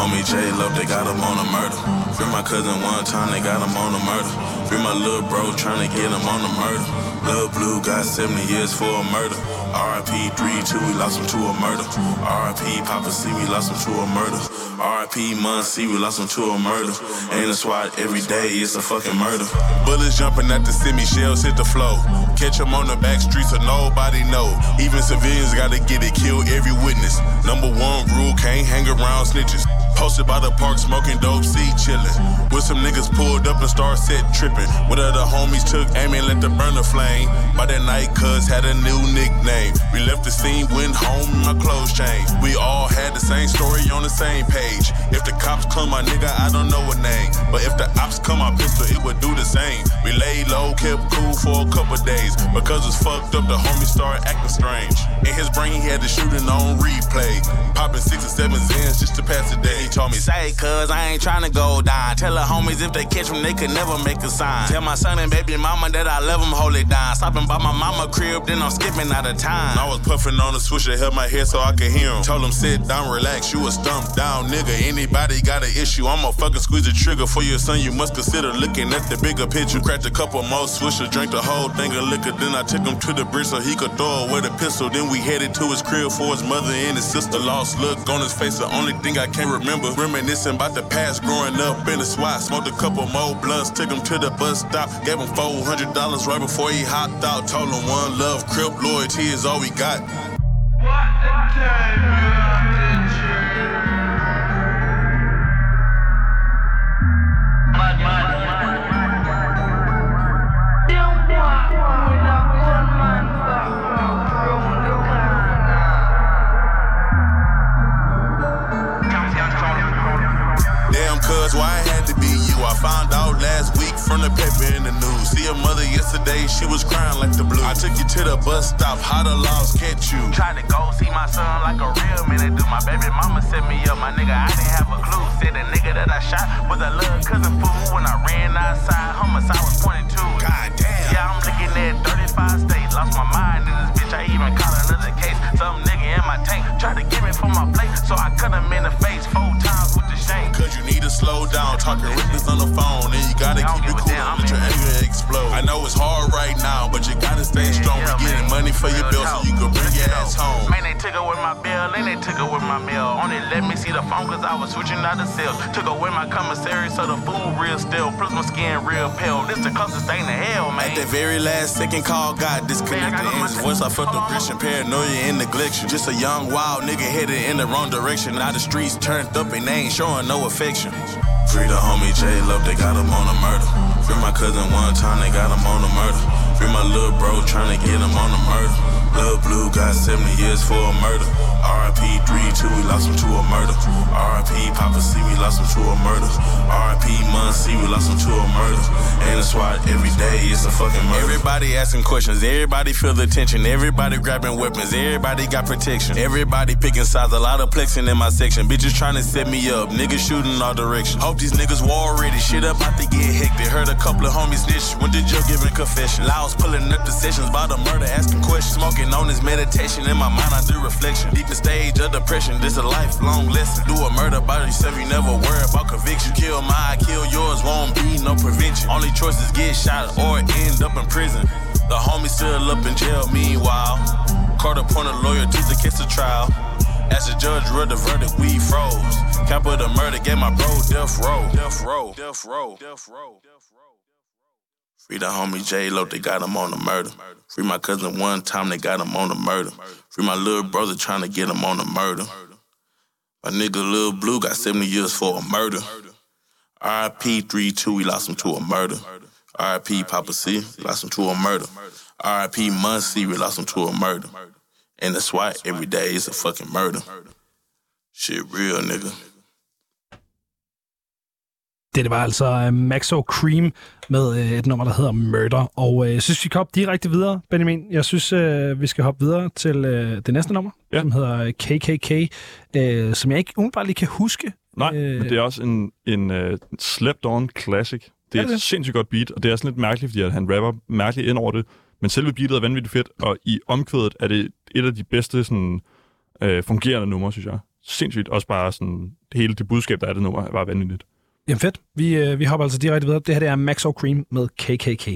Speaker 3: homie J Love, they got him on a murder. Free my cousin one time, they got him on a murder. Free my little bro, tryna get him on a murder. Lil Blue got 70 years for a murder. RIP 3-2, we lost him to a murder. RIP Papa C, we lost him to a murder. RIP Mun C, we lost him to a murder. Ain't a SWAT every day, it's a fucking murder.
Speaker 14: Bullets jumping at the semi, shells hit the flow. Catch 'em on the back streets so nobody know. Even civilians gotta get it, kill every witness. Number one rule, can't hang around snitches. Posted by the park, smoking dope, seat chillin'. With some niggas pulled up and start set trippin'. One of the homies took aim and let the burner flame. By that night, cuz had a new nickname. We left the scene, went home, my clothes changed. We all had the same story on the same page. If the cops come, my nigga, I don't know a name. But if the ops come, my pistol, it would do the same. We laid low, kept cool for a couple days. Because it's fucked up, the homie started acting strange. In his brain, he had the shooting on replay. Popping six or seven Zans just to pass the day. He told me,
Speaker 19: Say, cuz I ain't tryna go down. Tell the homies if they catch him, they could never make a sign. Tell my son and baby mama that I love him, hold it. Stopping by my mama crib, then I'm skipping out of time.
Speaker 14: I was puffing on the swisher, held my head so I could hear him. Told him, sit down, relax, you a stump down nigga. Anybody got an issue, I'ma fucking squeeze the trigger for your son. You must consider looking at the bigger picture. Cracked a couple more swisher, drank the whole thing of liquor. Then I took him to the bridge so he could throw away the pistol. Then we headed to his crib for his mother and his sister. Lost look on his face, the only thing I can't remember. Reminiscing about the past, growing up in the SWAT. Smoked a couple more blunts, took him to the bus stop. Gave him $400 right before he hopped out. Told him one love, crip loyalty is all we got. Damn, cuz, why it had to be you? I found out last week from the paper in the news. See a mother yesterday, she was crying like the blue. I took you to the bus stop, how the laws catch you?
Speaker 19: Tried to go see my son like a real minute do. My baby mama set me up, my nigga, I didn't have a clue. Said the nigga that I shot was a little cousin fool. When I ran outside, homicide was 22. God damn. Yeah, I'm looking at 35 states. Lost my mind in this bitch, I even caught another case. Some nigga in my tank tried to get me from my plate, so I cut him in the face four times with the shame.
Speaker 14: Need to slow down, talking reckless on the phone, and you gotta keep it cool let your anger explode. I know it's hard right now, but you gotta stay strong. We getting money for your bill so you can bring your ass home.
Speaker 19: Man, they took away my bill, and they took away my mail. Only let me see the phone cause I was switching out the cells. Took away my commissary, so the food real still. Plus my skin real pale. This the closest thing to hell, man.
Speaker 14: At the very last second call got disconnected. In his voice, I felt depression, paranoia, and neglection. Just a young, wild nigga headed in the wrong direction. Now the streets turned up and they ain't showing no affection. Free the homie J Love, they got him on a murder. Free my cousin one time, they got him on a murder. Free my little bro, tryna get him on a murder. Lil Blue got 70 years for a murder. RIP 3-2, we lost him to a murder. RIP Papa C, we lost him to a murder. RIP Mun C, we lost him to a murder. Ain't a SWAT every day, it's a fucking murder. Everybody asking questions, everybody feel the tension. Everybody grabbing weapons, everybody got protection. Everybody picking sides, a lot of plexing in my section. Bitches trying to set me up, niggas shooting all directions. Hope these niggas war ready, shit up about to get hectic. Heard a couple of homies snitch, went to jail giving confession. Loud pulling up the sessions about the murder, asking questions. Smoking on this meditation, in my mind I do reflection. Deep the stage of depression, this a lifelong lesson. Do a murder by yourself, you never worry about conviction. Kill mine, kill yours, won't be no prevention. Only choice is get shot or end up in prison. The homie still up in jail, meanwhile. Court appointed lawyer to the case of trial. As the judge read the verdict, we froze. Capital murder gave my bro death row. Death row. Death row. Death row. Free the homie J-Lo, they got him on the murder. Free my cousin one time, they got him on the murder. Free my little brother trying to get him on a murder. My nigga Lil Blue got 70 years for a murder. RIP 3-2, we lost him to a murder. RIP Papa C, we lost him to a murder. RIP Muncie, we lost him to a murder. And that's why every day is a fucking murder. Shit real, nigga.
Speaker 1: Det, det var altså uh, Maxo Cream med uh, et nummer, der hedder Murder. Og uh, jeg synes, vi kan hoppe direkte videre, Benjamin. Jeg synes, uh, vi skal hoppe videre til uh, det næste nummer, ja. som hedder KKK, uh, som jeg ikke umiddelbart lige kan huske.
Speaker 2: Nej, uh, men det er også en, en uh, slept on classic. Det er, er det? et sindssygt godt beat, og det er sådan lidt mærkeligt, fordi at han rapper mærkeligt ind over det. Men selve beatet er vanvittigt fedt, og i omkvædet er det et af de bedste sådan, uh, fungerende numre, synes jeg. Sindssygt. Også bare sådan, hele det budskab, der er det nummer, var vanvittigt.
Speaker 1: Jamen fedt. Vi, øh, vi hopper altså direkte videre. Det her det er Max Cream med KKK.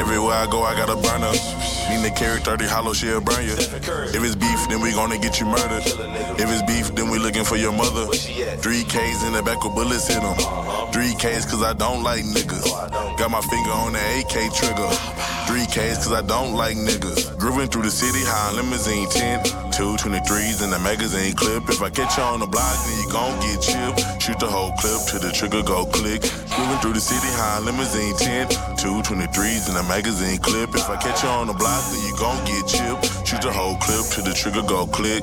Speaker 14: Everywhere I go, I got a burner. Need to carry 30 hollow, she'll burn you. If it's beef, then we gonna get you murdered. If it's beef, then we looking for your mother. Three K's in the back with bullets in them. Three K's cause I don't like niggas. Got my finger on the AK trigger. Three K's cause I don't like niggas. Grooving through the city, high limousine 10. Two 23s in the magazine clip. If I catch you on the block, then you gon' get chipped. Shoot the whole clip till the trigger go click. Grooving through the city, high limousine 10. Two 23s in the magazine clip. If I catch you on the block, you gon' get chipped. Shoot the whole clip till the trigger go click.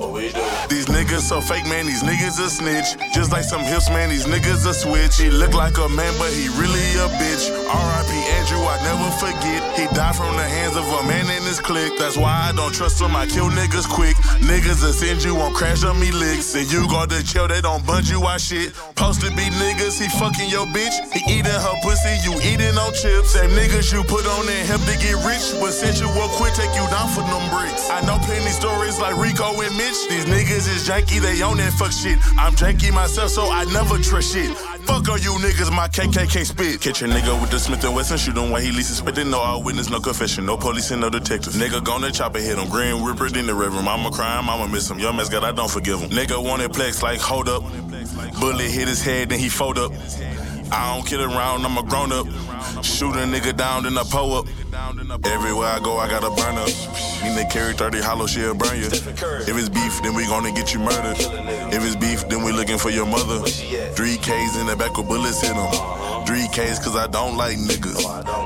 Speaker 14: These niggas so fake, man, these niggas a snitch. Just like some hips, man, these niggas a switch. He look like a man, but he really a bitch. R.I.P. Andrew, I never forget. He died from the hands of a man in his clique. That's why I don't trust him, I kill niggas quick. Niggas that send you on crash on me licks. And you go to jail, they don't bund you out shit. To be niggas, he fucking your bitch. He eating her pussy, you eating on chips. Same niggas you put on there help to get rich. But since you will quit, take you down for them bricks. I know plenty stories like Rico and Mitch. These niggas is janky, they own that fuck shit. I'm janky myself, so I never trust shit. Fuck all you niggas, my KKK spit. Catch a nigga with the Smith and Wesson, shoot him while he least suspected. No eyewitness, no confession, no police and no detectives. Nigga gonna chop it, hit him. Green Ripper in the river. Mama crying, mama miss him. Young mascot, I don't forgive him. Nigga wanted plex like hold up. Bullet hit his head, then he fold up. I don't kid around, I'm a grown up. Shoot a nigga down, then I pull up. Everywhere I go, I got a burn up. Mean they carry 30 hollow, she'll burn you. If it's beef, then we gonna get you murdered. If it's beef, then we looking for your mother. Three K's in the back with bullets in them. Three K's cause I don't like niggas.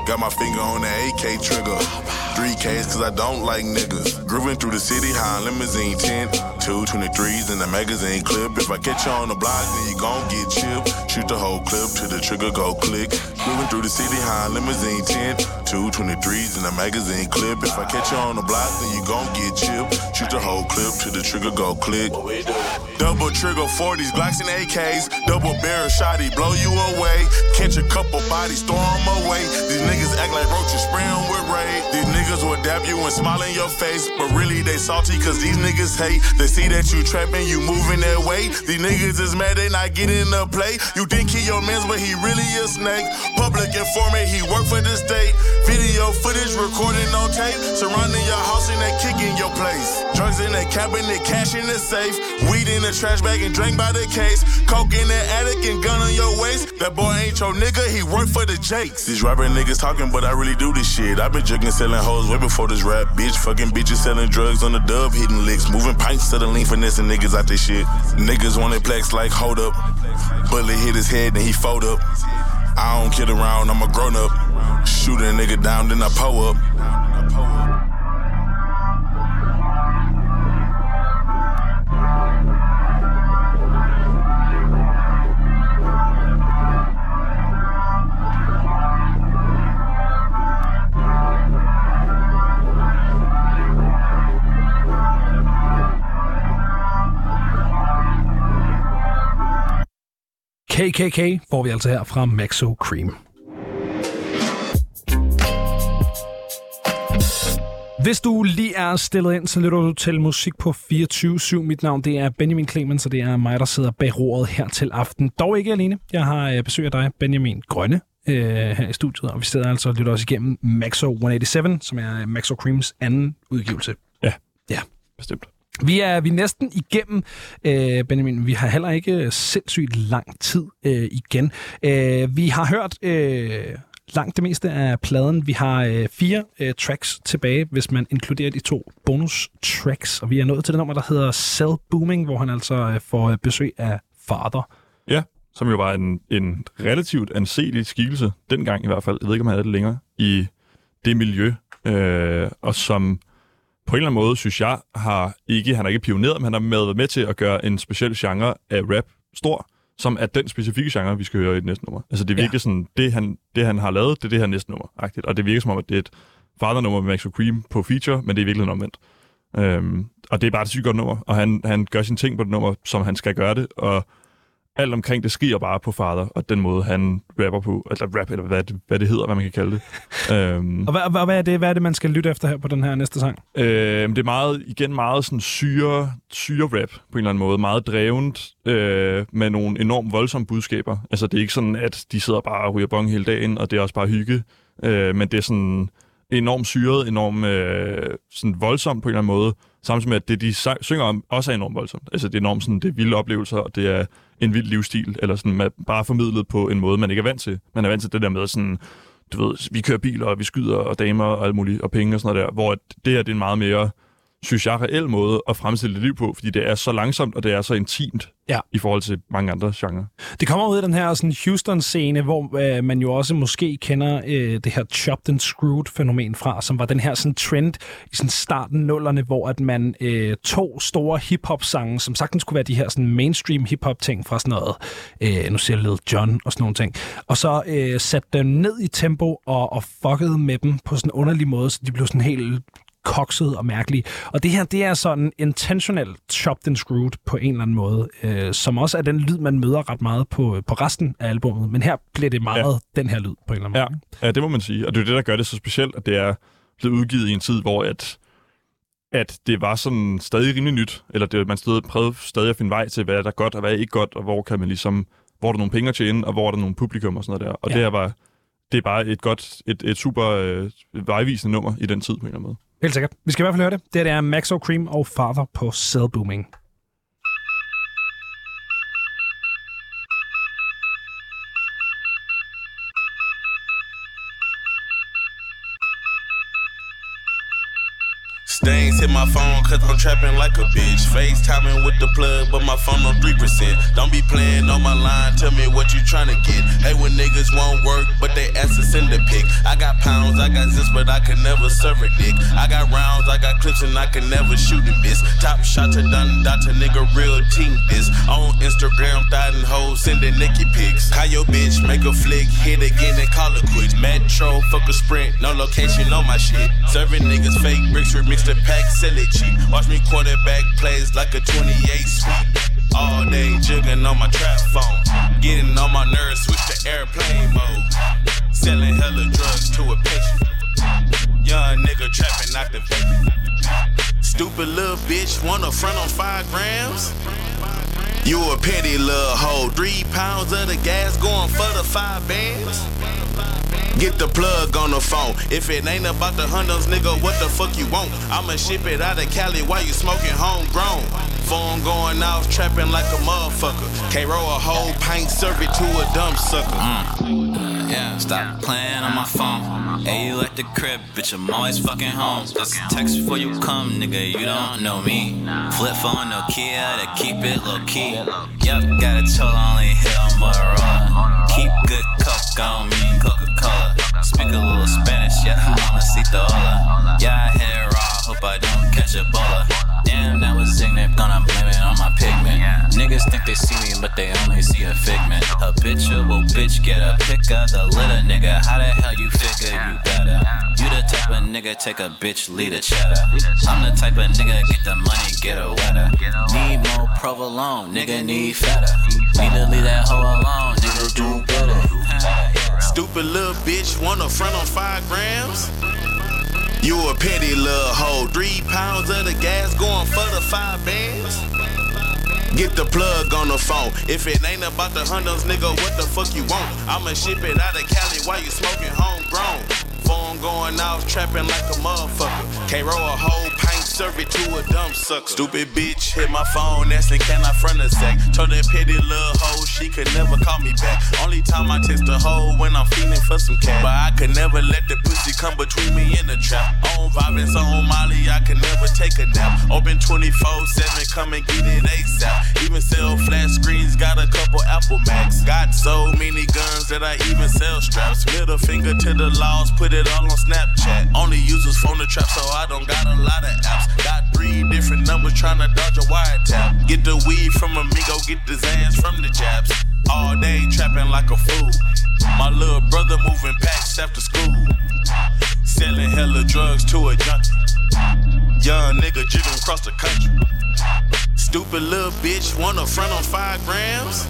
Speaker 14: Got my finger on the AK trigger. Three K's cause I don't like niggas. Grooving through the city, high limousine tent. Two 23s in the magazine clip. If I catch you on the block, then you gon' get chipped. Shoot the whole clip till the trigger go click. Moving through the city, high limousine tent. Two twenty threes 23s in a magazine clip. If I catch you on the block, then you gon' get chipped. Shoot the whole clip till the trigger go click. Double trigger 40s, Glocks and AKs. Double barrel shotty, blow you away. Catch a couple bodies, throw them away. These niggas act like roaches, spray them with raid. These niggas will dab you and smile in your face. But really, they salty cause these niggas hate. They see that you trapping, you moving that way. These niggas is mad they not getting the play. You think he your mans, but he really a snake. Public informant, he work for the state. Video footage recording on tape. Surrounding your house and they kicking your place. Drugs in the cabinet, cash in the safe. Weed in the trash bag and drink by the case. Coke in the attic and gun on your waist. That boy ain't your nigga, he work for the Jakes. These rapper niggas talking, but I really do this shit. i been jugging, selling hoes way before this rap. Bitch, fucking bitches selling drugs on the dub, hitting licks. Moving pints to the lean, finessing niggas out this shit. Niggas wanted plex like hold up. Bullet hit his head, and he fold up. I don't kid around, I'm a grown up. Shoot a nigga down, then I pull up.
Speaker 1: KKK får vi altså her fra Maxo Cream. Hvis du lige er stillet ind, så lytter du til musik på 24-7. Mit navn det er Benjamin Clemens, og det er mig, der sidder bag roret her til aften. Dog ikke alene. Jeg har øh, besøg af dig, Benjamin Grønne, øh, her i studiet, og vi sidder altså og lytter også igennem Maxo 187, som er Maxo Creams anden udgivelse.
Speaker 2: Ja,
Speaker 1: Ja.
Speaker 2: bestemt.
Speaker 1: Vi er, vi er næsten igennem, øh, Benjamin. Vi har heller ikke sindssygt lang tid øh, igen. Øh, vi har hørt øh, langt det meste af pladen. Vi har øh, fire øh, tracks tilbage, hvis man inkluderer de to bonus tracks. Og vi er nået til det nummer, der hedder Cell Booming, hvor han altså øh, får øh, besøg af Father.
Speaker 2: Ja, som jo var en, en relativt anselig skikkelse, dengang i hvert fald, jeg ved ikke, om han havde det længere, i det miljø, øh, og som på en eller anden måde, synes jeg, har ikke, han er ikke pioneret, men han har været med til at gøre en speciel genre af rap stor, som er den specifikke genre, vi skal høre i det næste nummer. Altså det er virkelig ja. sådan, det han, det han har lavet, det er det her næste nummer, agtigt. og det virker som om, at det er et father-nummer med Max Cream på feature, men det er virkelig omvendt. Øhm, og det er bare et sygt godt nummer, og han, han gør sine ting på det nummer, som han skal gøre det, og alt omkring det sker bare på Father, og den måde, han rapper på, eller rap, eller hvad det, hvad det hedder, hvad man kan kalde det. øhm,
Speaker 1: Og hvad, hvad, hvad, er det, hvad er det, man skal lytte efter her på den her næste sang?
Speaker 2: Øh, det er meget, igen meget sådan syre, syre rap på en eller anden måde. Meget drevent øh, med nogle enormt voldsomme budskaber. Altså det er ikke sådan, at de sidder bare og ryger bong hele dagen, og det er også bare hygge. Øh, men det er sådan enormt syret, enormt øh, sådan voldsomt på en eller anden måde. Samtidig med, at det, de synger om, også er enormt voldsomt. Altså det er enormt sådan, det er vilde oplevelser, og det er en vild livsstil, eller sådan man bare formidlet på en måde, man ikke er vant til. Man er vant til det der med sådan, du ved, vi kører biler, og vi skyder, og damer, og alt muligt, og penge og sådan noget der, hvor at det her det er en meget mere, synes jeg, reel måde at fremstille det liv på, fordi det er så langsomt, og det er så intimt
Speaker 1: Ja.
Speaker 2: i forhold til mange andre genrer.
Speaker 1: Det kommer ud af den her sådan Houston-scene, hvor øh, man jo også måske kender øh, det her chopped and screwed-fænomen fra, som var den her sådan trend i sådan starten nullerne, hvor at man øh, tog store hip-hop-sange, som sagtens kunne være de her sådan mainstream hip-hop-ting fra sådan noget, øh, nu siger jeg Lil Jon og sådan nogle ting, og så øh, satte dem ned i tempo og, og fuckede med dem på sådan en underlig måde, så de blev sådan helt kokset og mærkelige. Og det her, det er sådan intentional chopped and screwed på en eller anden måde, øh, som også er den lyd, man møder ret meget på, på resten af albummet. Men her bliver det meget ja. den her lyd på en eller anden måde.
Speaker 2: Ja, ja, det må man sige. Og det er det, der gør det så specielt, at det er blevet udgivet i en tid, hvor at, at det var sådan stadig rimelig nyt, eller det, man stod, prøvede stadig at finde vej til, hvad er der godt og hvad er ikke godt, og hvor kan man ligesom, hvor er der nogle penge at tjene, og hvor er der nogle publikum og sådan noget der. Og
Speaker 1: Ja.
Speaker 2: ja. det, her var, det er bare et godt, et, et super øh, vejvisende nummer i den tid på en eller anden måde.
Speaker 1: Helt sikkert. Vi skal i hvert fald høre det. Det her det er Maxo Cream og Father på Cell Booming.
Speaker 3: Stains hit my phone cause I'm trapping like a bitch. FaceTiming with the plug, but my phone on 3%. Don't be playing on my line, tell me what you tryna get. Hey, when niggas won't work, but they ask to send a pic. I got pounds, I got zips, but I can never serve a dick. I got rounds, I got clips, and I can never shoot a miss. Top shot to done, dot to nigga, real team this. On Instagram, thotting hoes, sending naked pics. Call your bitch, make a flick, hit again and call it quits. Metro, fuck a sprint, no location on my shit. Serving niggas fake bricks, remix the pack, sell it cheap. Watch me quarterback plays like a 28 sweep. All day jugging on my trap phone. Getting on my nerves, switch to airplane mode. Selling hella drugs to a patient. Young nigga trapping out the vacant. Stupid little bitch, wanna front on five grams? You a petty little hoe. Three pounds of the gas going for the five bands? Get the plug on the phone. If it ain't about the hundos, nigga, what the fuck you want? I'ma ship it out of Cali while you smoking homegrown. Phone going off, trapping like a motherfucker. Can't roll a whole pint, serve it to a dumb sucker. Mm.
Speaker 20: Yeah, stop playing on my phone. Hey, you at the crib, bitch, I'm always fucking home. Just text before you come, nigga, you don't know me. Flip phone, no Kia, to keep it low key. Yup, got a total only hit on Motorola. Keep good coke on me, Coca Cola. Speak a little Spanish, yeah, mamacita hola. Yeah, I hit it raw, hope I don't catch a bola. Damn, that was ignorant, gonna blame it on my pigment. Niggas think they see me, but they only see a figment. Habitual bitch, get a pick of the litter, nigga. How the hell you figure you better? You the type of nigga, take a bitch, lead a cheddar. I'm the type of nigga, get the money, get a wetter. Need more provolone, nigga, need fatter. Need to leave that hoe alone, nigga, do better.
Speaker 3: Stupid little bitch, wanna front on five grams? You a petty little hoe. Three pounds of the gas going for the five bands. Get the plug on the phone. If it ain't about the hundos, nigga, what the fuck you want? I'ma ship it out of Cali while you smoking homegrown. Phone going off, trapping like a motherfucker. Can't roll a whole pint, serve it to a dumb sucker. Stupid bitch hit my phone, asking can I front a sec. Told that petty little hoe she could never call me back. Only time I text a hoe when I'm feeling for some cat. But I could never let the pussy come between me and the trap. On vibing, so on Molly, I could never take a nap. Open 24-7, come and get it ASAP. Even sell flat screens, got a couple Apple Macs. Got so many guns that I even sell straps. Middle finger to the laws, put it all on Snapchat. Only use this phone to trap, so I don't got a lot of apps. Got three different numbers trying to dodge a wiretap. Get the weed from Amigo, get the Zans from the Japs. All day trapping like a fool. My little brother moving packs after school. Selling hella drugs to a junkie. Young nigga jigging across the country. Stupid little bitch, wanna front on five grams?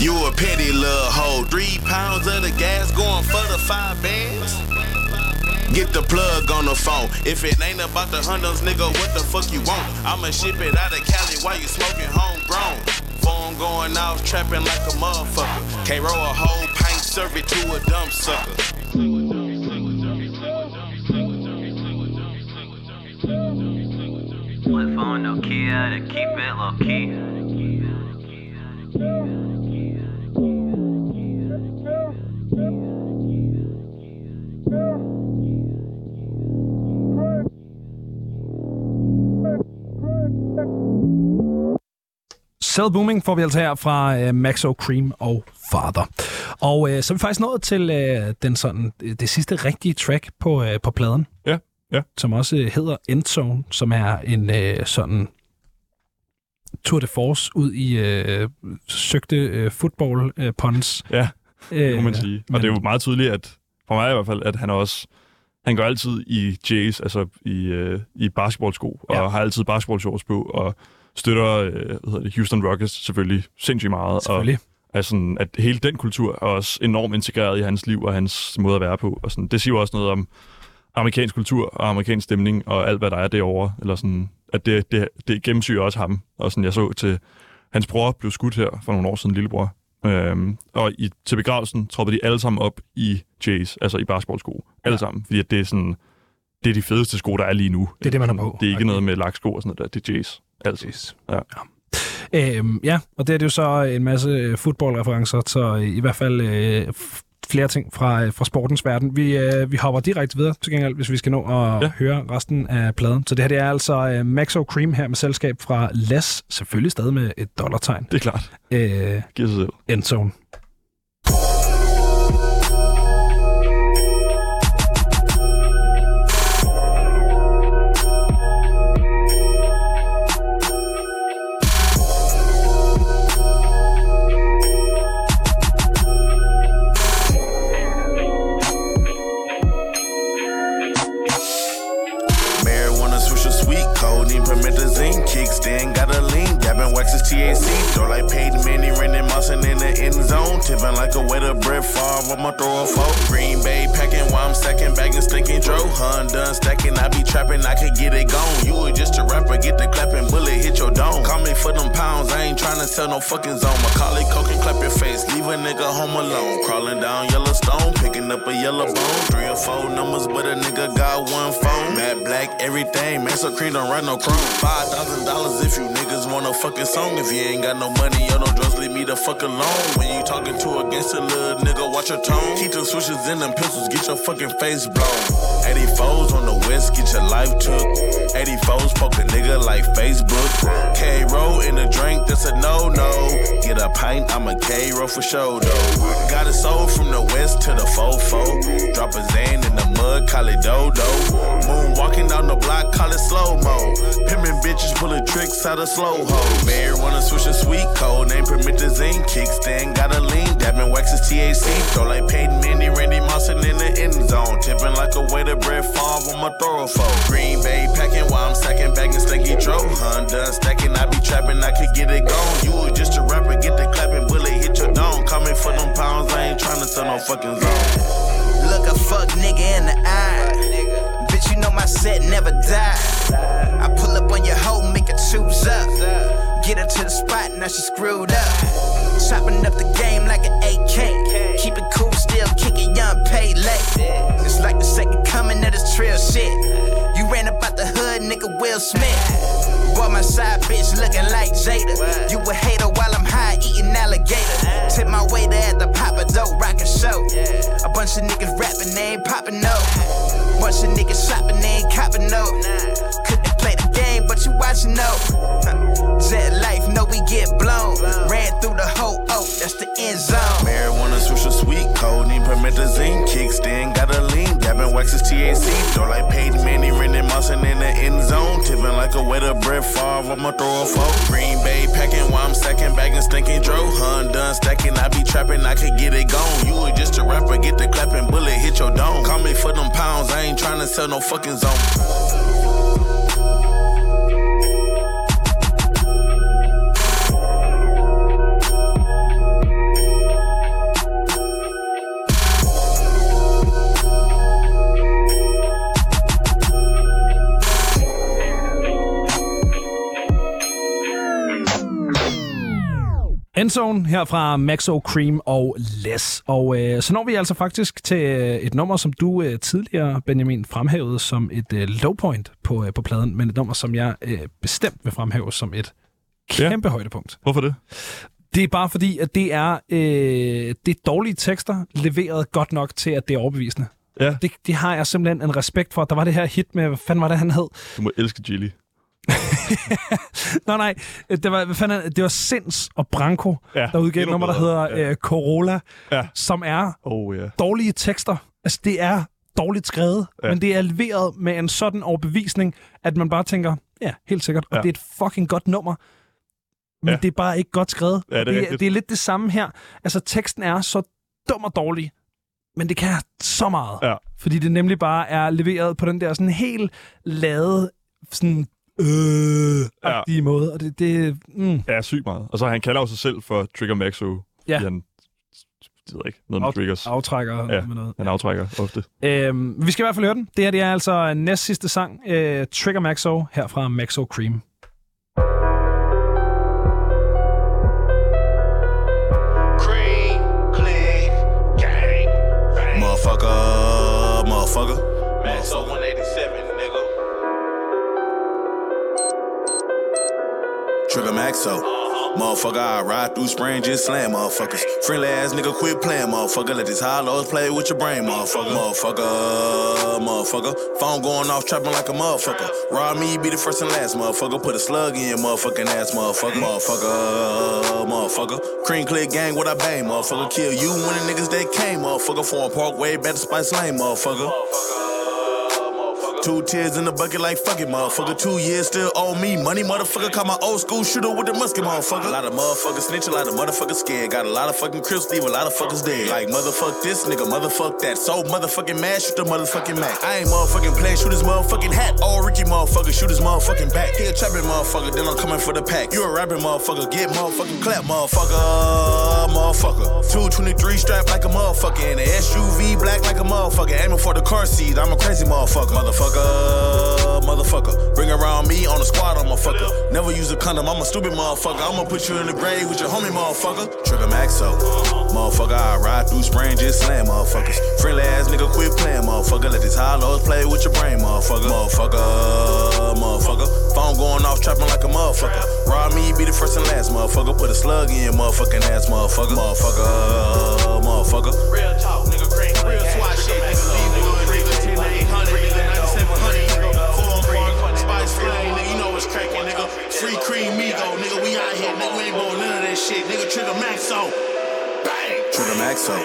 Speaker 3: You a petty little hoe. Three pounds of the gas going for the five bands. Get the plug on the phone. If it ain't about the hundos, nigga, what the fuck you want? I'ma ship it out of Cali while you smoking homegrown. Phone going off, trapping like a motherfucker. Can't roll a whole pint, serve it to a dumb sucker.
Speaker 20: Flip phone, no key out to keep it low key.
Speaker 1: Cell Booming får vi altså her fra øh, Maxo Cream og Father. Og øh, så er vi faktisk nået til øh, den sådan, det sidste rigtige track på, øh, på pladen.
Speaker 2: Ja, ja.
Speaker 1: Som også øh, hedder Endzone, som er en øh, sådan tour de force ud i øh, søgte øh, football øh, puns.
Speaker 2: Ja, det må man
Speaker 1: Øh,
Speaker 2: sige. Og det er jo meget tydeligt, at for mig i hvert fald, at han også han går altid i Jays, altså i, øh, i basketballsko, og
Speaker 1: Ja.
Speaker 2: har altid basketballshorts på, og støtter øh, hvad hedder det, Houston Rockets selvfølgelig sindssygt meget.
Speaker 1: Selvfølgelig.
Speaker 2: Og er sådan, at hele den kultur er også enormt integreret i hans liv og hans måde at være på. Og sådan, det siger jo også noget om amerikansk kultur og amerikansk stemning og alt, hvad der er derovre. Eller sådan, at det, det, det gennemsyrer også ham. Og sådan, jeg så til, hans bror blev skudt her for nogle år siden, lillebror. Øhm, og i, til begravelsen troppede de alle sammen op i Jays, altså i basketballsko. Alle ja. sammen, fordi at det er sådan, det er de fedeste sko, der er lige nu.
Speaker 1: Det er det, man har på.
Speaker 2: Det er ikke noget med laksko og sådan noget der, det er Jays. Altid. Ja.
Speaker 1: Øhm, ja, og det er det jo så en masse øh, fodboldreferencer, så øh, i hvert fald øh, flere ting fra, øh, fra sportens verden. Vi, øh, vi hopper direkte videre til gengæld, hvis vi skal nå at ja. høre resten af pladen. Så det her det er altså øh, Maxo Cream her med selskab fra Les, selvfølgelig stadig med et dollartegn.
Speaker 2: Det er klart.
Speaker 1: Øh,
Speaker 2: Giver sig selv.
Speaker 1: Endzone.
Speaker 3: Tipping like a wet of bread Favre, I'ma throw a four. Green Bay packing while I'm stacking, bagging stinking dro. Hun done stacking, I be trapping, I can get it gone. You were just a rapper, get the clapping, bullet hit your dome. Call me for them pounds, I ain't trying to sell no fucking zone. Macaulay coke and clap your face, leave a nigga home alone. Crawling down Yellowstone, picking up a yellow bone. Three or four numbers, but a nigga got one phone. Matte black, everything, man, so cream don't run no chrome. Five thousand dollars if you niggas want a fucking song. If you ain't got no money or no drugs, leave me the fuck alone. When you talking to a gangster little nigga, watch your tone. Keep them switches in them pistols, get your fucking face blown. 84s on the west, get your life took. 84s poke a nigga like Facebook. K roll in the drink, that's a no no. Get a pint, I'm a K roll for sure though. Got it sold from the west to the fofo. Drop a Zan in the mud, call it dodo. Moon walking down the block, call it slow mo. Pimpin' bitches pulling tricks out of slow ho. Marijuana switch a sweet code, name promethazine. Kickstand got a lean, dabbing waxes THC. Throw like Peyton Manning, Randy Mossing in the end zone. Tipping like a way to bread farm on my thoroughfare. Green Bay packing while I'm stacking back and stinky dro. Done stacking, I be trapping, I could get it gone. You was just a rapper, get the clapping, bullet hit your dome. Coming for them pounds, I ain't trying to sell no fucking zone.
Speaker 21: Look a fuck nigga in the eye. Know my set never die. I pull up on your hoe, make her choose up. Get her to the spot, now she screwed up. Chopping up the game like an AK. Keep it cool, still kicking young pay late. It's like the second coming of this trail shit. You ran up out the hood, nigga Will Smith. Boy, my side bitch looking like Jada. You a hater while I'm high eating alligator. Tip my waiter at the Papa Dope rockin' show. A bunch of niggas rapping, they ain't popping no. Bunch of niggas shopping, they ain't copping no. Couldn't play the game, but you watching no. Jet life, know we get blown. Ran through the whole oak, that's the end zone.
Speaker 3: Marijuana switch to sweet, codeine, promethazine, kickstand, got a lean, dabbing waxes TAC. Don't like Peyton like a wet of bread farm, I'ma throw a four. Green Bay packing while I'm stacking, bagging, stinking dro. Hun done stacking, I be trapping, I could get it gone. You were just a rapper, get the clapping, bullet hit your dome. Call me for them pounds, I ain't trying to sell no fucking zone.
Speaker 1: Endzone her fra Maxo Cream og Les. Og øh, så når vi altså faktisk til øh, et nummer, som du øh, tidligere, Benjamin, fremhævede som et øh, low point på, øh, på pladen, men et nummer, som jeg øh, bestemt vil fremhæve som et kæmpe ja. højdepunkt.
Speaker 2: Hvorfor det?
Speaker 1: Det er bare fordi, at det er, øh, det er dårlige tekster, leveret godt nok til, at det er overbevisende.
Speaker 2: Ja.
Speaker 1: Det, det har jeg simpelthen en respekt for. Der var det her hit med, hvad fanden var det, han hed?
Speaker 2: Du må elske Gilly.
Speaker 1: Nå nej, det var, hvad fanden, det? var Sins og Branko,
Speaker 2: Ja,
Speaker 1: der udgav et nummer, der hedder øh, Corolla,
Speaker 2: Ja.
Speaker 1: som er
Speaker 2: Oh, ja.
Speaker 1: dårlige tekster. Altså, det er dårligt skrevet,
Speaker 2: Ja.
Speaker 1: ja. men det er leveret med en sådan overbevisning, at man bare tænker, ja, helt sikkert, og
Speaker 2: Ja.
Speaker 1: det er et fucking godt nummer. Men
Speaker 2: Ja.
Speaker 1: ja. det er bare ikke godt skrevet.
Speaker 2: Ja, det er
Speaker 1: det, er, det er lidt det samme her. Altså, teksten er så dum og dårlig, men det kan så meget.
Speaker 2: Ja.
Speaker 1: Fordi det nemlig bare er leveret på den der sådan helt lade, sådan øh ja. måde. Og det, det mm.
Speaker 2: Ja, sygt meget. Og så han kalder jo sig selv for Trigger Maxo.
Speaker 1: Ja.
Speaker 2: Han, det ved ikke, noget med
Speaker 1: Af-
Speaker 2: triggers.
Speaker 1: aftrækker
Speaker 2: ja,
Speaker 1: med noget.
Speaker 2: han aftrækker ofte.
Speaker 1: Øhm, vi skal i hvert fald høre den. Det her det er altså næst sidste sang, øh, Trigger Maxo, her fra Maxo. Cream,
Speaker 3: Trigger Maxo. Motherfucker, I ride through spring, just slam motherfuckers. Friendly ass nigga, quit playing, motherfucker. Let these hollows play with your brain, motherfucker. Motherfucker, motherfucker. Phone going off, trapping like a motherfucker. Rob me, be the first and last, motherfucker. Put a slug in your motherfucking ass, motherfucker. Motherfucker, motherfucker. Cream click gang, what I bang, motherfucker. Kill you when the niggas that came, motherfucker. Foreign Parkway, better Spice Lane, motherfucker. Two tears in the bucket like fuck it, motherfucker. Two years still owe me money, motherfucker. Call my old school shooter with the musket, motherfucker. A lot of motherfuckers snitch, a lot of motherfuckers scared. Got a lot of fucking crips, leave a lot of fuckers dead. Like motherfuck this nigga, motherfuck that. So motherfucking mad, shoot the motherfucking Mac. I ain't motherfucking playing, shoot his motherfucking hat. Oh, Ricky motherfucker, shoot his motherfucking back. He a trapping motherfucker, then I'm coming for the pack. You a rapping motherfucker, get motherfucking clap, motherfucker, motherfucker. 223 strapped like a motherfucker, in a SUV black like a motherfucker. Aiming for the car seat, I'm a crazy motherfucker, motherfucker, motherfucker. motherfucker. Bring around me on the squad, I'm a fucker. Never use a condom, I'm a stupid motherfucker. I'ma put you in the grave with your homie, motherfucker. Trigger Maxo, motherfucker. I ride through spring, just slam motherfuckers. Friendly ass nigga, quit playing, motherfucker. Let these hollows play with your brain, motherfucker. Motherfucker, motherfucker. Phone going off, trapping like a motherfucker. Rob me, be the first and last, motherfucker. Put a slug in your motherfucking ass, motherfucker. Motherfucker, motherfucker. Real talk, nigga, cream. Real swat shit, Free cream Migo, nigga. We out here, nigga. We ain't blowing none of that shit, nigga. Trigger Maxo. Bang. Trigger Maxo.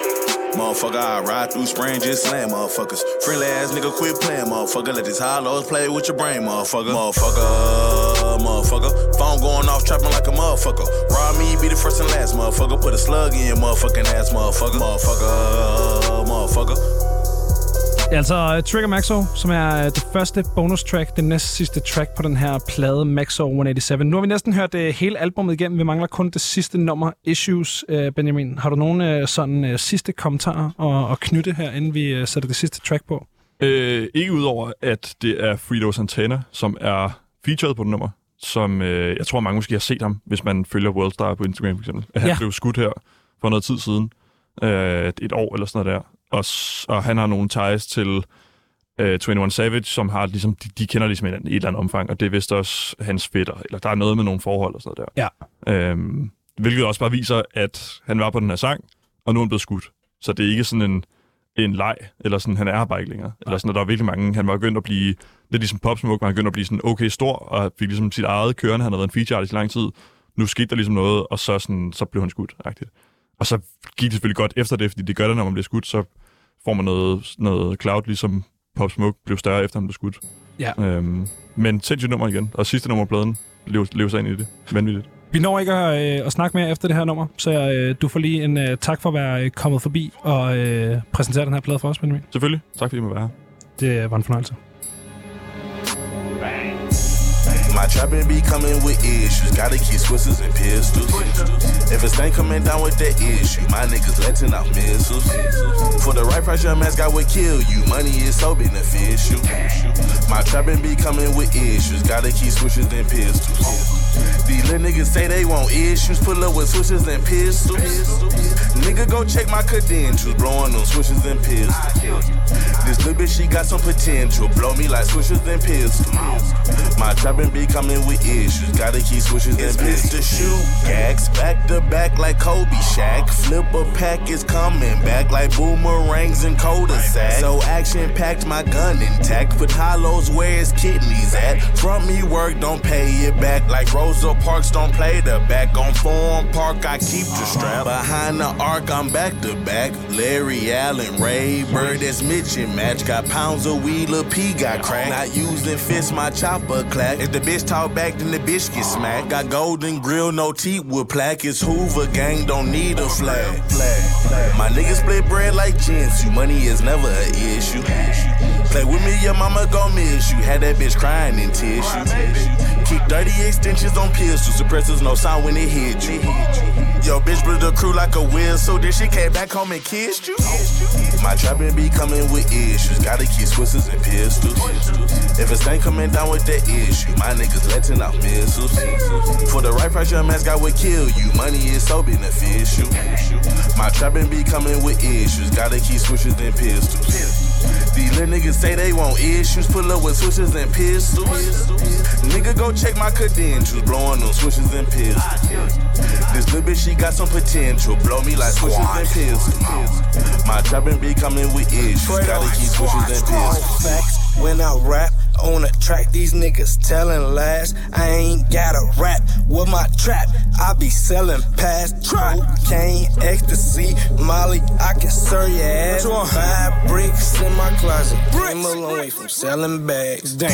Speaker 3: Motherfucker, I ride through spring, just slam motherfuckers. Friendly ass nigga, quit playing, motherfucker. Let these hollows play with your brain, motherfucker. Motherfucker, motherfucker. Phone going off, trapping like a motherfucker. Rob me, be the first and last, motherfucker. Put a slug in your motherfucking ass, motherfucker. Motherfucker, motherfucker.
Speaker 1: Det er altså uh, Trigger Maxo, som er uh, det første bonus track, det næst sidste track på den her plade Maxo 187. Nu har vi næsten hørt uh, hele albumet igennem. Vi mangler kun det sidste nummer, Issues. Uh, Benjamin, har du nogle uh, sådan uh, sidste kommentarer at, knytte her, inden vi uh, sætter det sidste track på?
Speaker 2: Øh, ikke udover, at det er Fredo Santana, som er featured på det nummer, som øh, jeg tror, mange måske har set ham, hvis man følger Worldstar på Instagram for eksempel. At han
Speaker 1: Ja.
Speaker 2: blev skudt her for noget tid siden. Øh, et år eller sådan noget der. Og, og han har nogle ties til øh, 21 Savage, som har ligesom, de, de kender ligesom i et eller andet omfang, og det er vist også hans fætter, eller der er noget med nogle forhold og sådan noget
Speaker 1: Ja.
Speaker 2: der. Øhm, hvilket også bare viser, at han var på den her sang, og nu er han blevet skudt. Så det er ikke sådan en, en leg, eller sådan, han er bare ikke længere. Eller sådan, at der er virkelig mange, han var begyndt at blive, lidt ligesom Pop Smoke, var han begyndt at blive sådan okay stor, og fik ligesom sit eget kørende, han havde været en feature artist i lang tid. Nu skete der ligesom noget, og så, sådan, så blev han skudt, rigtigt. Og så gik det selvfølgelig godt efter det, fordi det gør det, når man bliver skudt, så får man noget, noget cloud, ligesom Pop Smoke blev større, efter han blev skudt.
Speaker 1: Ja.
Speaker 2: Øhm, men sindssygt nummer igen, og sidste nummer på pladen lever, lever sig ind i det. Vanvittigt.
Speaker 1: Vi når ikke at, øh, at snakke mere efter det her nummer, så øh, du får lige en øh, tak for at være øh, kommet forbi og øh, præsentere den her plade for os, Benjamin.
Speaker 2: Selvfølgelig. Tak fordi I må være her.
Speaker 1: Det var en fornøjelse.
Speaker 3: My trapping be coming with issues. Gotta keep switches and pistols. If it's ain't coming down with that issue, my niggas letting out missiles. For the right price, your mask I would kill you. Money is so beneficial. My trapping be coming with issues. Gotta keep switches and pistols. These little niggas say they want issues. Pull up with switches and pistols. Nigga, go check my credentials. Blowing them switches and pistols. This little bitch, she got some potential. Blow me like switches and pistols. My trapping be coming with issues. Gotta keep switches and pistols. Mr. Shoe gags back to back like Kobe Shaq. Flip a pack is coming back like boomerangs and cul-de-sac. So action packed, my gun intact. Put hollows where his kidneys at. Front me work, don't pay it back. Like Rosa Parks, don't play the back. On Foreign Park, I keep the strap. Behind the arc, I'm back to back. Larry Allen, Ray Bird, that's Mitch and Match. Got pounds of Wheeler P, got crack. Not using fists, my chopper clack. It's the talk back, then the bitch get smacked. Got golden grill, no teeth with plaque. It's Hoover gang, don't need a flag. My niggas split bread like Jinsu. Money is never an issue. Play with me, your mama gon' miss you. Had that bitch crying in tissue. Keep 30 extensions on pistols. Suppressors no sound when it hit you. Yo, bitch blew the crew like a whistle. Then she came back home and kissed you. My trapping be coming with issues. Gotta keep switches and pistols. If it's ain't coming down with that issue, my niggas letting out missiles. For the right price, your mask I would kill you. Money is so beneficial. My trapping be coming with issues. Gotta keep switches and pistols. These little niggas say they want issues. Pull up with switches and pistols. Nigga, go check my credentials. Blowing them switches and pistols. This little bitch, she got some potential. Blow me like switches and pistols. My trapping be coming with issues. Gotta keep switches and pistols.
Speaker 15: Facts when I rap on a track, these niggas telling lies. I ain't got a rap with my trap. I be selling past cocaine, ecstasy, Molly. I can serve your ass. Five bricks in my closet. Came a long way from selling bags. Damn.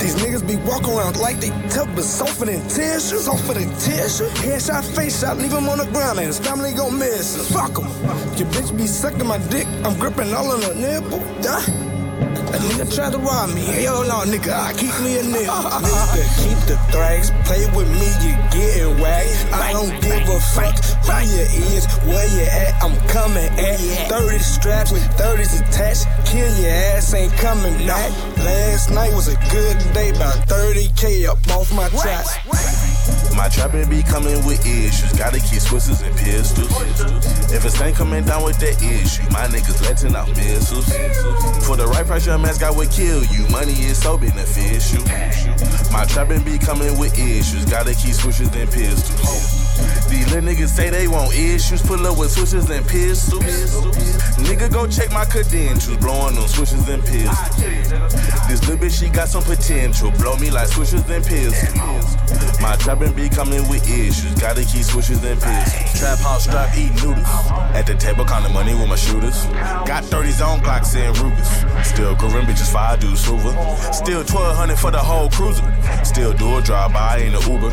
Speaker 15: These niggas be walking around like they tough, but softer than tissue. Softer than tissue. Headshot, face shot, leave him on the ground, and his family gon' miss him. Fuck him. Your bitch be sucking my dick. I'm gripping all on the nipple. Yeah. A nigga tried to rob me. Hell no, nigga, I keep me a nigga. nigga, keep the thrags. Play with me, you getting whacked. I don't give a fuck who you is, where you at. I'm coming at 30 straps with 30s attached. Kill your ass, ain't coming back. Last night was a good day, about 30k up off my tracks.
Speaker 3: My trapping be coming with issues. Gotta keep switches and pistols. If it's ain't coming down with that issue, my niggas letting out missiles. For the right your mask I would kill you. Money is so beneficial. My trapping be coming with issues. Gotta keep switches and pistols. These little niggas say they want issues. Pull up with switches and pistols. Nigga, go check my credentials. Blowing them switches and pistols. This little bitch, she got some potential. Blow me like switches and pistols. My trapping be coming with issues. Gotta keep switches and pistols. Trap house strap eating noodles. At the table, counting money with my shooters. Got 30s on Glocks and Rugers. Still growing bitches, five dudes silver. Still 1200 for the whole cruiser. Still do a drive by in the Uber.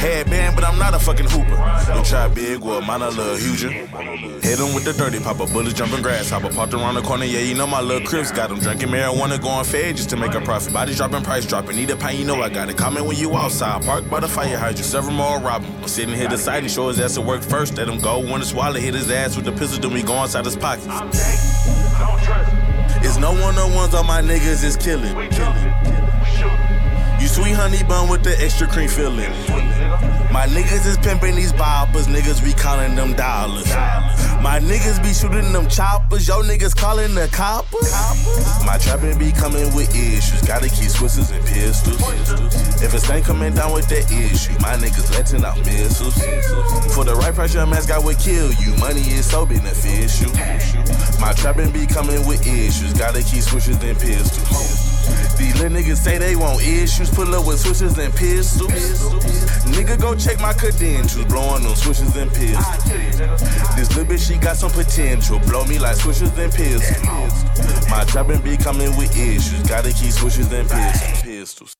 Speaker 3: Headband, but I'm not a fucking hooper. Don't try big, well, mine a little huger. Hit 'em with the dirty pop a bullet jumping grasshopper. Parked around the corner, yeah, you know my little Crips got 'em drinking marijuana, going fed just to make a profit. Body dropping, price dropping. Need a pint, you know I got it. Comment when you outside. Park by the fire hydrant. Several more rob 'em. I'm sitting here deciding, show his ass to work first. Let him go when it's swallow, hit his ass with the pistol, then we go inside his pocket. It's no one on ones on my niggas is killing. You sweet honey bun with the extra cream filling. My niggas is pimping these boppers, niggas be calling them dollars. My niggas be shooting them choppers, yo niggas calling the coppers. My trapping be coming with issues, gotta keep switches and pistols. If it's ain't coming down with that issue, my niggas letting out missiles. For the right price, your mask I would kill you. Money is so beneficial. My trapping be coming with issues, gotta keep switches and pistols. These little niggas say they want issues, pull up with switches and pistols. Nigga, go check my credentials, blowing on switches and pistols. This little bitch, she got some potential, blow me like switches and pistols. My trapping be coming with issues, gotta keep switches and pistols.